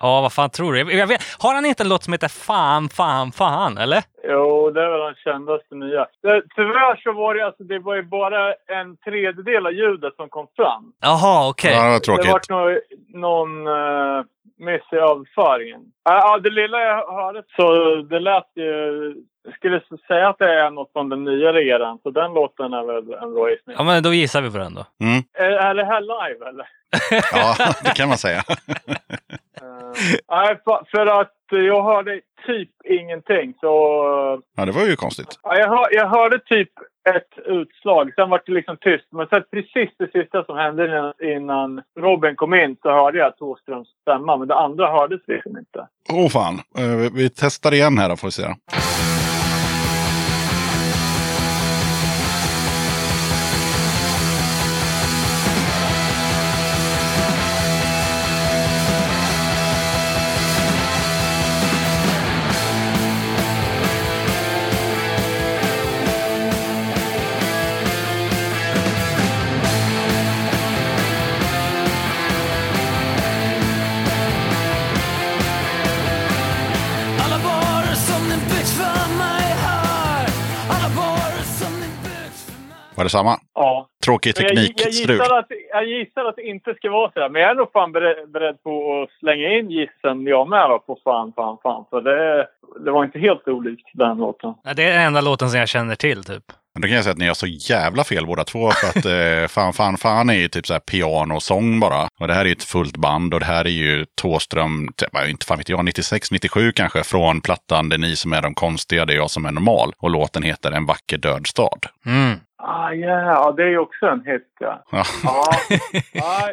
Ja, vad fan tror du? Jag vet, har han inte en låt som heter Fan, fan, fan, eller? Jo, det är väl den kändaste nya. Det, tyvärr så var det, alltså, det var ju bara en tredjedel av ljudet som kom fram. Jaha, okej. Ja, det var Det tråkigt. var någon, någon uh, miss i överföringen. Ja, det lilla jag hörde så det lät ju... Jag skulle säga att det är något från den nya redan, så den låten är väl en bra gissning. Ja, men då gissar vi på den då. Mm. Är, är det här live eller? Ja, det kan man säga. Eh, Nej, för, för att jag hörde typ ingenting. Så Ja, det var ju konstigt. ja, jag, hör, jag hörde typ ett utslag. Sen var det liksom tyst. Men sen precis det sista som hände innan, Robin kom in så hörde jag Thåströms stämma. Men det andra hördes liksom inte. Åh fan. Eh, vi- Vi testar igen här då får vi se. Det samma? Ja. Tråkig Men jag, jag, teknikstrul. gissar att, jag gissar att det inte ska vara så. Men jag är nog fan beredd, beredd på att slänga in gissen jag med då på fan, fan, fan. För det, det var inte helt olikt den låten. Ja, Det är den enda låten som jag känner till, typ. Men då kan jag säga att ni har så jävla fel båda två. För att eh, fan, fan, fan är ju typ så här pianosång bara. Och det här är ju ett fullt band och det här är ju Tåström, typ, inte fan vet jag, 96, 97 kanske, från plattan Det är ni som är de konstiga, det är jag som är normal. Och låten heter En vacker död stad. Mm. Ah, ja, det är ju också en hit ja. Ja.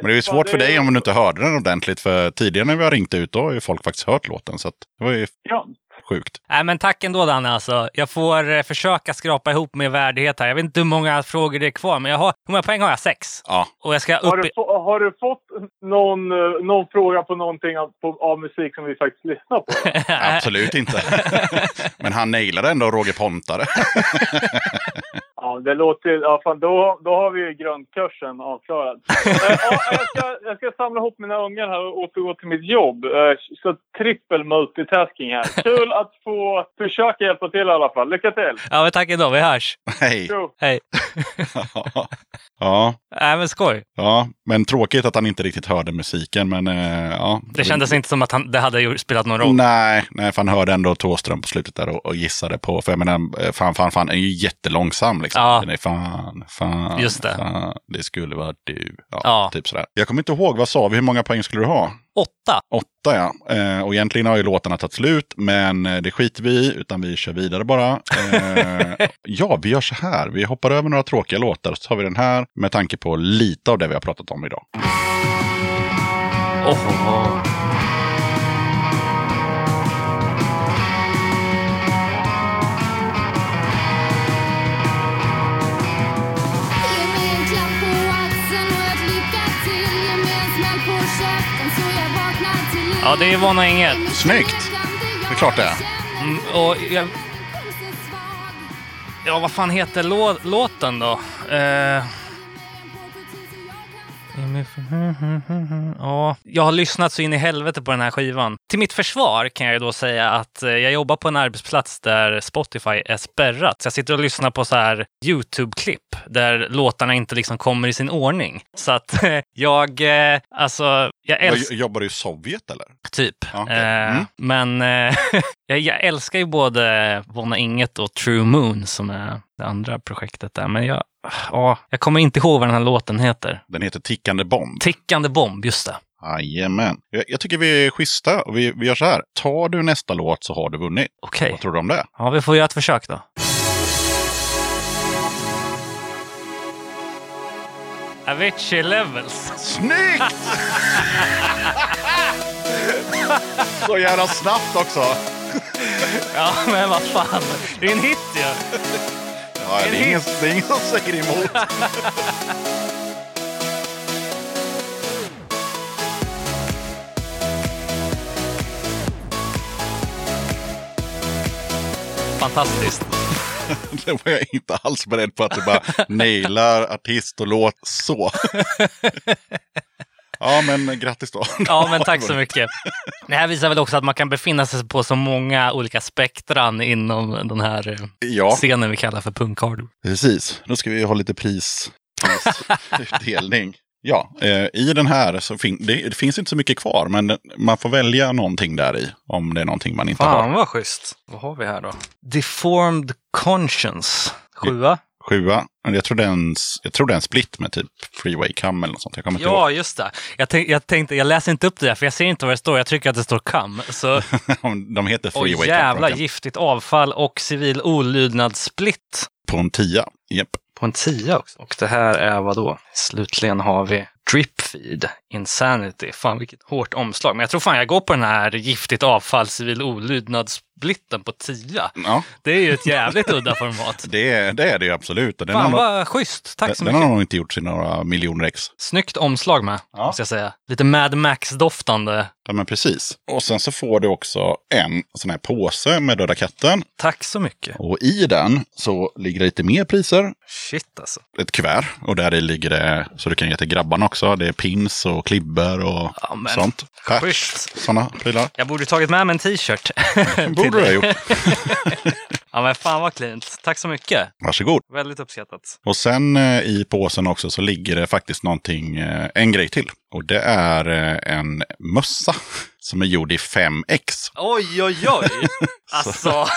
Men det är ju svårt för dig om du inte hörde den ordentligt. För tidigare när vi har ringt ut, då har ju folk faktiskt hört låten. Så att det var ju Ja. sjukt. Nej, men tack ändå Danne. Alltså. Jag får eh, försöka skrapa ihop med värdighet här. Jag vet inte hur många frågor det är kvar, men jag har, hur många poäng har jag? Sex. Ja, Och jag ska Har, upp du i... få, har du fått någon, eh, någon fråga på någonting av, på, av musik som vi faktiskt lyssnar på? absolut inte. Men han nailade ändå Roger Pontare. Ja, det låter. Ja, fan, då, då har vi ju grundkursen avklarad. Eh, ja, jag, ska, jag ska samla ihop mina ungar här och återgå till mitt jobb. Eh, Så trippel multitasking här. Kul att få försöka hjälpa till i alla fall. Lycka till! Ja, men tack ändå. Vi hörs. Hej! Jo. Hej. ja, Nej, men skoj. ja, men tråkigt att han inte riktigt hörde musiken. Men eh, ja. Det kändes inte som att han, det hade spelat någon roll. Nej, nej, för han hörde ändå Thåström på slutet där och, och gissade på. För jag menar, eh, fan, fan, fan är ju jättelångsam liksom. Ja. Den är fan, fan, Just det. Fan, det skulle vara du. Ja, Ja. typ sådär. Jag kommer inte ihåg, vad sa vi? Hur många poäng skulle du ha? Åtta. Åtta ja. Eh, och egentligen har ju låtarna tagit slut, men eh, det skiter vi i, utan vi kör vidare bara. Eh, ja, vi gör så här. Vi hoppar över några tråkiga låtar så tar vi den här med tanke på lite av det vi har pratat om idag. Oh. Ja, det är Yvonne och Inget. Snyggt! Det är klart det är. Mm, och jag, ja, vad fan heter lå, låten då? Eh, Ja, jag har lyssnat så in i helvete på den här skivan. Till mitt försvar kan jag ju då säga att eh, jag jobbar på en arbetsplats där Spotify är spärrat. Så jag sitter och lyssnar på så här YouTube-klipp där låtarna inte liksom kommer i sin ordning. Så att eh, jag, eh, alltså, jag älskar... Jobbar du i Sovjet eller? Typ. Eh, Mm. Men jag, jag älskar ju både Vonna Inget och True Moon som är det andra projektet där. Men jag, ja, jag kommer inte ihåg vad den här låten heter. Den heter Tickande bomb. Tickande bomb, just det. Jajamän. Jag, jag tycker vi är schyssta och vi, vi gör så här. Tar du nästa låt så har du vunnit. Okej. Vad tror du om det? Ja, vi får göra ett försök då. Avicii Levels. Snyggt! så jävla snabbt också. Ja, men vad fan. Det är en hit ju. Ja. Ja, det, är ingen, det är ingen som säger emot. Fantastiskt. Det var jag inte alls beredd på att du bara nailar artist och låt så. Ja, men grattis då. Ja, men tack så mycket. Det här visar väl också att man kan befinna sig på så många olika spektran inom den här eh, Ja, scenen vi kallar för punkhard. precis. Då ska vi ha lite pris, prisutdelning. Ja, eh, i den här så fin det, det finns inte så mycket kvar, men man får välja någonting där i. Om det är någonting man inte Fan har. vad schysst. Vad har vi här då? Deformed Conscience. Sjua. Sjua. Men Jag tror, det är en, jag tror det är en split med typ Freeway Cam eller något sånt. Jag kommer inte Ja, just det. Jag, tänk, jag tänkte, jag läser inte upp det där för jag ser inte vad det står. Jag trycker att det står CAM. Så, ihåg. De heter och Freeway jävla Cam. giftigt avfall och civil olydnadssplitt. På en tia. Japp. På en tia också. Och det här är vad då? Slutligen har vi Drip Feed, Insanity. Fan vilket hårt omslag. Men jag tror fan jag går på den här giftigt avfall, civil olydnadssplitten på tia. Ja, Det är ju ett jävligt udda format. det, det är det ju absolut. Den, Fan nog- vad schysst. Tack så den har mycket. nog inte gjorts i några miljoner ex. Snyggt omslag med, Ja. måste jag säga. Lite Mad Max-doftande. Ja, men precis. Och sen så får du också en sån här påse med Döda katten. Tack så mycket. Och i den så ligger det lite mer priser. Shit alltså. Ett kuvert. Och där i ligger det, så du kan ge till grabbarna också. Det är pins och klibbor och Ja, sånt. Schysst. sådana prylar. Jag borde tagit med mig en t-shirt. Borde du ha gjort. Ja men fan vad cleant. Tack så mycket. Varsågod. Väldigt uppskattat. Och sen eh, i påsen också så ligger det faktiskt någonting, eh, en grej till. Och det är eh, en mössa som är gjord i 5X. Oj oj oj! Alltså.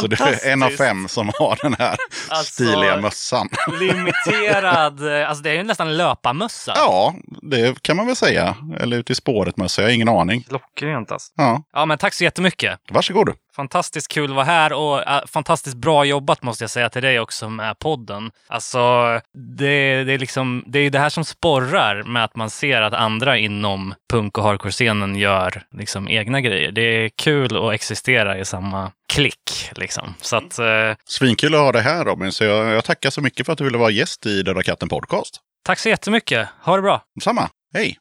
Så det är en av fem som har den här Alltså- stiliga mössan. Limiterad. eh, Alltså det är ju nästan en löparmössa. Ja, det kan man väl säga. Eller ute i spåret-mössa, jag har ingen aning. Klockrent alltså. Ja, Ja men tack så jättemycket. varsågod. Fantastiskt kul att vara här och äh, fantastiskt bra jobbat måste jag säga till dig också med podden. Alltså, det, det, är liksom, det är det här som sporrar med att man ser att andra inom punk och hardcore-scenen gör liksom egna grejer. Det är kul att existera i samma klick liksom. Så att, eh, Svinkul att ha dig här Robin, så jag, jag tackar så mycket för att du ville vara gäst i Döda katten podcast. tack så jättemycket. Ha det bra. Samma, hej!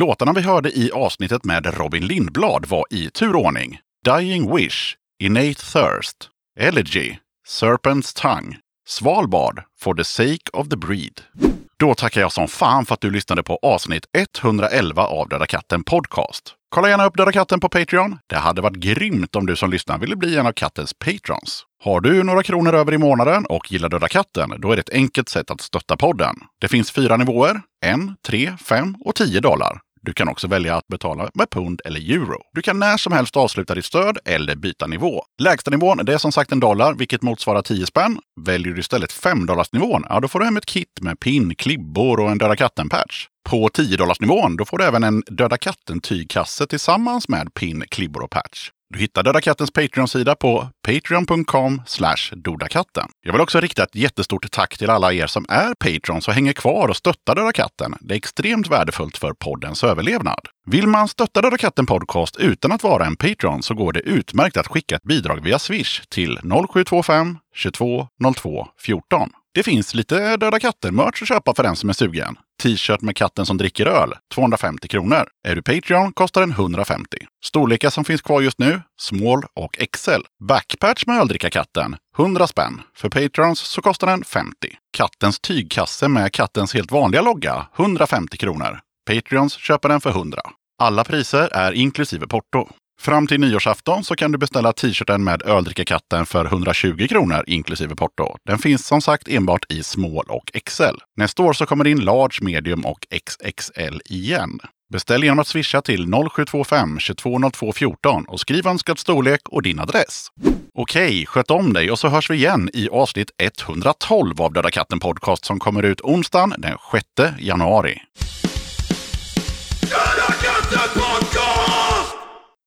Låtarna vi hörde i avsnittet med Robin Lindblad var i turordning Dying Wish, Innate Thirst, Elegy, Serpent's Tongue, Svalbard, For the Sake of the Breed. Då tackar jag som fan för att du lyssnade på avsnitt 111 av Döda katten Podcast. Kolla gärna upp Döda katten på Patreon. Det hade varit grymt om du som lyssnar ville bli en av kattens patrons. Har du några kronor över i månaden och gillar Döda katten, då är det ett enkelt sätt att stötta podden. Det finns fyra nivåer, en, tre, fem och 10 dollar. Du kan också välja att betala med pund eller euro. Du kan när som helst avsluta ditt stöd eller byta nivå. Lägsta nivån det är som sagt en dollar, vilket motsvarar 10 spänn. Väljer du istället 5 nivån, ja då får du hem ett kit med pin, klibbor och en Döda katten-patch. På 10 nivån då får du även en Döda katten-tygkasse tillsammans med pin, klibbor och patch. Du hittar Döda Kattens Patreon-sida på patreon.com dodakatten. Jag vill också rikta ett jättestort tack till alla er som är patrons och hänger kvar och stöttar Döda katten. Det är extremt värdefullt för poddens överlevnad. Vill man stötta Döda katten Podcast utan att vara en Patreon så går det utmärkt att skicka ett bidrag via Swish till 0725 22 02 14. Det finns lite Döda katten-merch att köpa för den som är sugen. T-shirt med katten som dricker öl, 250 kronor. Är du Patreon kostar den 150. Storlekar som finns kvar just nu, small och XL. Backpatch med öldrickarkatten, 100 spänn. För Patrons så kostar den 50. Kattens tygkasse med kattens helt vanliga logga, 150 kronor. Patreons köper den för 100. Alla priser är inklusive porto. Fram till nyårsafton så kan du beställa t-shirten med öldrickekatten för 120 kronor inklusive porto. Den finns som sagt enbart i small och XL. Nästa år så kommer det in large, medium och XXL igen. Beställ genom att swisha till 0725 220214 och skriv önskad storlek och din adress. Okej, sköt om dig och så hörs vi igen i avsnitt 112 av Döda katten Podcast som kommer ut onsdagen den 6 januari. Döda katten Podcast!